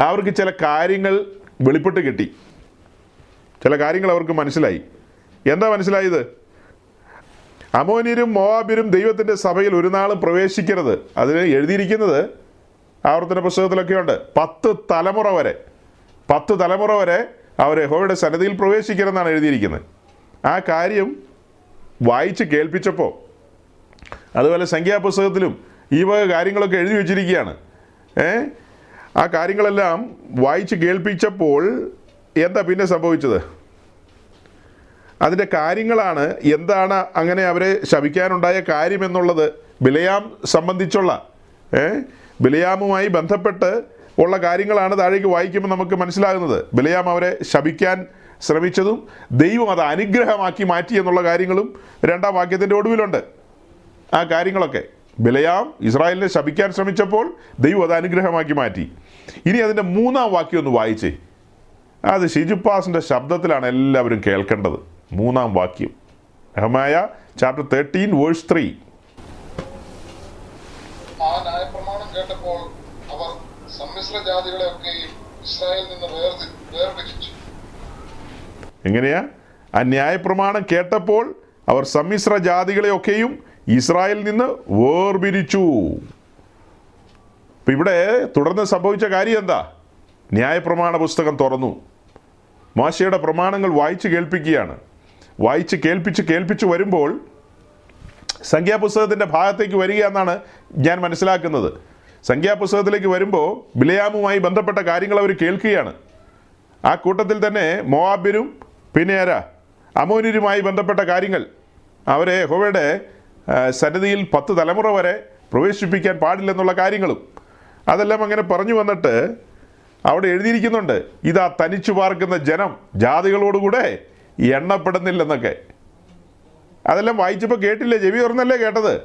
അവർക്ക് ചില കാര്യങ്ങൾ വെളിപ്പെട്ട് കിട്ടി. ചില കാര്യങ്ങൾ അവർക്ക് മനസ്സിലായി. എന്താ മനസ്സിലായത്? അമോനിരും മോവാബിരും ദൈവത്തിന്റെ സഭയിൽ ഒരു നാളും പ്രവേശിക്കരുത്. അതിന് എഴുതിയിരിക്കുന്നത് ആവർത്തന പുസ്തകത്തിലൊക്കെയുണ്ട് പത്ത് തലമുറ വരെ പത്ത് തലമുറ വരെ അവർ യഹോവയുടെ സന്നദ്ധിയിൽ പ്രവേശിക്കരുതെന്നാണ് എഴുതിയിരിക്കുന്നത്. ആ കാര്യം വായിച്ച് കേൾപ്പിച്ചപ്പോൾ അതുപോലെ സംഖ്യാപുസ്തകത്തിലും ഈ വക കാര്യങ്ങളൊക്കെ എഴുതി വെച്ചിരിക്കുകയാണ്. ഏ? ആ കാര്യങ്ങളെല്ലാം വായിച്ച് കേൾപ്പിച്ചപ്പോൾ എന്താ പിന്നെ സംഭവിച്ചത്? അതിന്റെ കാര്യങ്ങളാണ് എന്താണ് അങ്ങനെ അവരെ ശപിക്കാനുണ്ടായ കാര്യമെന്നുള്ളത് ബിലയാം സംബന്ധിച്ചുള്ള ഏ? ബിലയാമുമായി ബന്ധപ്പെട്ട് ഉള്ള കാര്യങ്ങളാണ് താഴേക്ക് വായിക്കുമ്പോൾ നമുക്ക് മനസ്സിലാകുന്നത്. ബിലയാം അവരെ ശപിക്കാൻ ശ്രമിച്ചതും ദൈവം അത് അനുഗ്രഹമാക്കി മാറ്റി എന്നുള്ള കാര്യങ്ങളും രണ്ടാം വാക്യത്തിന്റെ ഒടുവിലുണ്ട്. ആ കാര്യങ്ങളൊക്കെ ബിലയാം ഇസ്രായേലിനെ ശപിക്കാൻ ശ്രമിച്ചപ്പോൾ ദൈവം അത് അനുഗ്രഹമാക്കി മാറ്റി. ഇനി അതിന്റെ മൂന്നാം വാക്യം ഒന്ന് വായിച്ചേ. അത് ഷിജുപ്പാസിന്റെ ശബ്ദത്തിലാണ് എല്ലാവരും കേൾക്കേണ്ടത്. മൂന്നാം വാക്യം. അഹമായ ചാപ്റ്റർ തേർട്ടീൻ വേഴ്സ് ത്രീ ആ ന്യായപ്രമാണം കേട്ടപ്പോൾ അവർ സമ്മിശ്ര ജാതികളെയൊക്കെയും ഇസ്രായേലിൽ നിന്ന് വേർതിരിച്ചു. എങ്ങനെയാ? ആ ന്യായപ്രമാണം കേട്ടപ്പോൾ അവർ സമ്മിശ്ര ജാതികളെയൊക്കെയും ഇസ്രായേലിൽ നിന്ന് വേർപിരിച്ചു. ഇപ്പം ഇവിടെ തുടർന്ന് സംഭവിച്ച കാര്യം എന്താ? ന്യായപ്രമാണ പുസ്തകം തുറന്നു. മോശയുടെ പ്രമാണങ്ങൾ വായിച്ച് കേൾപ്പിക്കുകയാണ്. വായിച്ച് കേൾപ്പിച്ച് കേൾപ്പിച്ച് വരുമ്പോൾ സംഖ്യാപുസ്തകത്തിന്റെ ഭാഗത്തേക്ക് വരിക എന്നാണ് ഞാൻ മനസ്സിലാക്കുന്നത്. സംഖ്യാപുസ്തകത്തിലേക്ക് വരുമ്പോൾ ബിലയാമുമായി ബന്ധപ്പെട്ട കാര്യങ്ങൾ അവർ കേൾക്കുകയാണ്. ആ കൂട്ടത്തിൽ തന്നെ മോവാബ്യരും പിന്നെ ആരാ? അമോനിരുമായി ബന്ധപ്പെട്ട കാര്യങ്ങൾ. അവരെ ഹോവയുടെ സന്നിധിയിൽ പത്ത് തലമുറ വരെ പ്രവേശിപ്പിക്കാൻ പാടില്ലെന്നുള്ള കാര്യങ്ങളും അതെല്ലാം അങ്ങനെ പറഞ്ഞു വന്നിട്ട് അവിടെ എഴുതിയിരിക്കുന്നുണ്ട്. ഇതാ തനിച്ചു പാർക്കുന്ന ജനം ജാതികളോടുകൂടെ എണ്ണപ്പെടുന്നില്ലെന്നൊക്കെ. അതെല്ലാം വായിച്ചപ്പോൾ കേട്ടില്ലേ? ചെവി തുറന്നല്ലേ കേട്ടത്?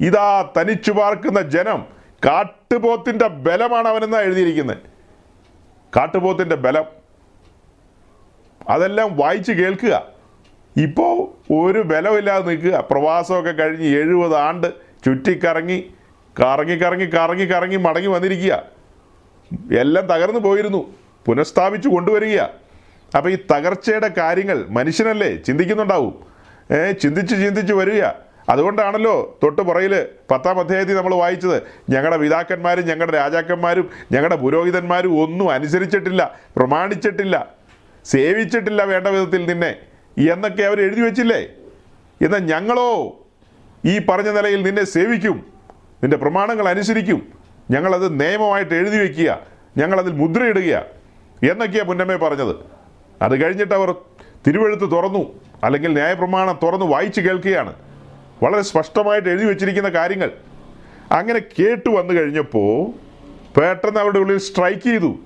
ഇതാ തനിച്ചു പാർക്കുന്ന ജനം കാട്ടുപോത്തിന്റെ ബലമാണ് അവനെന്നാണ് എഴുതിയിരിക്കുന്നത് കാട്ടുപോത്തിന്റെ ബലം. അതെല്ലാം വായിച്ച് കേൾക്കുക. ഇപ്പോൾ ഒരു ബലമില്ലാതെ നിൽക്കുക. പ്രവാസമൊക്കെ കഴിഞ്ഞ് എഴുപത് ആണ്ട് ചുറ്റിക്കറങ്ങി കറങ്ങി കറങ്ങി കറങ്ങി കറങ്ങി മടങ്ങി വന്നിരിക്കുക. എല്ലാം തകർന്നു പോയിരുന്നു. പുനഃസ്ഥാപിച്ചു കൊണ്ടുവരിക. അപ്പോൾ ഈ തകർച്ചയുടെ കാര്യങ്ങൾ മനുഷ്യനല്ലേ ചിന്തിക്കുന്നുണ്ടാവും. ചിന്തിച്ച് ചിന്തിച്ച് വരിക. അതുകൊണ്ടാണല്ലോ തൊട്ട് പുറയിൽ പത്താം അധ്യായത്തിൽ നമ്മൾ വായിച്ചത്. ഞങ്ങളുടെ പിതാക്കന്മാരും ഞങ്ങളുടെ രാജാക്കന്മാരും ഞങ്ങളുടെ പുരോഹിതന്മാരും ഒന്നും അനുസരിച്ചിട്ടില്ല പ്രമാണിച്ചിട്ടില്ല സേവിച്ചിട്ടില്ല വേണ്ട വിധത്തിൽ നിന്നെ. എന്നൊക്കെ അവർ എഴുതി വെച്ചില്ലേ? എന്നാൽ ഞങ്ങളോ ഈ പറഞ്ഞ നിലയിൽ നിന്നെ സേവിക്കും. നിന്റെ പ്രമാണങ്ങൾ അനുസരിക്കും. ഞങ്ങളത് നിയമമായിട്ട് എഴുതി വയ്ക്കുക ഞങ്ങളതിൽ മുദ്രയിടുക. എന്നൊക്കെയാണ് മുന്നമ്മേ പറഞ്ഞത്. അത് കഴിഞ്ഞിട്ട് അവർ തിരുവഴുത്ത് തുറന്നു. അല്ലെങ്കിൽ ന്യായപ്രമാണം തുറന്ന് വായിച്ച് കേൾക്കുകയാണ്. വളരെ സ്പഷ്ടമായിട്ട് എഴുതി വച്ചിരിക്കുന്ന കാര്യങ്ങൾ. അങ്ങനെ കേട്ടു വന്നു കഴിഞ്ഞപ്പോൾ പെട്ടെന്ന് അവരുടെ ഉള്ളിൽ സ്ട്രൈക്ക് ചെയ്തു.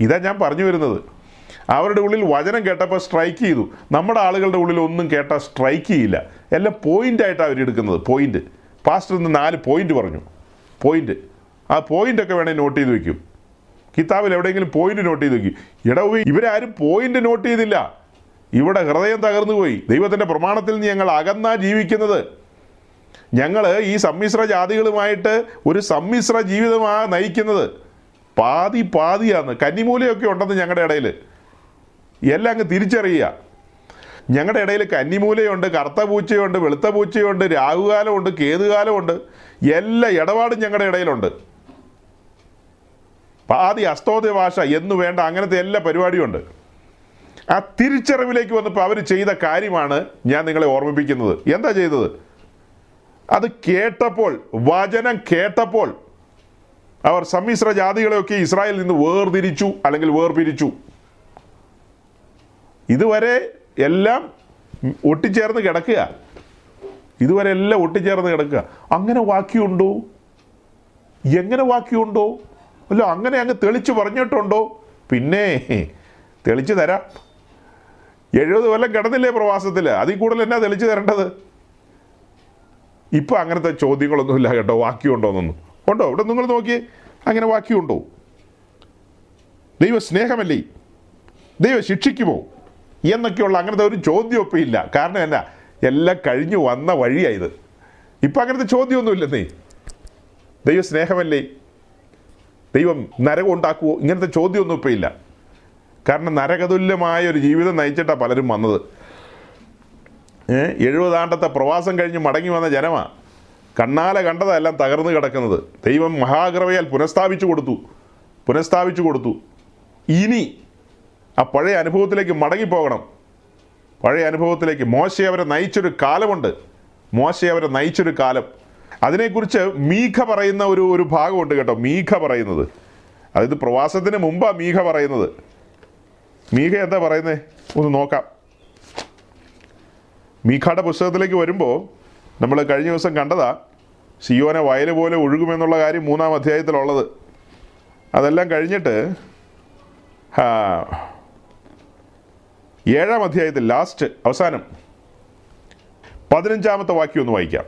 ഇതാ ഞാൻ പറഞ്ഞു വരുന്നത്. അവരുടെ ഉള്ളിൽ വചനം കേട്ടപ്പോൾ സ്ട്രൈക്ക് ചെയ്തു. നമ്മുടെ ആളുകളുടെ ഉള്ളിൽ ഒന്നും കേട്ടാൽ സ്ട്രൈക്ക് ചെയ്യില്ല. എല്ലാം പോയിന്റായിട്ടാണ് അവർ എടുക്കുന്നത്. പോയിന്റ് പാസ്റ്റർ ഇന്ന് നാല് പോയിന്റ് പറഞ്ഞു. പോയിന്റ് ആ പോയിന്റ് ഒക്കെ വേണേൽ നോട്ട് ചെയ്ത് വെക്കും. കിതാബിൽ എവിടെയെങ്കിലും പോയിന്റ് നോട്ട് ചെയ്ത് വെക്കും. ഇടവ് ഇവരാരും പോയിന്റ് നോട്ട് ചെയ്തില്ല. ഇവിടെ ഹൃദയം തകർന്നു പോയി. ദൈവത്തിന്റെ പ്രമാണത്തിൽ ഞങ്ങൾ അകന്നാ ജീവിക്കുന്നത്. ഞങ്ങൾ ഈ സമ്മിശ്ര ജാതികളുമായിട്ട് ഒരു സമ്മിശ്ര ജീവിതമാണ് നയിക്കുന്നത്. പാതി പാതിയാണ് കന്നിമൂലയൊക്കെ ഉണ്ടെന്ന് ഞങ്ങളുടെ ഇടയിൽ എല്ലാം അങ്ങ് തിരിച്ചറിയുക. ഞങ്ങളുടെ ഇടയിൽ കന്നിമൂലയുണ്ട് കറുത്ത പൂച്ചയുണ്ട് വെളുത്ത പൂച്ചയുണ്ട് രാഹുകാലമുണ്ട് കേതുകാലമുണ്ട്. എല്ലാ ഇടപാടും ഞങ്ങളുടെ ഇടയിലുണ്ട്. പാതി അസ്തോദ്യ ഭാഷ എന്നു വേണ്ട അങ്ങനത്തെ എല്ലാ പരിപാടിയും ആ തിരിച്ചറിവിലേക്ക് വന്നപ്പോൾ അവർ ചെയ്ത കാര്യമാണ് ഞാൻ നിങ്ങളെ ഓർമ്മിപ്പിക്കുന്നത്. എന്താ ചെയ്തത്? അത് കേട്ടപ്പോൾ വചനം കേട്ടപ്പോൾ അവർ സമ്മിശ്ര ജാതികളെയൊക്കെ ഇസ്രായേലിൽ നിന്ന് വേർതിരിച്ചു അല്ലെങ്കിൽ വേർപിരിച്ചു. ഇതുവരെ എല്ലാം ഒട്ടിച്ചേർന്ന് കിടക്കുക. ഇതുവരെ എല്ലാം ഒട്ടിച്ചേർന്ന് കിടക്കുക. അങ്ങനെ വാക്യമുണ്ടോ? എങ്ങനെ വാക്യമുണ്ടോ? അല്ല അങ്ങനെ അങ്ങ് തെളിച്ച് പറഞ്ഞിട്ടുണ്ടോ? പിന്നെ തെളിച്ച് തരാം. എഴുപത് കൊല്ലം കിടന്നില്ലേ പ്രവാസത്തിൽ? അതിൽ കൂടുതൽ എന്നാ തെളിച്ച് തരേണ്ടത്? ഇപ്പം അങ്ങനത്തെ ചോദ്യങ്ങളൊന്നുമില്ല കേട്ടോ. വാക്യമുണ്ടോന്നൊന്നും ഉണ്ടോ? ഇവിടെ നിങ്ങൾ നോക്കിയേ. അങ്ങനെ വാക്യമുണ്ടോ? ദൈവ സ്നേഹമല്ലേ ദൈവ ശിക്ഷിക്കുമോ? എന്നൊക്കെയുള്ള അങ്ങനത്തെ ഒരു ചോദ്യം ഇപ്പം ഇല്ല കാരണം എന്നാ എല്ലാം കഴിഞ്ഞു വന്ന വഴിയായത് ഇപ്പം അങ്ങനത്തെ ചോദ്യമൊന്നുമില്ലെന്നേ. ദൈവ സ്നേഹമല്ലേ? ദൈവം നരകം ഉണ്ടാക്കുമോ ഇങ്ങനത്തെ ചോദ്യമൊന്നും ഇപ്പം ഇല്ല കാരണം നരകതുല്യമായ ഒരു ജീവിതം നയിച്ചിട്ടാണ് പലരും വന്നത്. എഴുപതാണ്ടത്തെ പ്രവാസം കഴിഞ്ഞ് മടങ്ങി വന്ന ജനമാ. കണ്ണാലെ കണ്ടതെല്ലാം തകർന്നു കിടക്കുന്നത്. ദൈവം മഹാകൃപയാൽ പുനഃസ്ഥാപിച്ചു കൊടുത്തു. പുനഃസ്ഥാപിച്ചു കൊടുത്തു. ഇനി ആ പഴയ അനുഭവത്തിലേക്ക് മടങ്ങിപ്പോകണം. പഴയ അനുഭവത്തിലേക്ക്. മോശയെ അവരെ നയിച്ചൊരു കാലമുണ്ട്. മോശയെ അവരെ നയിച്ചൊരു കാലം. അതിനെക്കുറിച്ച് മീഖ പറയുന്ന ഒരു ഒരു ഭാഗമുണ്ട് കേട്ടോ. മീഖ പറയുന്നത്. അതായത് പ്രവാസത്തിന് മുമ്പാണ് മീഖ പറയുന്നത്. മീഖ എന്താ പറയുന്നത് ഒന്ന് നോക്കാം. മീഖയുടെ പുസ്തകത്തിലേക്ക് വരുമ്പോൾ നമ്മൾ കഴിഞ്ഞ ദിവസം കണ്ടതാ സിയോനെ വയൽ പോലെ ഒഴുകുമെന്നുള്ള കാര്യം മൂന്നാം അധ്യായത്തിലുള്ളത്. അതെല്ലാം കഴിഞ്ഞിട്ട് ഏഴാം അധ്യായത്തിൽ ലാസ്റ്റ് അവസാനം പതിനഞ്ചാമത്തെ വാക്യം ഒന്ന് വായിക്കാം.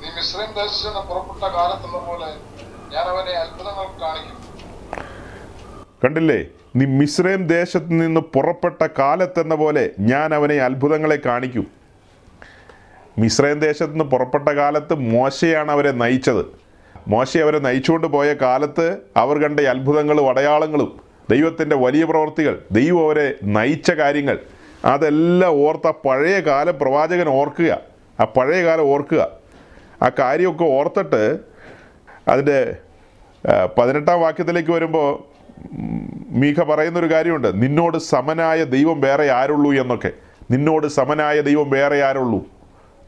നീ മിശ്രം ദേശത്ത് നിന്ന് പുറപ്പെട്ട പോലെ ഞാൻ അവനെ അത്ഭുതങ്ങൾ കാണിക്കും. കണ്ടില്ലേ? നീ മിശ്രയും ദേശത്ത് നിന്ന് പുറപ്പെട്ട കാലത്തെന്ന പോലെ ഞാൻ അവനെ അത്ഭുതങ്ങളെ കാണിക്കും. മിശ്രയും ദേശത്ത് നിന്ന് പുറപ്പെട്ട കാലത്ത് മോശയാണ് അവരെ നയിച്ചത്. മോശ അവരെ നയിച്ചുകൊണ്ട് പോയ കാലത്ത് അവർ കണ്ട അത്ഭുതങ്ങളും അടയാളങ്ങളും ദൈവത്തിന്റെ വലിയ പ്രവർത്തികൾ ദൈവം അവരെ നയിച്ച കാര്യങ്ങൾ അതെല്ലാം ഓർത്ത പഴയ കാല പ്രവാചകൻ ഓർക്കുക ആ പഴയ കാലം ഓർക്കുക. ആ കാര്യമൊക്കെ ഓർത്തിട്ട് അതിന്റെ പതിനെട്ടാം വാക്യത്തിലേക്ക് വരുമ്പോൾ മീഖ പറയുന്നൊരു കാര്യമുണ്ട് നിന്നോട് സമനായ ദൈവം വേറെ ആരുള്ളൂ എന്നൊക്കെ. നിന്നോട് സമനായ ദൈവം വേറെ ആരുള്ളൂ?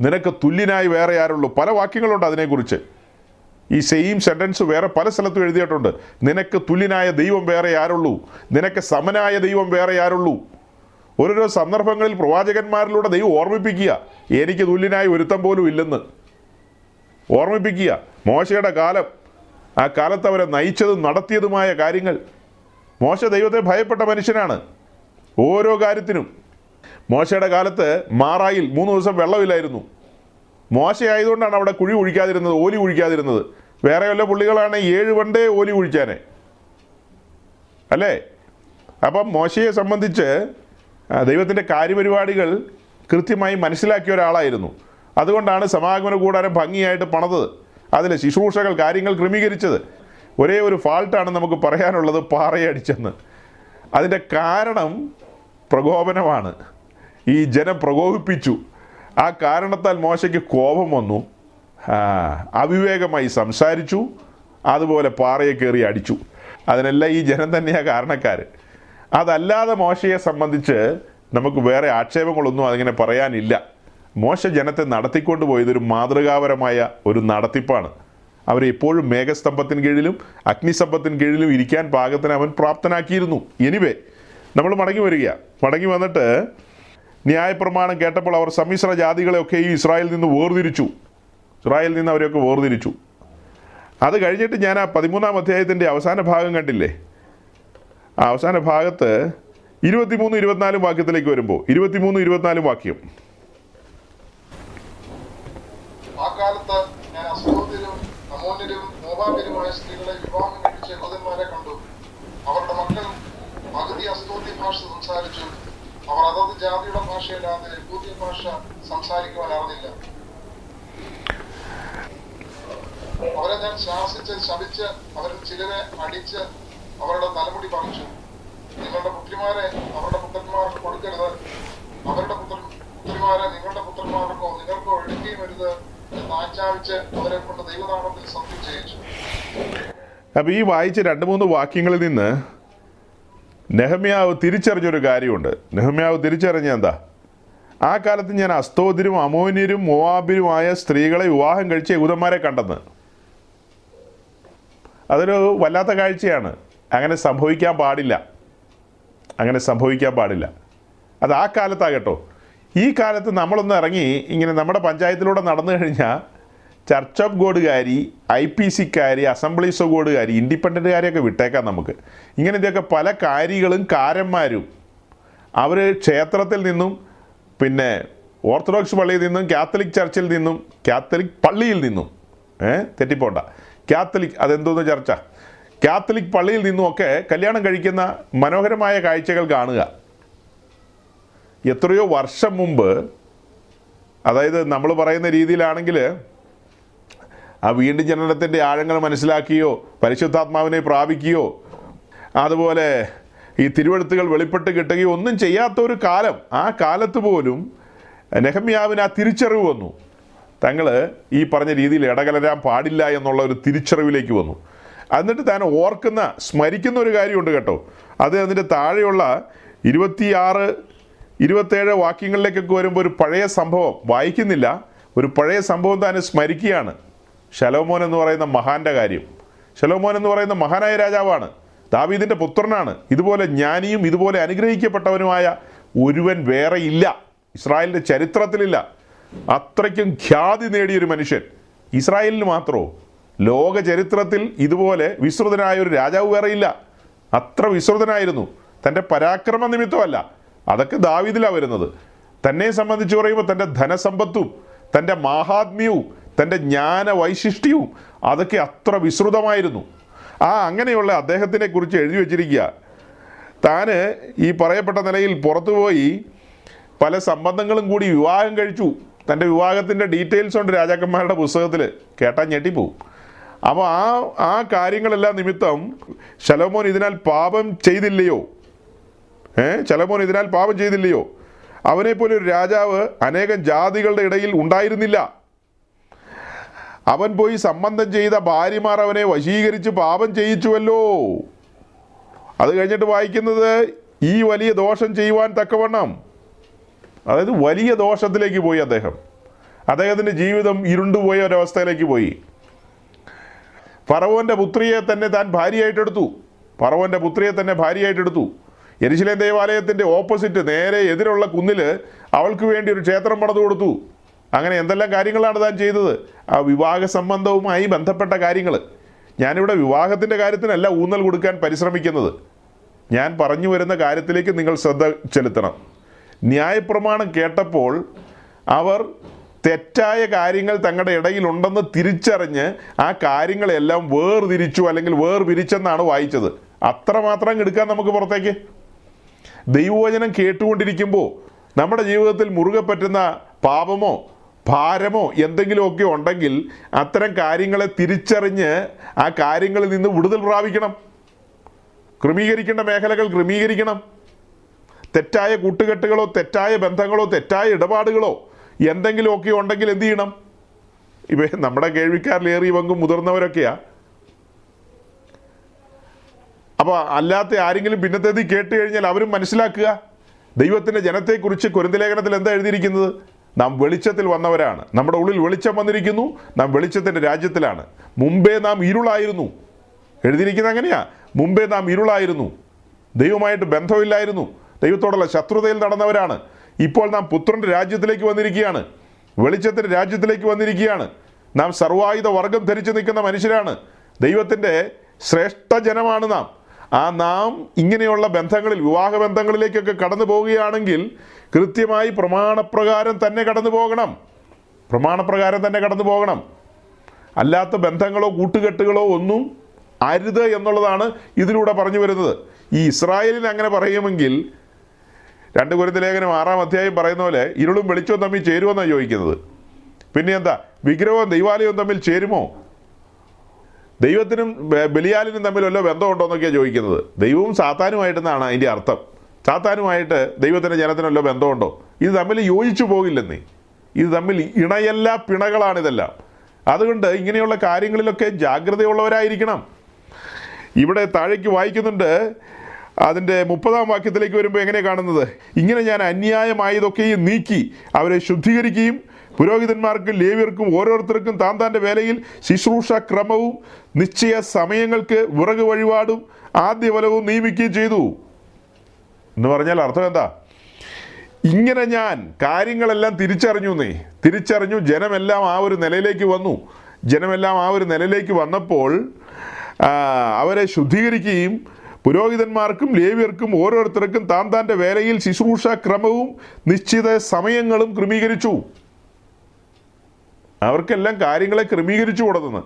നിനക്ക് തുല്യനായി വേറെ ആരുള്ളൂ? പല വാക്യങ്ങളുണ്ട് അതിനെക്കുറിച്ച്. ഈ സെയിം സെന്റൻസ് വേറെ പല സ്ഥലത്തും എഴുതിയിട്ടുണ്ട്. നിനക്ക് തുല്യനായ ദൈവം വേറെ ആരുള്ളൂ? നിനക്ക് സമനായ ദൈവം വേറെ ആരുള്ളൂ? ഓരോരോ സന്ദർഭങ്ങളിൽ പ്രവാചകന്മാരിലൂടെ ദൈവം ഓർമ്മിപ്പിക്കുക. എനിക്ക് തുല്യനായ ഒരുത്തം പോലും ഇല്ലെന്ന്. ഓർമ്മിപ്പിക്കുക. മോശയുടെ കാലം. ആ കാലത്ത് അവരെ നയിച്ചതും നടത്തിയതുമായ കാര്യങ്ങൾ. മോശ ദൈവത്തെ ഭയപ്പെട്ട മനുഷ്യനാണ്. ഓരോ കാര്യത്തിനും. മോശയുടെ കാലത്ത് മാറായിൽ മൂന്ന് ദിവസം വെള്ളമില്ലായിരുന്നു. മോശ ആയതുകൊണ്ടാണ് അവിടെ കുഴി കുഴിക്കാതിരുന്നത് ഓലി കുഴിക്കാതിരുന്നത് വേറെ വല്ല പുള്ളികളാണ് ഏഴ് വണ്ടേ ഓലി കുഴിച്ചാനെ അല്ലേ? അപ്പം മോശയെ സംബന്ധിച്ച് ദൈവത്തിന്റെ കാര്യപരിപാടികൾ കൃത്യമായി മനസ്സിലാക്കിയ ഒരാളായിരുന്നു. അതുകൊണ്ടാണ് സമാഗമന കൂടാരം ഭംഗിയായിട്ട് പണത്. അതിൽ ശുശ്രൂഷകൾ കാര്യങ്ങൾ ക്രമീകരിച്ചത്. ഒരേ ഒരു ഫാൾട്ടാണ് നമുക്ക് പറയാനുള്ളത് പാറയടിച്ചെന്ന്. അതിന്റെ കാരണം പ്രകോപനമാണ്. ഈ ജനം പ്രകോപിപ്പിച്ചു. ആ കാരണത്താൽ മോശയ്ക്ക് കോപം വന്നു. അവിവേകമായി സംസാരിച്ചു. അതുപോലെ പാറയെ കയറി അടിച്ചു. അതിനെല്ലാം ഈ ജനം തന്നെയാണ് കാരണക്കാർ അതല്ലാതെ മോശയെ സംബന്ധിച്ച് നമുക്ക് വേറെ ആക്ഷേപങ്ങളൊന്നും അതിങ്ങനെ പറയാനില്ല. മോശ ജനത്തെ നടത്തിക്കൊണ്ട് പോയതൊരു മാതൃകാപരമായ ഒരു നടത്തിപ്പാണ്. അവരെ എപ്പോഴും മേഘസ്തംഭത്തിന് കീഴിലും അഗ്നിസ്തംഭത്തിന് കീഴിലും ഇരിക്കാൻ പാകത്തിന് അവൻ പ്രാപ്തനാക്കിയിരുന്നു. എനിവേ നമ്മൾ മടങ്ങി വരിക മടങ്ങി വന്നിട്ട് ന്യായപ്രമാണം കേട്ടപ്പോൾ അവർ സമ്മിശ്ര ജാതികളെയൊക്കെ ഈ ഇസ്രായേലിൽ നിന്ന് വേർതിരിച്ചു. ഇസ്രായേലിൽ നിന്ന് അവരെയൊക്കെ വേർതിരിച്ചു. അത് കഴിഞ്ഞിട്ട് ഞാൻ ആ പതിമൂന്നാം അധ്യായത്തിന്റെ അവസാന ഭാഗം കണ്ടില്ലേ? ആ അവസാന ഭാഗത്ത് ഇരുപത്തിമൂന്ന് ഇരുപത്തിനാലും വാക്യത്തിലേക്ക് വരുമ്പോൾ ഇരുപത്തിമൂന്ന് ഇരുപത്തിനാലും വാക്യം. അവരുടെ സംസാരിച്ചു. അവർ അതത് ജാതിയുടെ ഭാഷയല്ലാതെ പുതിയ ഭാഷ സംസാരിക്കുവാൻ അറിഞ്ഞില്ല. അവരെ ഞാൻ ശാസിച്ച് ശപിച്ച് അവരിൽ ചിലരെ അടിച്ച് അവരുടെ തലമുടി പറിച്ചു. നിങ്ങളുടെ പുത്രിമാരെ അവരുടെ പുത്രന്മാർക്ക് കൊടുക്കരുത്. അവരുടെ പുത്രൻ പുത്രിമാരെ നിങ്ങളുടെ പുത്രന്മാർക്കോ നിങ്ങൾക്കോ എടുക്കുകയും വരുത് എന്ന് ആജ്ഞാപിച്ച് അവരെ കൊണ്ട് ദൈവനാമത്തിൽ സത്യം ചെയ്യിച്ചു. അപ്പൊ ഈ വായിച്ച രണ്ട് മൂന്ന് വാക്യങ്ങളിൽ നിന്ന് നെഹമ്യാവ് തിരിച്ചറിഞ്ഞൊരു കാര്യമുണ്ട്. നെഹമ്യാവ് തിരിച്ചറിഞ്ഞ എന്താ ആ കാലത്ത് ഞാൻ അസ്തോദിരും അമോന്യരും മോവാബിരുമായ സ്ത്രീകളെ വിവാഹം കഴിച്ച യഹൂദന്മാരെ കണ്ടെന്ന്. അതൊരു വല്ലാത്ത കാഴ്ചയാണ്. അങ്ങനെ സംഭവിക്കാൻ പാടില്ല. അങ്ങനെ സംഭവിക്കാൻ പാടില്ല. അത് ആ കാലത്താകട്ടോ. ഈ കാലത്ത് നമ്മളൊന്ന് ഇറങ്ങി ഇങ്ങനെ നമ്മുടെ പഞ്ചായത്തിലൂടെ നടന്നു കഴിഞ്ഞാൽ ചർച്ച് ഓഫ് ഗോഡുകാരി ഐ പി സിക്കാരി അസംബ്ലീസ് ഓഫ് ഗോഡുകാരി ഇൻഡിപെൻഡന്റുകാരെയൊക്കെ വിട്ടേക്കാം നമുക്ക്. ഇങ്ങനെ ഇതൊക്കെ പല കാര്യങ്ങളും കാരന്മാരും അവർ ക്ഷേത്രത്തിൽ നിന്നും പിന്നെ ഓർത്തഡോക്സ് പള്ളിയിൽ നിന്നും കാത്തലിക് ചർച്ചിൽ നിന്നും കാത്തലിക് പള്ളിയിൽ നിന്നും ഏ തെറ്റിപ്പോണ്ട. കാത്തലിക് അതെന്തോന്ന് ചർച്ച? കാത്തലിക് പള്ളിയിൽ നിന്നുമൊക്കെ കല്യാണം കഴിക്കുന്ന മനോഹരമായ കാഴ്ചകൾ കാണുക. എത്രയോ വർഷം മുമ്പ് അതായത് നമ്മൾ പറയുന്ന രീതിയിലാണെങ്കിൽ ആ വീണ്ടും ജനനത്തിന്റെ ആഴങ്ങൾ മനസ്സിലാക്കിയോ? പരിശുദ്ധാത്മാവിനെ പ്രാപിക്കുകയോ അതുപോലെ ഈ തിരുവഴുത്തുകൾ വെളിപ്പെട്ട് കിട്ടുകയോ ഒന്നും ചെയ്യാത്ത ഒരു കാലം. ആ കാലത്ത് പോലും നെഹമ്യാവിന് ആ തിരിച്ചറിവ് വന്നു. തങ്ങൾ ഈ പറഞ്ഞ രീതിയിൽ ഇടകലരാൻ പാടില്ല എന്നുള്ള ഒരു തിരിച്ചറിവിലേക്ക് വന്നു. എന്നിട്ട് താൻ ഓർക്കുന്ന സ്മരിക്കുന്ന ഒരു കാര്യമുണ്ട് കേട്ടോ. അത് അതിന്റെ താഴെയുള്ള ഇരുപത്തിയാറ് ഇരുപത്തേഴ് വാക്യങ്ങളിലേക്കൊക്കെ വരുമ്പോൾ ഒരു പഴയ സംഭവം. വായിക്കുന്നില്ല. ഒരു പഴയ സംഭവം താൻ സ്മരിക്കുകയാണ്. ശലോമോൻ എന്ന് പറയുന്ന മഹാന്റെ കാര്യം. ശലോമോൻ എന്ന് പറയുന്ന മഹാനായ രാജാവാണ്. ദാവീദിന്റെ പുത്രനാണ്. ഇതുപോലെ ജ്ഞാനിയും ഇതുപോലെ അനുഗ്രഹിക്കപ്പെട്ടവനുമായ ഒരുവൻ വേറെ ഇല്ല. ഇസ്രായേലിന്റെ ചരിത്രത്തിലില്ല. അത്രയ്ക്കും ഖ്യാതി നേടിയൊരു മനുഷ്യൻ. ഇസ്രായേലിന് മാത്രമോ ലോക ചരിത്രത്തിൽ ഇതുപോലെ വിസ്തൃതനായ ഒരു രാജാവ് ഇല്ല. അത്ര വിസ്തൃതനായിരുന്നു. തന്റെ പരാക്രമ നിമിത്തമല്ല. അതൊക്കെ ദാവീദിലാണ് വരുന്നത്. തന്നെ സംബന്ധിച്ച് പറയുമ്പോൾ തന്റെ ധനസമ്പത്തും തന്റെ മാഹാത്മ്യവും തന്റെ ജ്ഞാന വൈശിഷ്ട്യവും അതൊക്കെ അത്ര വിസ്തൃതമായിരുന്നു. ആ അങ്ങനെയുള്ള അദ്ദേഹത്തിനെ കുറിച്ച് എഴുതി വച്ചിരിക്കുക. താന് ഈ പറയപ്പെട്ട നിലയിൽ പുറത്തുപോയി പല സംബന്ധങ്ങളും കൂടി വിവാഹം കഴിച്ചു. തന്റെ വിവാഹത്തിന്റെ ഡീറ്റെയിൽസ് ഉണ്ട് രാജാക്കന്മാരുടെ പുസ്തകത്തിൽ കേട്ടാൽ ഞെട്ടിപ്പോവും. അപ്പോൾ ആ ആ കാര്യങ്ങളെല്ലാം നിമിത്തം ശലോമോൻ ഇതിനാൽ പാപം ചെയ്തില്ലയോ? ഏ ശലോമോൻ ഇതിനാൽ പാപം ചെയ്തില്ലയോ? അവനെപ്പോലെ ഒരു രാജാവ് അനേകം ജാതികളുടെ ഇടയിൽ ഉണ്ടായിരുന്നില്ല. അവൻ പോയി സംബന്ധം ചെയ്ത ഭാര്യമാർ അവനെ വശീകരിച്ച് പാപം ചെയ്യിച്ചുവല്ലോ. അത് കഴിഞ്ഞിട്ട് വായിക്കുന്നത് ഈ വലിയ ദോഷം ചെയ്യുവാൻ തക്കവണ്ണം. അതായത് വലിയ ദോഷത്തിലേക്ക് പോയി അദ്ദേഹം. അദ്ദേഹത്തിന്റെ ജീവിതം ഇരുണ്ടുപോയ ഒരവസ്ഥയിലേക്ക് പോയി. ഫറവോന്റെ പുത്രിയെ തന്നെ താൻ ഭാര്യയായിട്ടെടുത്തു ഫറവോന്റെ പുത്രിയെ തന്നെ ഭാര്യയായിട്ടെടുത്തു എരിശിലേം ദേവാലയത്തിന്റെ ഓപ്പോസിറ്റ് നേരെ എതിരുള്ള കുന്നിൽ അവൾക്ക് വേണ്ടി ഒരു ക്ഷേത്രം പണിതു കൊടുത്തു. അങ്ങനെ എന്തെല്ലാം കാര്യങ്ങളാണ് താൻ ചെയ്തത്? ആ വിവാഹ സംബന്ധവുമായി ബന്ധപ്പെട്ട കാര്യങ്ങൾ ഞാനിവിടെ വിവാഹത്തിന്റെ കാര്യത്തിനല്ല ഊന്നൽ കൊടുക്കാൻ പരിശ്രമിക്കുന്നത്. ഞാൻ പറഞ്ഞു വരുന്ന കാര്യത്തിലേക്ക് നിങ്ങൾ ശ്രദ്ധ ചെലുത്തണം. ന്യായപ്രമാണം കേട്ടപ്പോൾ അവർ തെറ്റായ കാര്യങ്ങൾ തങ്ങളുടെ ഇടയിലുണ്ടെന്ന് തിരിച്ചറിഞ്ഞ് ആ കാര്യങ്ങളെല്ലാം വേർതിരിച്ചു അല്ലെങ്കിൽ വേർപിരിച്ചെന്നാണ് വായിച്ചത്. അത്രമാത്രം എടുക്കാൻ നമുക്ക് പുറത്തേക്ക്. ദൈവവചനം കേട്ടുകൊണ്ടിരിക്കുമ്പോൾ നമ്മുടെ ജീവിതത്തിൽ മുറുകെ പറ്റുന്ന പാപമോ ഭാരമോ എന്തെങ്കിലുമൊക്കെ ഉണ്ടെങ്കിൽ അത്തരം കാര്യങ്ങളെ തിരിച്ചറിഞ്ഞ് ആ കാര്യങ്ങളിൽ നിന്ന് വിടുതൽ പ്രാപിക്കണം. ക്രമീകരിക്കേണ്ട മേഖലകൾ ക്രമീകരിക്കണം. തെറ്റായ കൂട്ടുകെട്ടുകളോ തെറ്റായ ബന്ധങ്ങളോ തെറ്റായ ഇടപാടുകളോ എന്തെങ്കിലുമൊക്കെ ഉണ്ടെങ്കിൽ എന്ത് ചെയ്യണം? ഇവ നമ്മുടെ കേൾവിക്കാരിലേറി പങ്കും മുതിർന്നവരൊക്കെയാ. അപ്പോൾ അല്ലാത്ത ആരെങ്കിലും ഭിന്നത്തേതി കേട്ട് കഴിഞ്ഞാൽ അവരും മനസ്സിലാക്കുക. ദൈവത്തിന്റെ ജനത്തെക്കുറിച്ച് കുരുന്തലേഖനത്തിൽ എന്താ എഴുതിയിരിക്കുന്നത്? നാം വെളിച്ചത്തിൽ വന്നവരാണ്. നമ്മുടെ ഉള്ളിൽ വെളിച്ചം വന്നിരിക്കുന്നു. നാം വെളിച്ചത്തിന്റെ രാജ്യത്തിലാണ്. മുമ്പേ നാം ഇരുളായിരുന്നു. എഴുതിയിരിക്കുന്നത് അങ്ങനെയാ. മുമ്പേ നാം ഇരുളായിരുന്നു. ദൈവമായിട്ട് ബന്ധമില്ലായിരുന്നു. ദൈവത്തോടുള്ള ശത്രുതയിൽ നടന്നവരാണ്. ഇപ്പോൾ നാം പുത്രന്റെ രാജ്യത്തിലേക്ക് വന്നിരിക്കുകയാണ്. വെളിച്ചത്തിന്റെ രാജ്യത്തിലേക്ക് വന്നിരിക്കുകയാണ്. നാം സർവായുധ വർഗം ധരിച്ചു നിൽക്കുന്ന മനുഷ്യരാണ്. ദൈവത്തിന്റെ ശ്രേഷ്ഠ ജനമാണ് നാം. ആ നാം ഇങ്ങനെയുള്ള ബന്ധങ്ങളിൽ വിവാഹ ബന്ധങ്ങളിലേക്കൊക്കെ കടന്നു പോവുകയാണെങ്കിൽ കൃത്യമായി പ്രമാണപ്രകാരം തന്നെ കടന്നു പോകണം. പ്രമാണപ്രകാരം തന്നെ കടന്നു പോകണം. അല്ലാത്ത ബന്ധങ്ങളോ കൂട്ടുകെട്ടുകളോ ഒന്നും അരുത് എന്നുള്ളതാണ് ഇതിലൂടെ പറഞ്ഞു വരുന്നത്. ഈ ഇസ്രായേലിന് അങ്ങനെ പറയുമെങ്കിൽ രണ്ട് കുരുത്ത ലേഖനം ആറാം അധ്യായം പറയുന്ന പോലെ ഇരുളും വെളിച്ചവും തമ്മിൽ ചേരുമെന്നാണ് ചോദിക്കുന്നത്. പിന്നെ എന്താ? വിഗ്രഹവും ദൈവാലയവും തമ്മിൽ ചേരുമോ? ദൈവത്തിനും ബലിയാലിനും തമ്മിൽ വല്ല ബന്ധമുണ്ടോ എന്നൊക്കെയാണ് ചോദിക്കുന്നത്. ദൈവവും സാത്താനുമായിട്ടെന്നാണ് അതിന്റെ അർത്ഥം. സാത്താനുമായിട്ട് ദൈവത്തിന്റെ ജനത്തിനല്ലോ ബന്ധമുണ്ടോ? ഇത് തമ്മിൽ യോജിച്ചു പോകില്ലെന്നേ. ഇത് തമ്മിൽ ഇണയല്ല പിണകളാണിതെല്ലാം. അതുകൊണ്ട് ഇങ്ങനെയുള്ള കാര്യങ്ങളിലൊക്കെ ജാഗ്രതയുള്ളവരായിരിക്കണം. ഇവിടെ താഴേക്ക് വായിക്കുന്നുണ്ട് അതിന്റെ മുപ്പതാം വാക്യത്തിലേക്ക് വരുമ്പോൾ എങ്ങനെ കാണുന്നത്? ഇങ്ങനെ ഞാൻ അന്യായമായതൊക്കെയും നീക്കി അവരെ ശുദ്ധീകരിക്കുകയും പുരോഹിതന്മാർക്കും ലേവ്യർക്കും ഓരോരുത്തർക്കും താൻ താന്റെ വേലയിൽ ശുശ്രൂഷ ക്രമവും നിശ്ചയ സമയങ്ങൾക്ക് വിറക് വഴിപാടും ആദ്യ ഫലവും നിയമിക്കുകയും ചെയ്തു. എന്ന് പറഞ്ഞാൽ അർത്ഥം എന്താ? ഇങ്ങനെ ഞാൻ കാര്യങ്ങളെല്ലാം തിരിച്ചറിഞ്ഞു നീ. തിരിച്ചറിഞ്ഞു ജനമെല്ലാം ആ ഒരു നിലയിലേക്ക് വന്നു. ജനമെല്ലാം ആ ഒരു നിലയിലേക്ക് വന്നപ്പോൾ അവരെ ശുദ്ധീകരിക്കുകയും പുരോഹിതന്മാർക്കും ലേവ്യർക്കും ഓരോരുത്തർക്കും താൻ താന്റെ വേലയിൽ ശുശ്രൂഷ ക്രമവും നിശ്ചിത സമയങ്ങളും ക്രമീകരിച്ചു. അവർക്കെല്ലാം കാര്യങ്ങളെ ക്രമീകരിച്ചു കൊടുത്തുനിന്ന്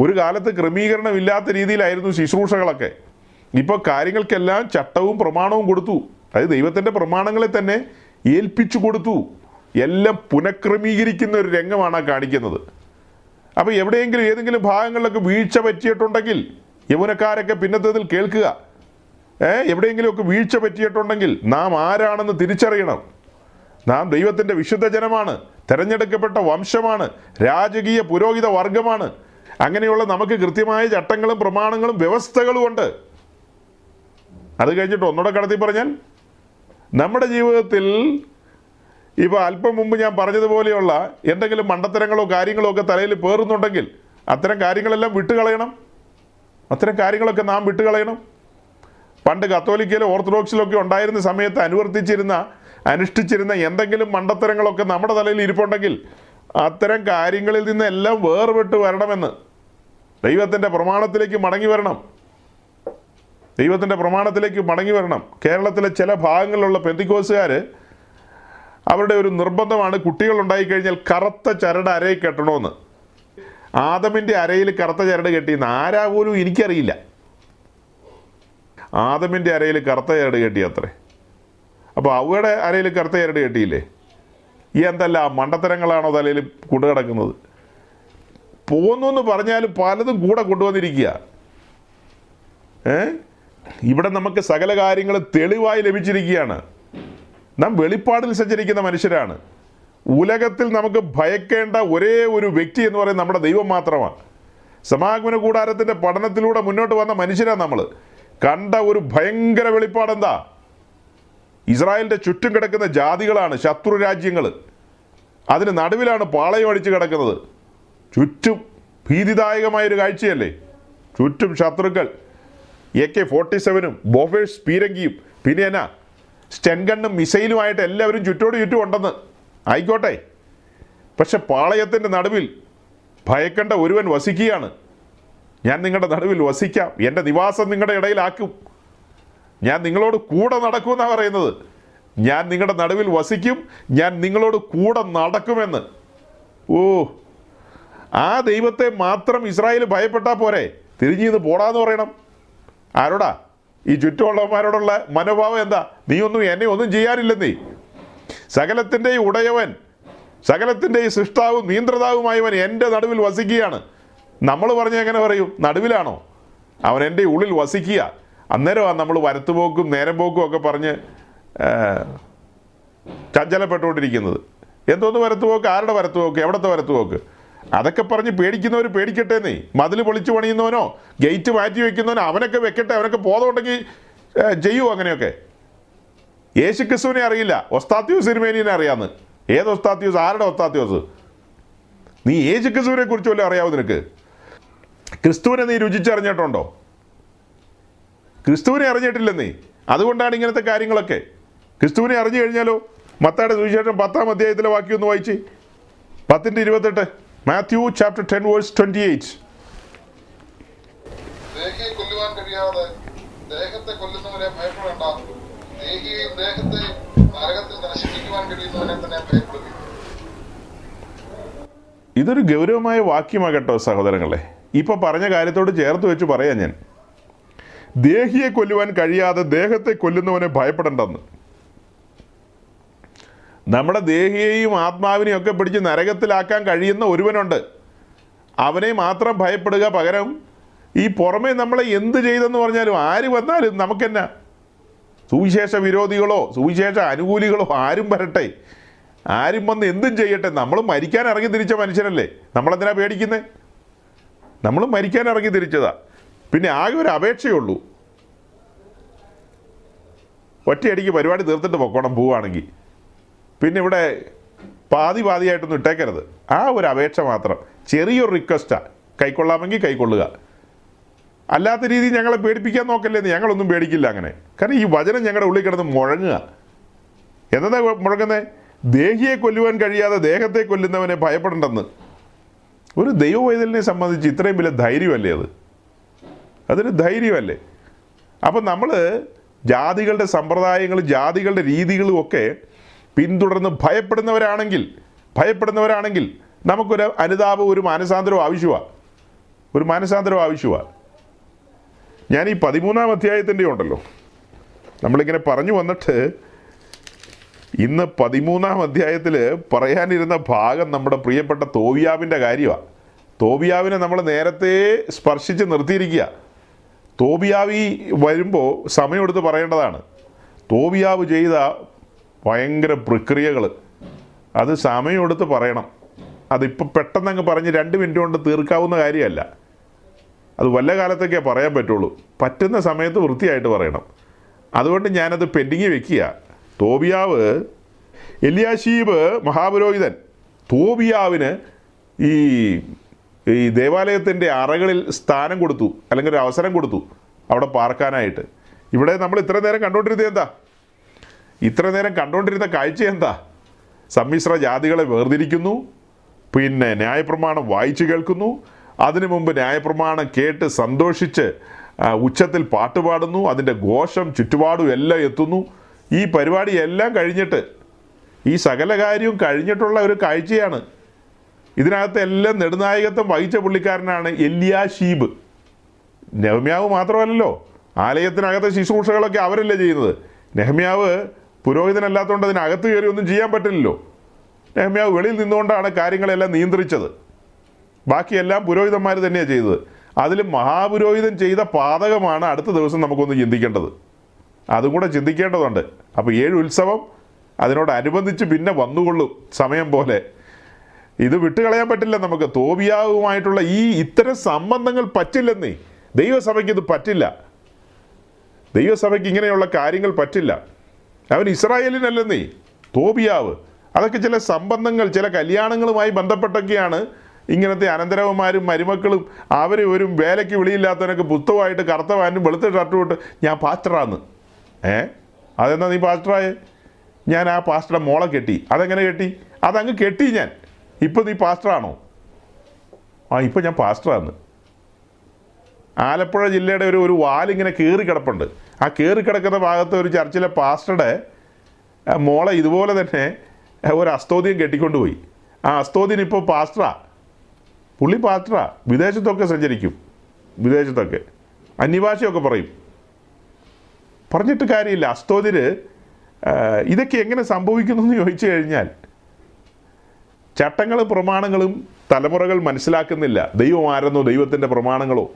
ഒരു കാലത്ത് ക്രമീകരണമില്ലാത്ത രീതിയിലായിരുന്നു ശുശ്രൂഷകളൊക്കെ. ഇപ്പോൾ കാര്യങ്ങൾക്കെല്ലാം ചട്ടവും പ്രമാണവും കൊടുത്തു. അതായത് ദൈവത്തിന്റെ പ്രമാണങ്ങളെ തന്നെ ഏൽപ്പിച്ചു കൊടുത്തു. എല്ലാം പുനഃക്രമീകരിക്കുന്ന ഒരു രംഗമാണ് കാണിക്കുന്നത്. അപ്പോൾ എവിടെയെങ്കിലും ഏതെങ്കിലും ഭാഗങ്ങളിലൊക്കെ വീഴ്ച പറ്റിയിട്ടുണ്ടെങ്കിൽ യൗവനക്കാരൊക്കെ പിന്നത്തതിൽ കേൾക്കുക. ഏഹ് എവിടെയെങ്കിലുമൊക്കെ വീഴ്ച പറ്റിയിട്ടുണ്ടെങ്കിൽ നാം ആരാണെന്ന് തിരിച്ചറിയണം. നാം ദൈവത്തിന്റെ വിശുദ്ധ ജനമാണ് തിരഞ്ഞെടുക്കപ്പെട്ട വംശമാണ് രാജകീയ പുരോഹിത വർഗമാണ്. അങ്ങനെയുള്ള നമുക്ക് കൃത്യമായ ചട്ടങ്ങളും പ്രമാണങ്ങളും വ്യവസ്ഥകളും ഉണ്ട്. അത് കഴിഞ്ഞിട്ട് ഒന്നുകൂടെ കടത്തി പറഞ്ഞാൽ നമ്മുടെ ജീവിതത്തിൽ ഇപ്പോൾ അല്പം മുമ്പ് ഞാൻ പറഞ്ഞതുപോലെയുള്ള എന്തെങ്കിലും മണ്ടത്തരങ്ങളോ കാര്യങ്ങളോ ഒക്കെ തലയിൽ പേറുന്നുണ്ടെങ്കിൽ അത്തരം കാര്യങ്ങളെല്ലാം വിട്ടുകളയണം. അത്തരം കാര്യങ്ങളൊക്കെ നാം വിട്ടുകളയണം. പണ്ട് കത്തോലിക്കയിലും ഓർത്തഡോക്സിലൊക്കെ ഉണ്ടായിരുന്ന സമയത്ത് അനുവർത്തിച്ചിരുന്ന അനുഷ്ഠിച്ചിരുന്ന എന്തെങ്കിലും മണ്ടത്തരങ്ങളൊക്കെ നമ്മുടെ തലയിൽ ഇരിപ്പുണ്ടെങ്കിൽ അത്തരം കാര്യങ്ങളിൽ നിന്നെല്ലാം വേർപെട്ട് വരണമെന്ന് ദൈവത്തിന്റെ പ്രമാണത്തിലേക്ക് മടങ്ങി വരണം. ദൈവത്തിന്റെ പ്രമാണത്തിലേക്ക് മടങ്ങി വരണം. കേരളത്തിലെ ചില ഭാഗങ്ങളിലുള്ള പെന്തിക്കോസുകാർ അവരുടെ ഒരു നിർബന്ധമാണ് കുട്ടികൾ ഉണ്ടായിക്കഴിഞ്ഞാൽ കറുത്ത ചരട് അരയിൽ കെട്ടണമെന്ന് ആദമിന്റെ അരയിൽ കറുത്ത ചരട് കെട്ടിയെന്ന് ആരാ പോലും എനിക്കറിയില്ല. ആദമിന്റെ അരയിൽ കറുത്ത ചരട് കെട്ടി അത്രേ. അപ്പോൾ അവയുടെ അരയിൽ കറുത്ത ചരട് കെട്ടിയില്ലേ? ഈ എന്തല്ല മണ്ടത്തരങ്ങളാണോ തലയിൽ കൊണ്ടുകിടക്കുന്നത് പോകുന്നു എന്ന് പറഞ്ഞാലും പലതും കൂടെ കൊണ്ടുവന്നിരിക്കുക. ഏ? ഇവിടെ നമുക്ക് സകല കാര്യങ്ങളും തെളിവായി ലഭിച്ചിരിക്കുകയാണ്. നാം വെളിപ്പാടിൽ സഞ്ചരിക്കുന്ന മനുഷ്യരാണ്. ഉലകത്തിൽ നമുക്ക് ഭയക്കേണ്ട ഒരേ ഒരു വ്യക്തി എന്ന് പറയുന്നത് നമ്മുടെ ദൈവം മാത്രമാണ്. സമാഗമന കൂടാരത്തിന്റെ പഠനത്തിലൂടെ മുന്നോട്ട് വന്ന മനുഷ്യരാണ് നമ്മൾ കണ്ട ഒരു ഭയങ്കര വെളിപ്പാടെന്താ ഇസ്രായേലിന്റെ ചുറ്റും കിടക്കുന്ന ജാതികളാണ് ശത്രു രാജ്യങ്ങൾ അതിന് നടുവിലാണ് പാളയം അടിച്ച് കിടക്കുന്നത്. ചുറ്റും ഭീതിദായകമായൊരു കാഴ്ചയല്ലേ? ചുറ്റും ശത്രുക്കൾ. എ കെ ഫോർട്ടി സെവനും ബോഫേഴ്സ് പീരങ്കിയും പിന്നെ എന്നാ സ്റ്റെൻഗണ്ണും മിസൈലുമായിട്ട് എല്ലാവരും ചുറ്റോട് ചുറ്റും ഉണ്ടെന്ന്. ആയിക്കോട്ടെ. പക്ഷെ പാളയത്തിന്റെ നടുവിൽ ഭയക്കേണ്ട ഒരുവൻ വസിക്കുകയാണ്. ഞാൻ നിങ്ങളുടെ നടുവിൽ വസിക്കാം. എന്റെ നിവാസം നിങ്ങളുടെ ഇടയിലാക്കും. ഞാൻ നിങ്ങളോട് കൂടെ നടക്കുമെന്നാണ് പറയുന്നത്. ഞാൻ നിങ്ങളുടെ നടുവിൽ വസിക്കും. ഞാൻ നിങ്ങളോട് കൂടെ നടക്കുമെന്ന്. ഓ ആ ദൈവത്തെ മാത്രം ഇസ്രായേൽ ഭയപ്പെട്ടാൽ പോരെ. തിരിഞ്ഞു നിന്ന് പോടാന്ന് പറയണം. ആരോടാ? ഈ ചുറ്റുമുള്ളവന്മാരോടുള്ള മനോഭാവം എന്താ? നീ ഒന്നും എന്നെ ഒന്നും ചെയ്യാനില്ലെന്നേ സകലത്തിന്റെ ഉടയവൻ സകലത്തിന്റെ സൃഷ്ടാവും നിയന്ത്രതാവുമായവൻ എന്റെ നടുവിൽ വസിക്കുകയാണ്. നമ്മൾ പറഞ്ഞ എങ്ങനെ പറയും? നടുവിലാണോ? അവൻ എന്റെ ഉള്ളിൽ വസിക്കുക. അന്നേരമാണ് നമ്മൾ വരത്തുപോക്കും നേരം പോക്കും ഒക്കെ പറഞ്ഞ് ചഞ്ചലപ്പെട്ടുകൊണ്ടിരിക്കുന്നത്. എന്തോന്ന് വരത്തുപോക്ക്? ആരുടെ വരത്തുപോക്ക്? എവിടത്തെ വരത്തുപോക്ക്? അതൊക്കെ പറഞ്ഞ് പേടിക്കുന്നവർ പേടിക്കട്ടെ മതിൽ പൊളിച്ചു പണിയുന്നവനോ ഗേറ്റ് മാറ്റി വെക്കുന്നവനോ അവനൊക്കെ വെക്കട്ടെ അവനൊക്കെ ബോധമുണ്ടെങ്കിൽ ചെയ്യൂ അങ്ങനെയൊക്കെ? യേശു ക്രിസ്തുവിനെ അറിയില്ല. ഒസ്താത്യൂസ് സിനിമേനിയെ അറിയാമെന്ന് ഏത് ഒസ്താത്യൂസ്? ആരുടെ ഒസ്താത്യൂസ്? നീ യേശു ക്രിസ്തുവിനെ കുറിച്ച് വല്ലതും അറിയാവോ നിനക്ക്? ക്രിസ്തുവിനെ നീ രുചിച്ചറിഞ്ഞിട്ടുണ്ടോ? ക്രിസ്തുവിനെ അറിഞ്ഞിട്ടില്ല നീ അതുകൊണ്ടാണ് ഇങ്ങനത്തെ കാര്യങ്ങളൊക്കെ. ക്രിസ്തുവിനെ അറിഞ്ഞു കഴിഞ്ഞാലോ? മത്തായുടെ സുവിശേഷം പത്താം അധ്യായത്തിലെ വാക്യം ഒന്ന് വായിച്ച്. പത്തിന്റെ ഇരുപത്തെട്ട്. Matthew chapter ten verse twenty eight ദേഹിയെ കൊല്ലുവാൻ കഴിയാതെ ദേഹത്തെ കൊല്ലുന്നവരെ ഭയപ്പെടേണ്ട. ദേഹിയെയും ദേഹത്തെ നരകത്തിൽ നശിപ്പിക്കുവാൻ കഴിയുന്നവനെ തന്നെ ഭയപ്പെടുക ഇതൊരു ഗൗരവമായ വാക്യമാകട്ടോ സഹോദരങ്ങളെ. ഇപ്പൊ പറഞ്ഞ കാര്യത്തോട് ചേർത്ത് വെച്ച് പറയാം ഞാൻ. ദേഹിയെ കൊല്ലുവാൻ കഴിയാതെ ദേഹത്തെ കൊല്ലുന്നവനെ ഭയപ്പെടേണ്ടെന്ന്. നമ്മുടെ ദേഹിയെയും ആത്മാവിനെയും ഒക്കെ പിടിച്ച് നരകത്തിലാക്കാൻ കഴിയുന്ന ഒരുവനുണ്ട്. അവനെ മാത്രം ഭയപ്പെടുക പകരം ഈ പുറമേ നമ്മളെ എന്ത് ചെയ്തെന്ന് പറഞ്ഞാലും ആര് വന്നാലും നമുക്കെന്നാ? സുവിശേഷ വിരോധികളോ സുവിശേഷ അനുകൂലികളോ ആരും വരട്ടെ. ആരും വന്ന് എന്തും ചെയ്യട്ടെ. നമ്മൾ മരിക്കാൻ ഇറങ്ങി തിരിച്ച മനുഷ്യരല്ലേ നമ്മളെന്തിനാ പേടിക്കുന്നേ? നമ്മൾ മരിക്കാൻ ഇറങ്ങി തിരിച്ചതാ. പിന്നെ ആകെ ഒരു അപേക്ഷയുള്ളൂ ഒറ്റയടിക്ക് പരിപാടി തീർത്തിട്ട് പൊക്കോണം പോവുകയാണെങ്കിൽ. പിന്നെ ഇവിടെ പാതി പാതിയായിട്ടൊന്നും ഇട്ടേക്കരുത്. ആ ഒരു അപേക്ഷ മാത്രം ചെറിയൊരു റിക്വസ്റ്റാണ് കൈക്കൊള്ളാമെങ്കിൽ കൈക്കൊള്ളുക. അല്ലാത്ത രീതിയിൽ ഞങ്ങളെ പേടിപ്പിക്കാൻ നോക്കല്ലേ എന്ന് ഞങ്ങളൊന്നും പേടിക്കില്ല അങ്ങനെ. കാരണം ഈ വചനം ഞങ്ങളുടെ ഉള്ളിൽ കിടന്ന് മുഴങ്ങുക. എന്താ മുഴങ്ങുന്നത് ദേഹിയെ കൊല്ലുവാൻ കഴിയാതെ ദേഹത്തെ കൊല്ലുന്നവനെ ഭയപ്പെടേണ്ടെന്ന്. ഒരു ദൈവവൈതലിനെ സംബന്ധിച്ച് ഇത്രയും വലിയ ധൈര്യമല്ലേ അത്? അതൊരു ധൈര്യമല്ലേ? അപ്പം നമ്മൾ ജാതികളുടെ സമ്പ്രദായങ്ങളും ജാതികളുടെ രീതികളും ഒക്കെ പിന്തുടർന്ന് ഭയപ്പെടുന്നവരാണെങ്കിൽ ഭയപ്പെടുന്നവരാണെങ്കിൽ നമുക്കൊരു അനുതാപം ഒരു മാനസാന്തരം ആവശ്യമാണ് ഒരു മാനസാന്തരം ആവശ്യമാണ് ഞാൻ ഈ പതിമൂന്നാം അധ്യായത്തിന്റെ ഉണ്ടല്ലോ. നമ്മളിങ്ങനെ പറഞ്ഞു വന്നിട്ട് ഇന്ന് പതിമൂന്നാം അധ്യായത്തിൽ പറയാനിരുന്ന ഭാഗം നമ്മുടെ പ്രിയപ്പെട്ട തോവിയാവിന്റെ കാര്യമാണ് തോബിയാവിനെ നമ്മൾ നേരത്തെ സ്പർശിച്ച് നിർത്തിയിരിക്കുക. തോബിയാവി വരുമ്പോൾ സമയമെടുത്ത് പറയേണ്ടതാണ്. തോബിയാവ് ചെയ്ത ഭയങ്കര പ്രക്രിയകൾ അത് സമയമെടുത്ത് പറയണം. അതിപ്പോൾ പെട്ടെന്ന് അങ്ങ് പറഞ്ഞ് രണ്ട് മിനിറ്റ് കൊണ്ട് തീർക്കാവുന്ന കാര്യമല്ല. അത് വല്ല കാലത്തൊക്കെ പറയാൻ പറ്റുള്ളൂ. പറ്റുന്ന സമയത്ത് വൃത്തിയായിട്ട് പറയണം. അതുകൊണ്ട് ഞാനത് പെൻഡിങ് വെക്കുക. തോബിയാവ് എലിയാശീബ് മഹാപുരോഹിതൻ. തോബിയാവിന് ഈ ഈ ദേവാലയത്തിന്റെ അറകളിൽ സ്ഥാനം കൊടുത്തു. അല്ലെങ്കിൽ ഒരു അവസരം കൊടുത്തു. അവിടെ പാർക്കാനായിട്ട്. ഇവിടെ നമ്മൾ ഇത്ര നേരം കണ്ടുകൊണ്ടിരുന്നത് എന്താ? ഇത്ര നേരം കണ്ടുകൊണ്ടിരുന്ന കാഴ്ച എന്താ? സമ്മിശ്ര ജാതികളെ വേർതിരിക്കുന്നു പിന്നെ ന്യായപ്രമാണം വായിച്ചു കേൾക്കുന്നു അതിനു മുമ്പ് ന്യായപ്രമാണം കേട്ട് സന്തോഷിച്ച് ഉച്ചത്തിൽ പാട്ടുപാടുന്നു അതിന്റെ ഘോഷം ചുറ്റുപാടും എല്ലാം എത്തുന്നു. ഈ പരിപാടി എല്ലാം കഴിഞ്ഞിട്ട് ഈ സകല കാര്യവും കഴിഞ്ഞിട്ടുള്ള ഒരു കാഴ്ചയാണ്. ഇതിനകത്ത് എല്ലാം നെടുനായകത്വം വഹിച്ച പുള്ളിക്കാരനാണ് എല്ലിയാഷീബ് നെഹമ്യാവ് മാത്രമല്ലല്ലോ ആലയത്തിനകത്തെ ശുശ്രൂഷകളൊക്കെ അവരല്ലേ ചെയ്യുന്നത്. നെഹമ്യാവ് പുരോഹിതനല്ലാത്തതുകൊണ്ട് അതിനകത്ത് കയറി ഒന്നും ചെയ്യാൻ പറ്റില്ലല്ലോ. നെഹമ്യാവ് വെളിയിൽ നിന്നുകൊണ്ടാണ് കാര്യങ്ങളെല്ലാം നിയന്ത്രിച്ചത്. ബാക്കിയെല്ലാം പുരോഹിതന്മാർ തന്നെയാണ് ചെയ്തത്. അതിൽ മഹാപുരോഹിതൻ ചെയ്ത പാതകമാണ് അടുത്ത ദിവസം നമുക്കൊന്ന് ചിന്തിക്കേണ്ടത്. അതും കൂടെ ചിന്തിക്കേണ്ടതുണ്ട്. അപ്പോൾ ഏഴ് ഉത്സവം അതിനോടനുബന്ധിച്ച് പിന്നെ വന്നുകൊള്ളും സമയം പോലെ. ഇത് വിട്ടുകളയാൻ പറ്റില്ല നമുക്ക്. തോബിയാവുമായിട്ടുള്ള ഈ ഇത്തരം സംബന്ധങ്ങൾ പറ്റില്ലെന്നേ. ദൈവസഭയ്ക്ക് ഇത് പറ്റില്ല. ദൈവസഭയ്ക്ക് ഇങ്ങനെയുള്ള കാര്യങ്ങൾ പറ്റില്ല. അവൻ ഇസ്രായേലിനല്ലെന്നേ തോബിയാവ്. അതൊക്കെ ചില സംബന്ധങ്ങൾ ചില കല്യാണങ്ങളുമായി ബന്ധപ്പെട്ടൊക്കെയാണ് ഇങ്ങനത്തെ അനന്തരവന്മാരും മരുമക്കളും അവരെ ഒരു വേലയ്ക്ക് വിളിയില്ലാത്തവനൊക്കെ പുസ്തകമായിട്ട് കറുത്തവാനും വെളുത്ത ഷർട്ടും ഞാൻ പാസ്റ്ററാന്ന്. ഏ? അതെന്നാ നീ പാസ്റ്ററായേ? ഞാൻ ആ പാസ്റ്ററുടെ മോളെ കെട്ടി. അതെങ്ങനെ കെട്ടി? അതങ്ങ് കെട്ടി ഞാൻ. ഇപ്പം നീ പാസ്റ്ററാണോ? ആ ഇപ്പം ഞാൻ പാസ്റ്ററാന്ന്. ആലപ്പുഴ ജില്ലയുടെ ഒരു ഒരു വാലിങ്ങനെ കയറി കിടപ്പുണ്ട്. ആ കയറി കിടക്കുന്ന ഭാഗത്ത് ഒരു ചർച്ചിലെ പാസ്റ്ററുടെ മോളെ ഇതുപോലെ തന്നെ ഒരു അസ്തോദ്യം കെട്ടിക്കൊണ്ടുപോയി. ആ അസ്തോദ്യം ഇപ്പോൾ പാസ്റ്ററാ. പുള്ളി പാസ്റ്ററാ. വിദേശത്തൊക്കെ സഞ്ചരിക്കും. വിദേശത്തൊക്കെ. അന്യഭാഷയൊക്കെ പറയും. പറഞ്ഞിട്ട് കാര്യമില്ല. അസ്തോദിന് ഇതൊക്കെ എങ്ങനെ സംഭവിക്കുന്നു എന്ന് ചോദിച്ചു കഴിഞ്ഞാൽ ചട്ടങ്ങളും പ്രമാണങ്ങളും തലമുറകൾ മനസ്സിലാക്കുന്നില്ല. ദൈവം ആരെന്നോ ദൈവത്തിന്റെ പ്രമാണങ്ങളോ.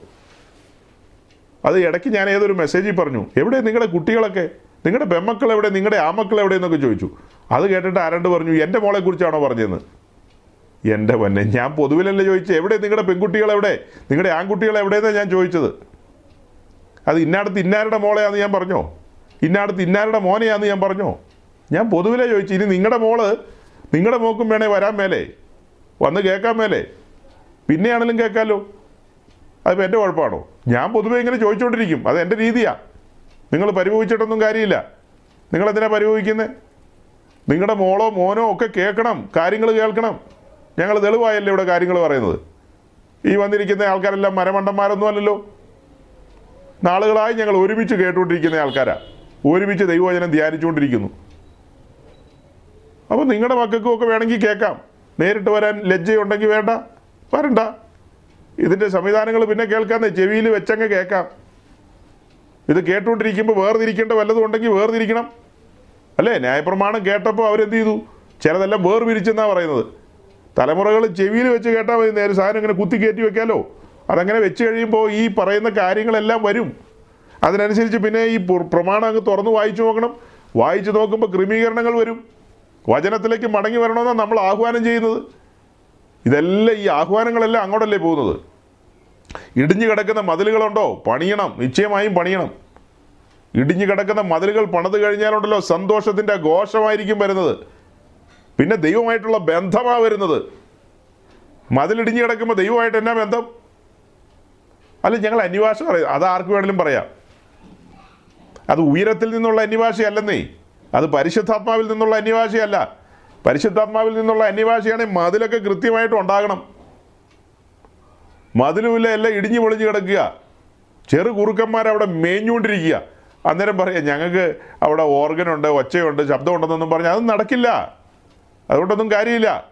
അത് ഇടയ്ക്ക് ഞാൻ ഏതൊരു മെസ്സേജിൽ പറഞ്ഞു എവിടെ നിങ്ങളുടെ കുട്ടികളൊക്കെ? നിങ്ങളുടെ പെമ്മക്കൾ എവിടെ നിങ്ങളുടെ ആമക്കൾ എവിടെ എന്നൊക്കെ ചോദിച്ചു. അത് കേട്ടിട്ട് ആരണ്ട് പറഞ്ഞു എന്റെ മോളെക്കുറിച്ചാണോ പറഞ്ഞതെന്ന് എന്റെ പൊന്നെ ഞാൻ പൊതുവിലല്ലേ ചോദിച്ചത് എവിടെ നിങ്ങളുടെ പെൺകുട്ടികൾ എവിടെ നിങ്ങളുടെ ആൺകുട്ടികൾ എവിടെയെന്നാണ് ഞാൻ ചോദിച്ചത്? അത് ഇന്നാടത്ത് ഇന്നാരുടെ മോളെയാന്ന് ഞാൻ പറഞ്ഞോ? ഇന്നാടത്ത് ഇന്നാരുടെ മോനെയാന്ന് ഞാൻ പറഞ്ഞോ? ഞാൻ പൊതുവിലേ ചോദിച്ചു. ഇനി നിങ്ങളുടെ മോൾ നിങ്ങളുടെ മോക്കും വേണേ വരാൻ മേലേ. വന്ന് കേൾക്കാൻ മേലേ. പിന്നെയാണെങ്കിലും കേൾക്കാമല്ലോ അതിപ്പോൾ എന്റെ കുഴപ്പമാണോ? ഞാൻ പൊതുവെ ഇങ്ങനെ ചോദിച്ചുകൊണ്ടിരിക്കും അത് എന്റെ രീതിയാണ് നിങ്ങൾ പരിഭവിച്ചിട്ടൊന്നും കാര്യമില്ല. നിങ്ങളെന്തിനാ പരിഭവിക്കുന്നത് നിങ്ങളുടെ മോളോ മോനോ ഒക്കെ കേൾക്കണം. കാര്യങ്ങൾ കേൾക്കണം. ഞങ്ങൾ തെളിവായല്ലേ ഇവിടെ കാര്യങ്ങൾ പറയുന്നത്. ഈ വന്നിരിക്കുന്ന ആൾക്കാരെല്ലാം മരമണ്ടന്മാരൊന്നും അല്ലല്ലോ. നാളുകളായി ഞങ്ങൾ ഒരുമിച്ച് കേട്ടുകൊണ്ടിരിക്കുന്ന ആൾക്കാരാ. ഒരുമിച്ച് ദൈവവചനം ധ്യാനിച്ചുകൊണ്ടിരിക്കുന്നു. അപ്പോൾ നിങ്ങളുടെ മക്കൾക്കും ഒക്കെ വേണമെങ്കിൽ കേൾക്കാം. നേരിട്ട് വരാൻ ലജ്ജയുണ്ടെങ്കിൽ വേണ്ട. വരണ്ട. ഇതിന്റെ സംവിധാനങ്ങൾ പിന്നെ കേൾക്കാന്നേ. ചെവിയിൽ വെച്ചങ്ങ് കേൾക്കാം. ഇത് കേട്ടുകൊണ്ടിരിക്കുമ്പോൾ വേർതിരിക്കേണ്ട വല്ലതും ഉണ്ടെങ്കിൽ വേർതിരിക്കണം. അല്ലേ? ന്യായപ്രമാണം കേട്ടപ്പോൾ അവരെന്ത് ചെയ്തു? ചിലതെല്ലാം വേർപിരിച്ചെന്നാണ് പറയുന്നത്. തലമുറകൾ ചെവിയിൽ വെച്ച് കേട്ടാൽ മതി. നേരെ സാധനം ഇങ്ങനെ കുത്തി കയറ്റി വെക്കാലോ. അതങ്ങനെ വെച്ച് കഴിയുമ്പോൾ ഈ പറയുന്ന കാര്യങ്ങളെല്ലാം വരും. അതിനനുസരിച്ച് പിന്നെ ഈ പ്രമാണം അങ്ങ് തുറന്ന് വായിച്ചു നോക്കണം. വായിച്ചു നോക്കുമ്പോൾ ക്രമീകരണങ്ങൾ വരും. വചനത്തിലേക്ക് മടങ്ങി വരണമെന്നാണ് നമ്മൾ ആഹ്വാനം ചെയ്യുന്നത്. ഇതെല്ലാം ഈ ആഹ്വാനങ്ങളെല്ലാം അങ്ങോട്ടല്ലേ പോകുന്നത്? ഇടിഞ്ഞു കിടക്കുന്ന മതിലുകളുണ്ടോ? പണിയണം. നിശ്ചയമായും പണിയണം. ഇടിഞ്ഞു കിടക്കുന്ന മതിലുകൾ പണിത് കഴിഞ്ഞാലുണ്ടല്ലോ സന്തോഷത്തിന്റെ ഘോഷമായിരിക്കും വരുന്നത്. പിന്നെ ദൈവമായിട്ടുള്ള ബന്ധമാണ് വരുന്നത്. മതിലിടിഞ്ഞു കിടക്കുമ്പോൾ ദൈവമായിട്ട് എന്നാ ബന്ധം? അല്ല ഞങ്ങൾ അന്യഭാഷ പറയാം. അത് ആർക്ക് വേണമെങ്കിലും പറയാം. അത് ഉയരത്തിൽ നിന്നുള്ള അന്യഭാഷയല്ലെന്നേ. അത് പരിശുദ്ധാത്മാവിൽ നിന്നുള്ള അന്യഭാഷയല്ല. പരിശുദ്ധാത്മാവിൽ നിന്നുള്ള അന്യഭാഷയാണെങ്കിൽ മതിലൊക്കെ കൃത്യമായിട്ട് ഉണ്ടാകണം. മതിലുമില്ല എല്ലാം ഇടിഞ്ഞു പൊളിഞ്ഞു കിടക്കുക. ചെറു കുറുക്കന്മാർ അവിടെ മേഞ്ഞുകൊണ്ടിരിക്കുക. അന്നേരം പറയാം ഞങ്ങൾക്ക് അവിടെ ഓർഗനുണ്ട് ഒച്ചയുണ്ട് ശബ്ദമുണ്ടെന്നൊന്നും പറഞ്ഞാൽ അതൊന്നും നടക്കില്ല. അതുകൊണ്ടൊന്നും കാര്യമില്ല.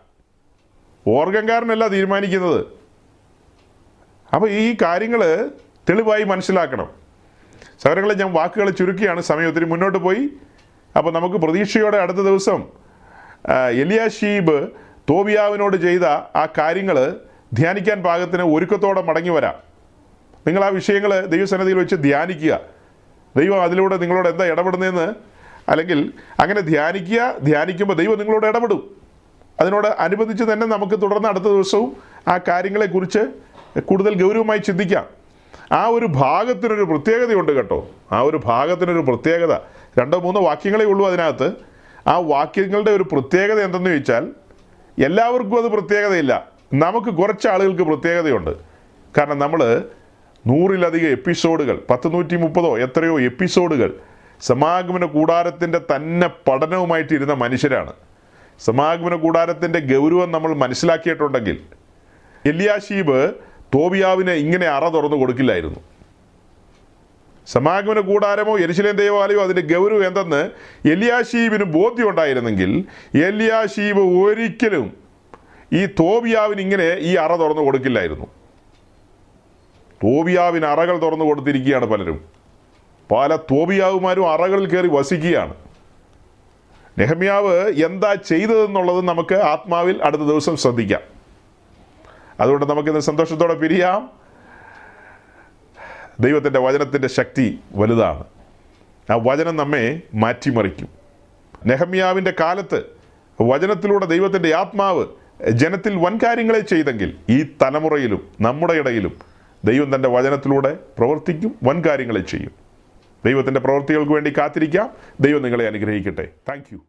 ഓർഗൻകാരനല്ല തീരുമാനിക്കുന്നത്. അപ്പോൾ ഈ കാര്യങ്ങൾ തെളിവായി മനസ്സിലാക്കണം. സഹോദരങ്ങളെ ഞാൻ വാക്കുകൾ ചുരുക്കിയാണ് സമയം ഒത്തിരി മുന്നോട്ട് പോയി. അപ്പോൾ നമുക്ക് പ്രതീക്ഷയോടെ അടുത്ത ദിവസം എലിയാഷീബ് തോബിയാവിനോട് ചെയ്ത ആ കാര്യങ്ങൾ ധ്യാനിക്കാൻ പാകത്തിന് ഒരുക്കത്തോടെ മടങ്ങി വരാം. നിങ്ങൾ ആ വിഷയങ്ങൾ ദൈവസന്നദ്ധിയിൽ വെച്ച് ധ്യാനിക്കുക. ദൈവം അതിലൂടെ നിങ്ങളോട് എന്താ ഇടപെടുന്നതെന്ന്? അല്ലെങ്കിൽ അങ്ങനെ ധ്യാനിക്കുക ധ്യാനിക്കുമ്പോൾ ദൈവം നിങ്ങളോട് ഇടപെടും. അതിനോട് അനുബന്ധിച്ച് തന്നെ നമുക്ക് തുടർന്ന് അടുത്ത ദിവസവും ആ കാര്യങ്ങളെക്കുറിച്ച് കൂടുതൽ ഗൗരവമായി ചിന്തിക്കാം. ആ ഒരു ഭാഗത്തിനൊരു പ്രത്യേകതയുണ്ട് കേട്ടോ. ആ ഒരു ഭാഗത്തിനൊരു പ്രത്യേകത. രണ്ടോ മൂന്നോ വാക്യങ്ങളേ ഉള്ളൂ അതിനകത്ത്. ആ വാക്യങ്ങളുടെ ഒരു പ്രത്യേകത എന്തെന്ന് ചോദിച്ചാൽ എല്ലാവർക്കും അത് പ്രത്യേകതയില്ല. നമുക്ക് കുറച്ച് ആളുകൾക്ക് പ്രത്യേകതയുണ്ട്. കാരണം നമ്മൾ നൂറിലധികം എപ്പിസോഡുകൾ പത്ത് നൂറ്റി മുപ്പതോ എത്രയോ എപ്പിസോഡുകൾ സമാഗമന കൂടാരത്തിന്റെ തന്നെ പഠനവുമായിട്ട് ഇരുന്ന മനുഷ്യരാണ്. സമാഗമന കൂടാരത്തിന്റെ ഗൗരവം നമ്മൾ മനസ്സിലാക്കിയിട്ടുണ്ടെങ്കിൽ എലിയാശീബ് തോബിയാവിനെ ഇങ്ങനെ അറ തുറന്നു കൊടുക്കില്ലായിരുന്നു. സമാഗമന കൂടാരമോ എരിശിലേം ദേവാലയമോ അതിന്റെ ഗൗരവം എന്തെന്ന് എലിയാശീബിന് ബോധ്യം ഉണ്ടായിരുന്നെങ്കിൽ എലിയാശീബ് ഒരിക്കലും ഈ തോബിയാവിന് ഇങ്ങനെ ഈ അറ തുറന്നു കൊടുക്കില്ലായിരുന്നു. തോബിയാവിന് അറകൾ തുറന്നു കൊടുത്തിരിക്കുകയാണ് പലരും. പല തോബിയാവുമാരും അറകളിൽ കയറി വസിക്കുകയാണ്. നെഹമ്യാവ് എന്താ ചെയ്തതെന്നുള്ളത് നമുക്ക് ആത്മാവിൽ അടുത്ത ദിവസം ശ്രദ്ധിക്കാം. അതുകൊണ്ട് നമുക്കിന്ന് സന്തോഷത്തോടെ പിരിയാം. ദൈവത്തിന്റെ വചനത്തിന്റെ ശക്തി വലുതാണ്. ആ വചനം നമ്മെ മാറ്റിമറിക്കും. നെഹമ്യാവിന്റെ കാലത്ത് വചനത്തിലൂടെ ദൈവത്തിന്റെ ആത്മാവ് ജനത്തിൽ വൻകാര്യങ്ങളെ ചെയ്തെങ്കിൽ ഈ തലമുറയിലും നമ്മുടെ ഇടയിലും ദൈവം തന്റെ വചനത്തിലൂടെ പ്രവർത്തിക്കും വൻകാര്യങ്ങളെ ചെയ്യും. ദൈവത്തിന്റെ പ്രവൃത്തികൾക്ക് വേണ്ടി കാത്തിരിക്കാം. ദൈവം നിങ്ങളെ അനുഗ്രഹിക്കട്ടെ. താങ്ക്